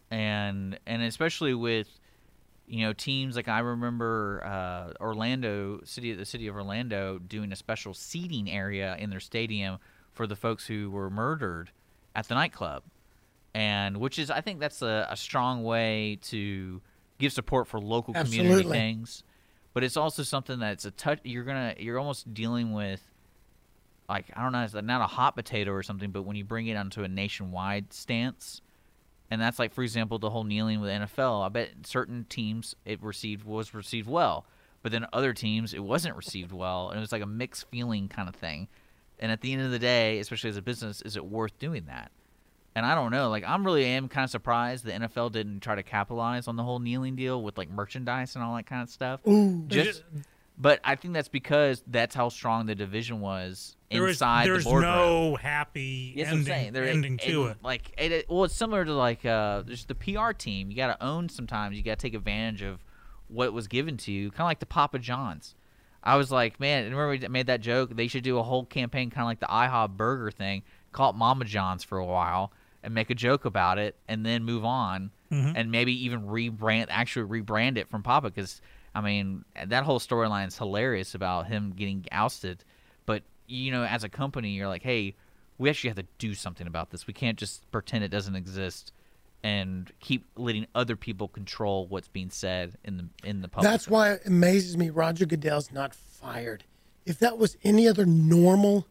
Speaker 1: And and especially with you know teams like I remember uh, Orlando city the city of Orlando doing a special seating area in their stadium for the folks who were murdered at the nightclub and which is I think that's a, a strong way to give support for local community things. But it's also something that's a touch. You're gonna you're almost dealing with like I don't know, it's not a hot potato or something, but when you bring it onto a nationwide stance, and that's like for example the whole kneeling with NFL. I bet certain teams it received was received well, but then other teams it wasn't received well, and it was like a mixed feeling kind of thing. And at the end of the day, especially as a business, is it worth doing that? And I don't know. Like, I'm really am kind of surprised the NFL didn't try to capitalize on the whole kneeling deal with like merchandise and all that kind of stuff.
Speaker 3: Ooh.
Speaker 1: Just, but I think that's because that's how strong the division was
Speaker 2: There is-
Speaker 1: inside
Speaker 2: there's
Speaker 1: the boardroom.
Speaker 2: no happy
Speaker 1: Yes, I'm
Speaker 2: ending,
Speaker 1: saying. There-
Speaker 2: ending to
Speaker 1: and,
Speaker 2: it.
Speaker 1: Like, it, it- well, it's similar to like uh, there's the PR team. You got to own sometimes. You got to take advantage of what was given to you, kind of like the Papa John's. I was like, man, remember we made that joke? They should do a whole campaign, kind of like the IHOP burger thing, call it Mama John's for a while, and make a joke about it, and then move on,
Speaker 2: Mhm.
Speaker 1: and maybe even rebrand, actually rebrand it from Papa, because I mean that whole storyline is hilarious about him getting ousted. But you know, as a company, you're like, hey, we actually have to do something about this. We can't just pretend it doesn't exist and keep letting other people control what's being said in the in the public.
Speaker 3: That's why it amazes me Roger Goodell's not fired. If that was any other normal,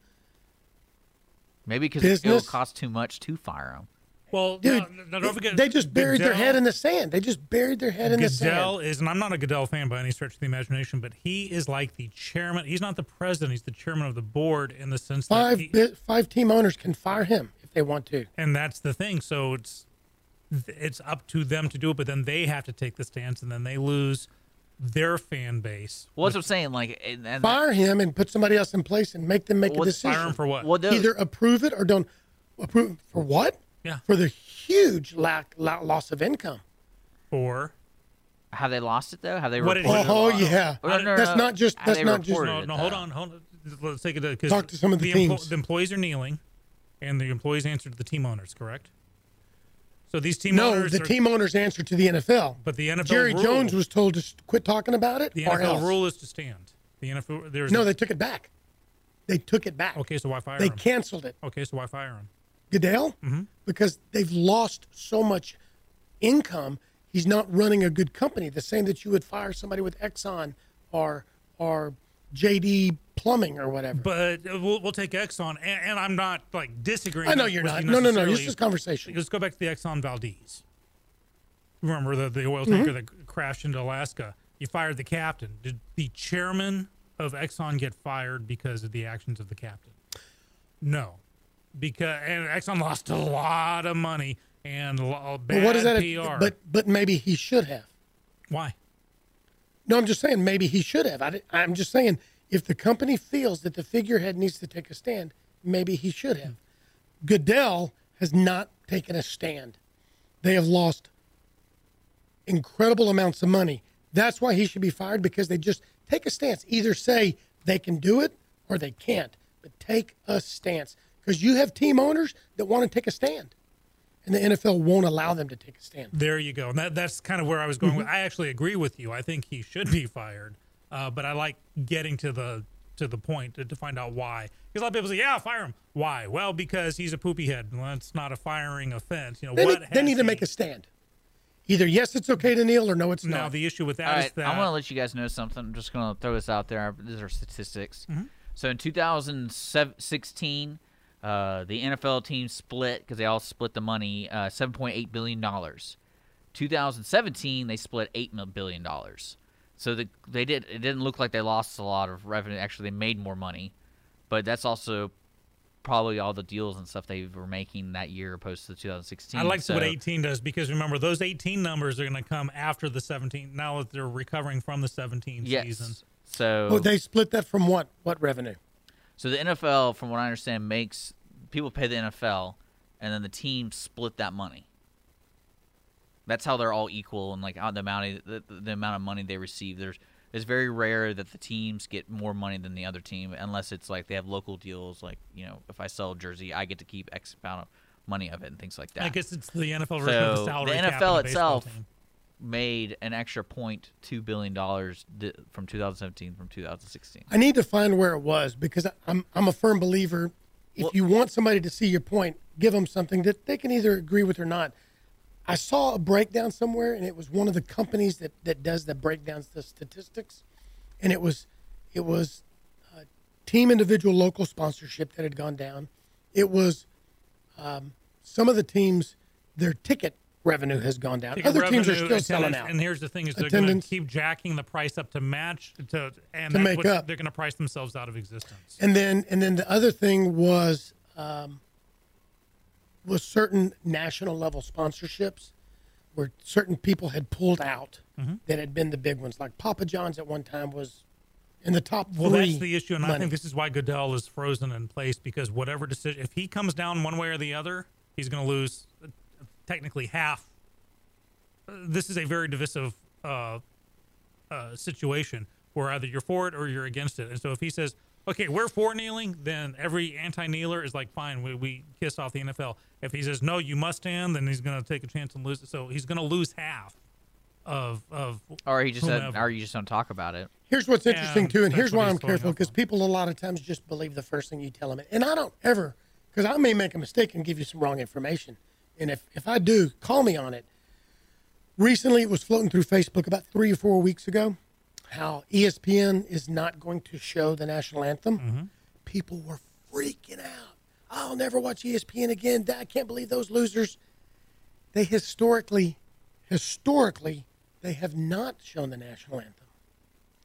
Speaker 1: Maybe because it'll cost too much to fire him.
Speaker 2: Well,
Speaker 3: dude,
Speaker 2: no, no, don't forget,
Speaker 3: they just buried their head in the sand. They just buried their head in the
Speaker 2: Goodell
Speaker 3: sand.
Speaker 2: is, and I'm not a Goodell fan by any stretch of the imagination, but he is like the chairman. He's not the president; he's the chairman of the board in the sense that
Speaker 3: Five
Speaker 2: he,
Speaker 3: five team owners can fire him if they want to.
Speaker 2: and that's the thing. So it's it's up to them to do it, but then they have to take the stance, and then they lose their fan base.
Speaker 1: Well, that's what I'm saying. Like, and, and
Speaker 3: Fire him and put somebody else in place and make them make a decision.
Speaker 1: fire him for what? Well, the-
Speaker 3: Either approve it or don't approve for what?
Speaker 2: Yeah.
Speaker 3: For the huge lack, la- loss of income.
Speaker 2: Or
Speaker 1: have they lost it though? Have they?
Speaker 2: What did
Speaker 1: reported
Speaker 2: he-
Speaker 3: Oh, yeah.
Speaker 1: Oh, no, no,
Speaker 3: That's
Speaker 1: no.
Speaker 3: not just-
Speaker 1: Have
Speaker 3: that's not just-
Speaker 2: no, no, hold on, hold on. Let's take it because
Speaker 3: Talk to some of the teams.
Speaker 2: the employees are kneeling, and the employees answer to the team owners. Correct. So these team
Speaker 3: no,
Speaker 2: owners,
Speaker 3: the
Speaker 2: are-
Speaker 3: team owners answer to the NFL.
Speaker 2: But the NFL
Speaker 3: Jerry
Speaker 2: rule-
Speaker 3: Jones was told to quit talking about it.
Speaker 2: the
Speaker 3: or
Speaker 2: NFL
Speaker 3: else.
Speaker 2: rule is to stand. The NFL there's
Speaker 3: No,
Speaker 2: a-
Speaker 3: they took it back. They took it back.
Speaker 2: Okay, so why fire
Speaker 3: They
Speaker 2: him?
Speaker 3: canceled it.
Speaker 2: Okay, so why fire him?
Speaker 3: Goodell,
Speaker 2: Mhm.
Speaker 3: because they've lost so much income. He's not running a good company. The same that you would fire somebody with Exxon or or JD Plumbing or whatever.
Speaker 2: But uh, we'll, we'll take Exxon, and, and I'm not like disagreeing.
Speaker 3: I know you're not.
Speaker 2: you
Speaker 3: No, no, no. It's just conversation.
Speaker 2: Let's go back to the Exxon Valdez. Remember the, the oil
Speaker 3: Mm-hmm.
Speaker 2: tanker that crashed into Alaska? You fired the captain. Did the chairman of Exxon get fired because of the actions of the captain? No, because and Exxon lost a lot of money and bad
Speaker 3: But what is that?
Speaker 2: PR.
Speaker 3: But but maybe he should have.
Speaker 2: why?
Speaker 3: No, I'm just saying maybe he should have. I, am just saying if the company feels that the figurehead needs to take a stand, maybe he should have. Goodell has not taken a stand. They have lost incredible amounts of money. That's why he should be fired because they just take a stance. Either say they can do it or they can't, but take a stance because you have team owners that want to take a stand, and the NFL won't allow them to take a stand.
Speaker 2: There you go. And that, that's kind of where I was going. with I actually agree with you. I think he should be fired. Uh, but I like getting to the to the point to, to find out why. Because a lot of people say, "Yeah, fire him." Why? Well, because he's a poopy head. Well, it's not a firing offense. You know
Speaker 3: They
Speaker 2: what?
Speaker 3: need, they
Speaker 2: has
Speaker 3: need to make a stand. Either yes, it's okay to kneel, or no, it's
Speaker 2: Now
Speaker 3: not.
Speaker 2: Now the issue with that
Speaker 1: All
Speaker 2: is
Speaker 1: right,
Speaker 2: that
Speaker 1: I want to let you guys know something. I'm just going to throw this out there. These are statistics.
Speaker 2: Mhm.
Speaker 1: So in 2016, uh, the NFL team split because they all split the money, uh, 7.8 billion dollars. 2017, they split eight billion dollars. So the, they did. It didn't look like they lost a lot of revenue. Actually, they made more money, but that's also probably all the deals and stuff they were making that year opposed to 2016.
Speaker 2: I like
Speaker 1: so,
Speaker 2: what 18 does because remember those 18 numbers are going to come after the 17. Now that they're recovering from the 17
Speaker 1: Yes.
Speaker 2: season.
Speaker 1: So
Speaker 3: Oh, they split that from what? What revenue?
Speaker 1: So the NFL, from what I understand, makes people pay the NFL, and then the team split that money. That's how they're all equal, and like the amount of the, the amount of money they receive. There's it's very rare that the teams get more money than the other team, unless it's like they have local deals. Like you know, if I sell a jersey, I get to keep X amount of money of it, and things like that.
Speaker 2: I guess it's the NFL version of the
Speaker 1: So
Speaker 2: salary
Speaker 1: the NFL itself. Made an extra point two billion dollars from 2017 from 2016.
Speaker 3: I need to find where it was because I'm I'm a firm believer. If you want somebody to see your point, give them something that they can either agree with or not. I saw a breakdown somewhere, and it was one of the companies that, that does the breakdowns, the statistics, and it was it was uh, team individual local sponsorship that had gone down. It was um, some of the teams their ticket revenue has gone down. Other teams are still selling out.
Speaker 2: And here's the thing: is they're going to keep jacking the price up to match to and
Speaker 3: To make up.
Speaker 2: They're going to price themselves out of existence.
Speaker 3: And then and then the other thing was um, was certain national level sponsorships where certain people had pulled out
Speaker 2: Mhm.
Speaker 3: that had been the big ones. Like Papa John's at one time was in the top
Speaker 2: Well, that's the issue, and I think this is why Goodell is frozen in place because whatever decision, if he comes down one way or the other, he's going to lose technically half. Uh, This is a very divisive uh, uh, situation where either you're for it or you're against it. And so if he says, "Okay, we're for kneeling," then every anti-kneeler is like, "Fine, we, we kiss off the NFL." If he says, "No, you must stand," then he's going to take a chance and lose it. So he's going to lose half of of.
Speaker 1: Or he just said, or you just don't talk about it.
Speaker 3: Here's what's interesting
Speaker 2: And
Speaker 3: too, and here's why I'm careful because people a lot of times just believe the first thing you tell them, and I don't ever, because I may make a mistake and give you some wrong information. And if if I do, call me on it. Recently, it was floating through Facebook about three or four weeks ago how ESPN is not going to show the national anthem. Mm-hmm. People were freaking out. I'll never watch ESPN again. I can't believe those losers. They historically, historically, they have not shown the national anthem.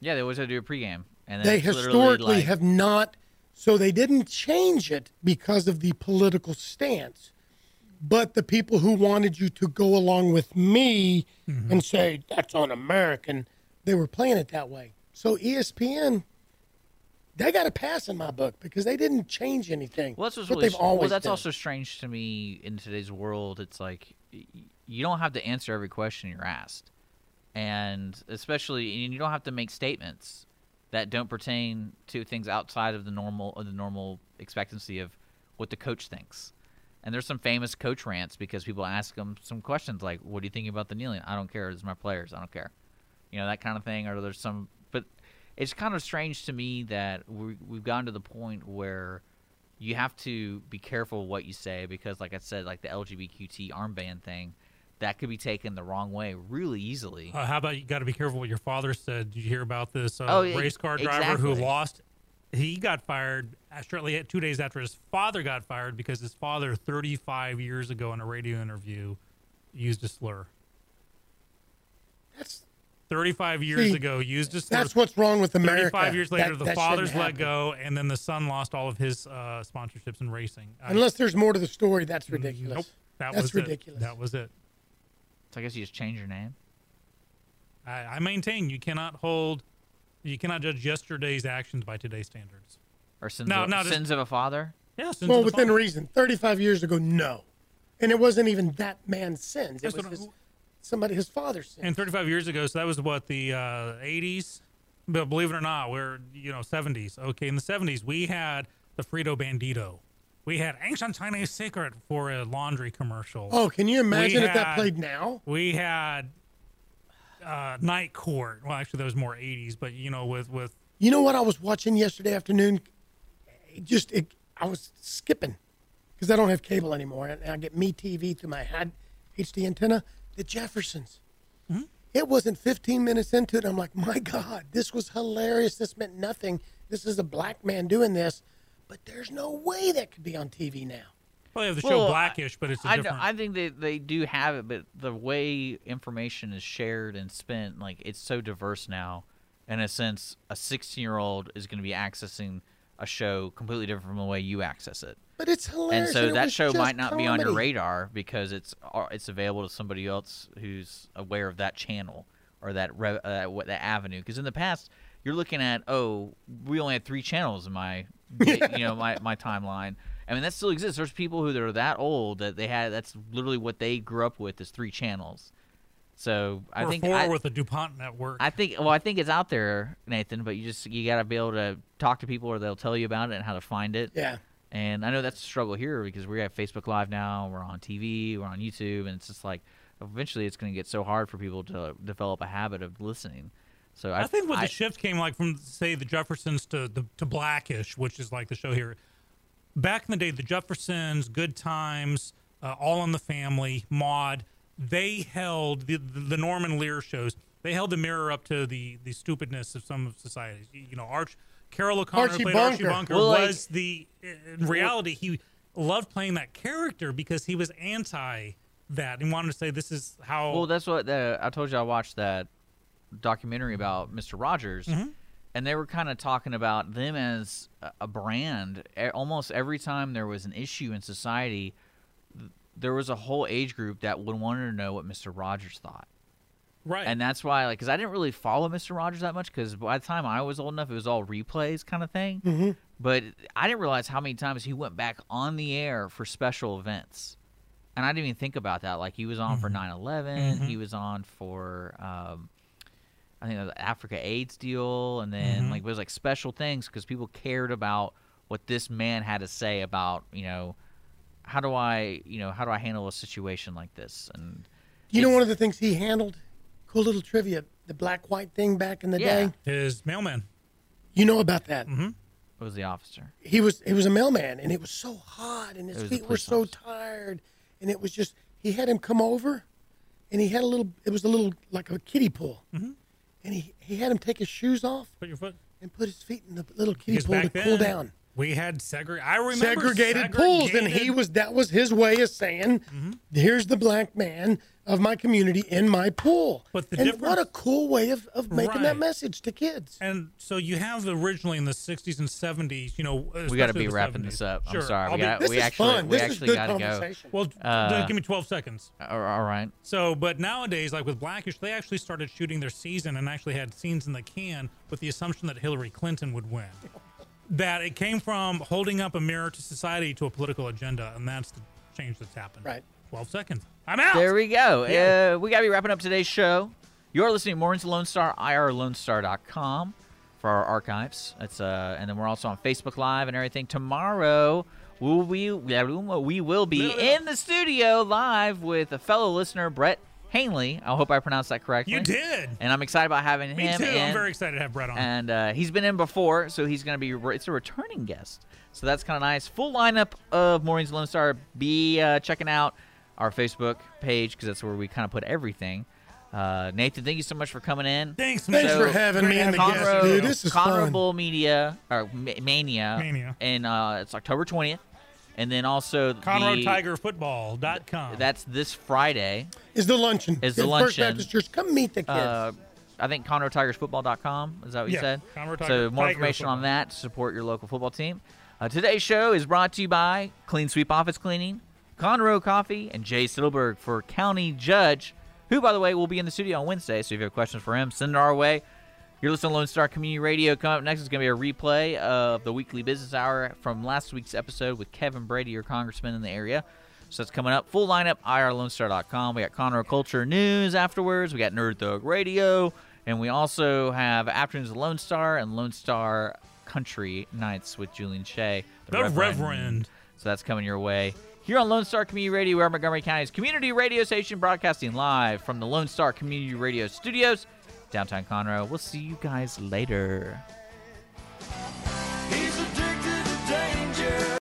Speaker 1: Yeah, they always had to do a pregame, and
Speaker 3: They historically
Speaker 1: like,
Speaker 3: have not. So they didn't change it because of the political stance. But the people who wanted you to go along with me
Speaker 1: Mm-hmm.
Speaker 3: and say that's un-American, they were playing it that way. So ESPN, they got a pass in my book because they didn't change anything.
Speaker 1: Well, that's what's
Speaker 3: what
Speaker 1: really
Speaker 3: they've always
Speaker 1: well. That's also strange to me in today's world. It's like you don't have to answer every question you're asked, and especially and you don't have to make statements that don't pertain to things outside of the normal of the normal expectancy of what the coach thinks. And there's some famous coach rants because people ask them some questions like, "What do you think about the kneeling?" I don't care. It's my players. I don't care. You know that kind of thing. Or there's some, but it's kind of strange to me that we, we've gotten to the point where you have to be careful what you say because, like I said, like the LGBTQT armband thing, that could be taken the wrong way really easily.
Speaker 2: Uh, how about you got to be careful what your father said? Did you hear about this uh,
Speaker 1: Oh,
Speaker 2: race car driver who lost? He got fired uh, shortly two days after his father got fired because his father, 35 years ago, in a radio interview, used a slur.
Speaker 3: That's
Speaker 2: 35 years
Speaker 3: See,
Speaker 2: ago used a slur.
Speaker 3: that's what's wrong with America.
Speaker 2: 35 years later,
Speaker 3: That-
Speaker 2: the
Speaker 3: that
Speaker 2: father's let go, and then the son lost all of his uh, sponsorships in racing. I-
Speaker 3: Unless there's more to the story, that's ridiculous.
Speaker 2: Nope, that
Speaker 3: that's
Speaker 2: was
Speaker 3: ridiculous.
Speaker 2: It. That was it.
Speaker 1: So I guess you just change your name.
Speaker 2: I, I maintain you cannot hold, you cannot judge yesterday's actions by today's standards.
Speaker 1: Or sins,
Speaker 2: No,
Speaker 1: of,
Speaker 2: no, just-
Speaker 1: sins of a father.
Speaker 2: Yeah, sins
Speaker 3: well,
Speaker 2: of the
Speaker 3: within
Speaker 2: father.
Speaker 3: reason. 35 years ago, no. And it wasn't even that man's sins. It
Speaker 2: That's
Speaker 3: was his, somebody, his father's sins.
Speaker 2: And 35 years ago, so that was what the uh, 80s. But believe it or not, we're you know 70s. Okay, in the 70s, we had the Frito Bandito. We had Ancient Chinese Secret for a laundry commercial.
Speaker 3: Oh, can you imagine
Speaker 2: We
Speaker 3: if that played now?
Speaker 2: We had uh, Night Court. Well, actually, that was more 80s, but you know, with with
Speaker 3: You know what I was watching yesterday afternoon? It just it, I was skipping because I don't have cable anymore, and I get Me TV through my HD antenna. The Jeffersons.
Speaker 2: Mm-hmm.
Speaker 3: It wasn't 15 minutes into it. I'm like, my God, this was hilarious. This meant nothing. This is a black man doing this, but there's no way that could be on TV now.
Speaker 2: Well, they have the show Blackish, but it's a
Speaker 1: I,
Speaker 2: different.
Speaker 1: I think they, they do have it, but the way information is shared and spent, like it's so diverse now. In a sense, a 16 year old is going to be accessing a show completely different from the way you access it.
Speaker 3: But it's hilarious.
Speaker 1: and so
Speaker 3: it
Speaker 1: that show might not be on your radar because it's uh, it's available to somebody else who's aware of that channel or that uh, what that avenue. Because in the past, you're looking at oh, we only had three channels in my [LAUGHS] you know my my timeline. I mean that still exists. There's people who are that old that they had that's literally what they grew up with is three channels. So I
Speaker 2: or
Speaker 1: think
Speaker 2: four
Speaker 1: I,
Speaker 2: with the DuMont network.
Speaker 1: I think well, I think it's out there, Nathan. But you just you got to be able to talk to people, or they'll tell you about it and how to find it.
Speaker 3: Yeah.
Speaker 1: And I know that's a struggle here because we have Facebook Live now. We're on TV. We're on YouTube, and it's just like eventually it's going to get so hard for people to develop a habit of listening. So I,
Speaker 2: I think what
Speaker 1: I-
Speaker 2: the shift came like from say the Jeffersons to the to Blackish, which is like the show here. Back in the day, the Jeffersons, Good Times, uh, All in the Family, Maude, they held the, the Norman Lear shows. They held the mirror up to the the stupidness of some of society. You you know, Arch Carol O'Connor
Speaker 3: Archie
Speaker 2: played Archie
Speaker 3: Bunker.
Speaker 2: Bunker.
Speaker 1: Well, like-
Speaker 2: was the in reality he loved playing that character because he was anti that and wanted to say this is how.
Speaker 1: Well, that's what the, I told you. I watched that documentary about Mister Rogers,
Speaker 2: Mhm.
Speaker 1: And they were kind of talking about them as a, a brand. Almost every time there was an issue in society, there was a whole age group that would want to know what Mister Rogers thought.
Speaker 2: Right.
Speaker 1: And that's why, like, because I didn't really follow Mister Rogers that much, because by the time I was old enough, it was all replays kind of thing.
Speaker 3: Mhm.
Speaker 1: But I didn't realize how many times he went back on the air for special events. And I didn't even think about that. Like, he was on for 9 11, he was on for, um, I think, the Africa AIDS deal, and then,
Speaker 2: Mhm.
Speaker 1: like, it was like special things because people cared about what this man had to say about, you know, how do I, you know, how do I handle a situation like this? And
Speaker 3: You know, one of the things he handled, cool little trivia, the black white thing back in the
Speaker 1: Yeah.
Speaker 3: day.
Speaker 2: His mailman.
Speaker 3: You know about that?
Speaker 2: Mm-hmm.
Speaker 1: It was the officer.
Speaker 3: He was he was a mailman, and it was so hot, and his feet were
Speaker 1: police
Speaker 3: so tired, and it was just he had him come over, and he had a little. It was a little like a kiddie pool,
Speaker 2: Mhm.
Speaker 3: And he he had him take his shoes off
Speaker 2: Put your foot.
Speaker 3: and put his feet in the little kiddie pool to
Speaker 2: back
Speaker 3: cool down.
Speaker 2: We had segre- I remember
Speaker 3: segregated, pools, and he was that was his way of saying,
Speaker 2: Mm-hmm.
Speaker 3: "Here's the black man of my community in my pool."
Speaker 2: But the
Speaker 3: and
Speaker 2: difference-
Speaker 3: what a cool way of, of making that message to kids.
Speaker 2: And so you have originally in the 60s and 70s, you know.
Speaker 1: We got to be wrapping
Speaker 2: 70s.
Speaker 1: this up. I'm sorry.
Speaker 2: I'll
Speaker 1: We,
Speaker 2: be-
Speaker 1: got,
Speaker 3: This
Speaker 1: we
Speaker 3: is
Speaker 1: actually
Speaker 3: fun.
Speaker 1: we
Speaker 3: This
Speaker 1: actually got to go.
Speaker 2: Well,
Speaker 1: Uh,
Speaker 2: give me 12 seconds.
Speaker 1: All right.
Speaker 2: So, but nowadays, like with Blackish, they actually started shooting their season and actually had scenes in the can with the assumption that Hillary Clinton would win. That it came from holding up a mirror to society to a political agenda, and that's the change that's happened.
Speaker 3: Right.
Speaker 2: 12 seconds. I'm out.
Speaker 1: There we go.
Speaker 2: Yeah.
Speaker 1: Uh, we got to be wrapping up today's show. You're listening to Mornings Lone Star, irlonestar.com for our archives. That's uh, and then we're also on Facebook Live and everything. Tomorrow we'll be we will be in the studio live with a fellow listener, Brett Hanley. I hope I pronounced that correctly.
Speaker 2: You did.
Speaker 1: And I'm excited about having
Speaker 2: Me
Speaker 1: him
Speaker 2: too.
Speaker 1: in.
Speaker 2: I'm very excited to have Brett on.
Speaker 1: And uh, he's been in before, so he's going to be. It's a returning guest, so that's kind of nice. Full lineup of Mornings Lone Star. Be uh, checking out our Facebook page because that's where we kind of put everything. Uh, Nathan, thank you so much for coming in.
Speaker 2: Thanks,
Speaker 3: Thanks
Speaker 2: man.
Speaker 3: for having me in the guest,
Speaker 1: Conroe,
Speaker 3: dude. This is
Speaker 1: Conroe
Speaker 3: fun.
Speaker 1: Bowl Media or Mania,
Speaker 2: Mania.
Speaker 1: and uh, it's October twentieth, and then also the,
Speaker 2: ConroeTigerFootball.com.
Speaker 1: That's this Friday.
Speaker 3: Is the luncheon?
Speaker 1: Is the
Speaker 3: First
Speaker 1: luncheon?
Speaker 3: Baptist Church. Come meet the kids.
Speaker 1: Uh, I think ConroeTigersFootball.com. Is that what you
Speaker 2: Yeah,
Speaker 1: said?
Speaker 2: Conroe
Speaker 1: so
Speaker 2: Tiger-
Speaker 1: more
Speaker 2: Tiger
Speaker 1: information on
Speaker 2: Football.
Speaker 1: that to support your local football team. Uh, today's show is brought to you by Clean Sweep Office Cleaning, Conroe Coffee, and Jay Stittleburg for County Judge, who, by the way, will be in the studio on Wednesday. So if you have questions for him, send it our way. You're listening to Lone Star Community Radio. Coming up next is going to be a replay of the weekly business hour from last week's episode with Kevin Brady, your congressman in the area. So that's coming up. Full lineup, irlonestar.com. We got Conroe Culture News afterwards. We got Nerd Thug Radio. And we also have Afternoons of Lone Star and Lone Star Country Nights with Julian Shea.
Speaker 2: The Reverend.
Speaker 1: So that's coming your way. Here on Lone Star Community Radio, we're Montgomery County's community radio station, broadcasting live from the Lone Star Community Radio Studios, downtown Conroe. We'll see you guys later.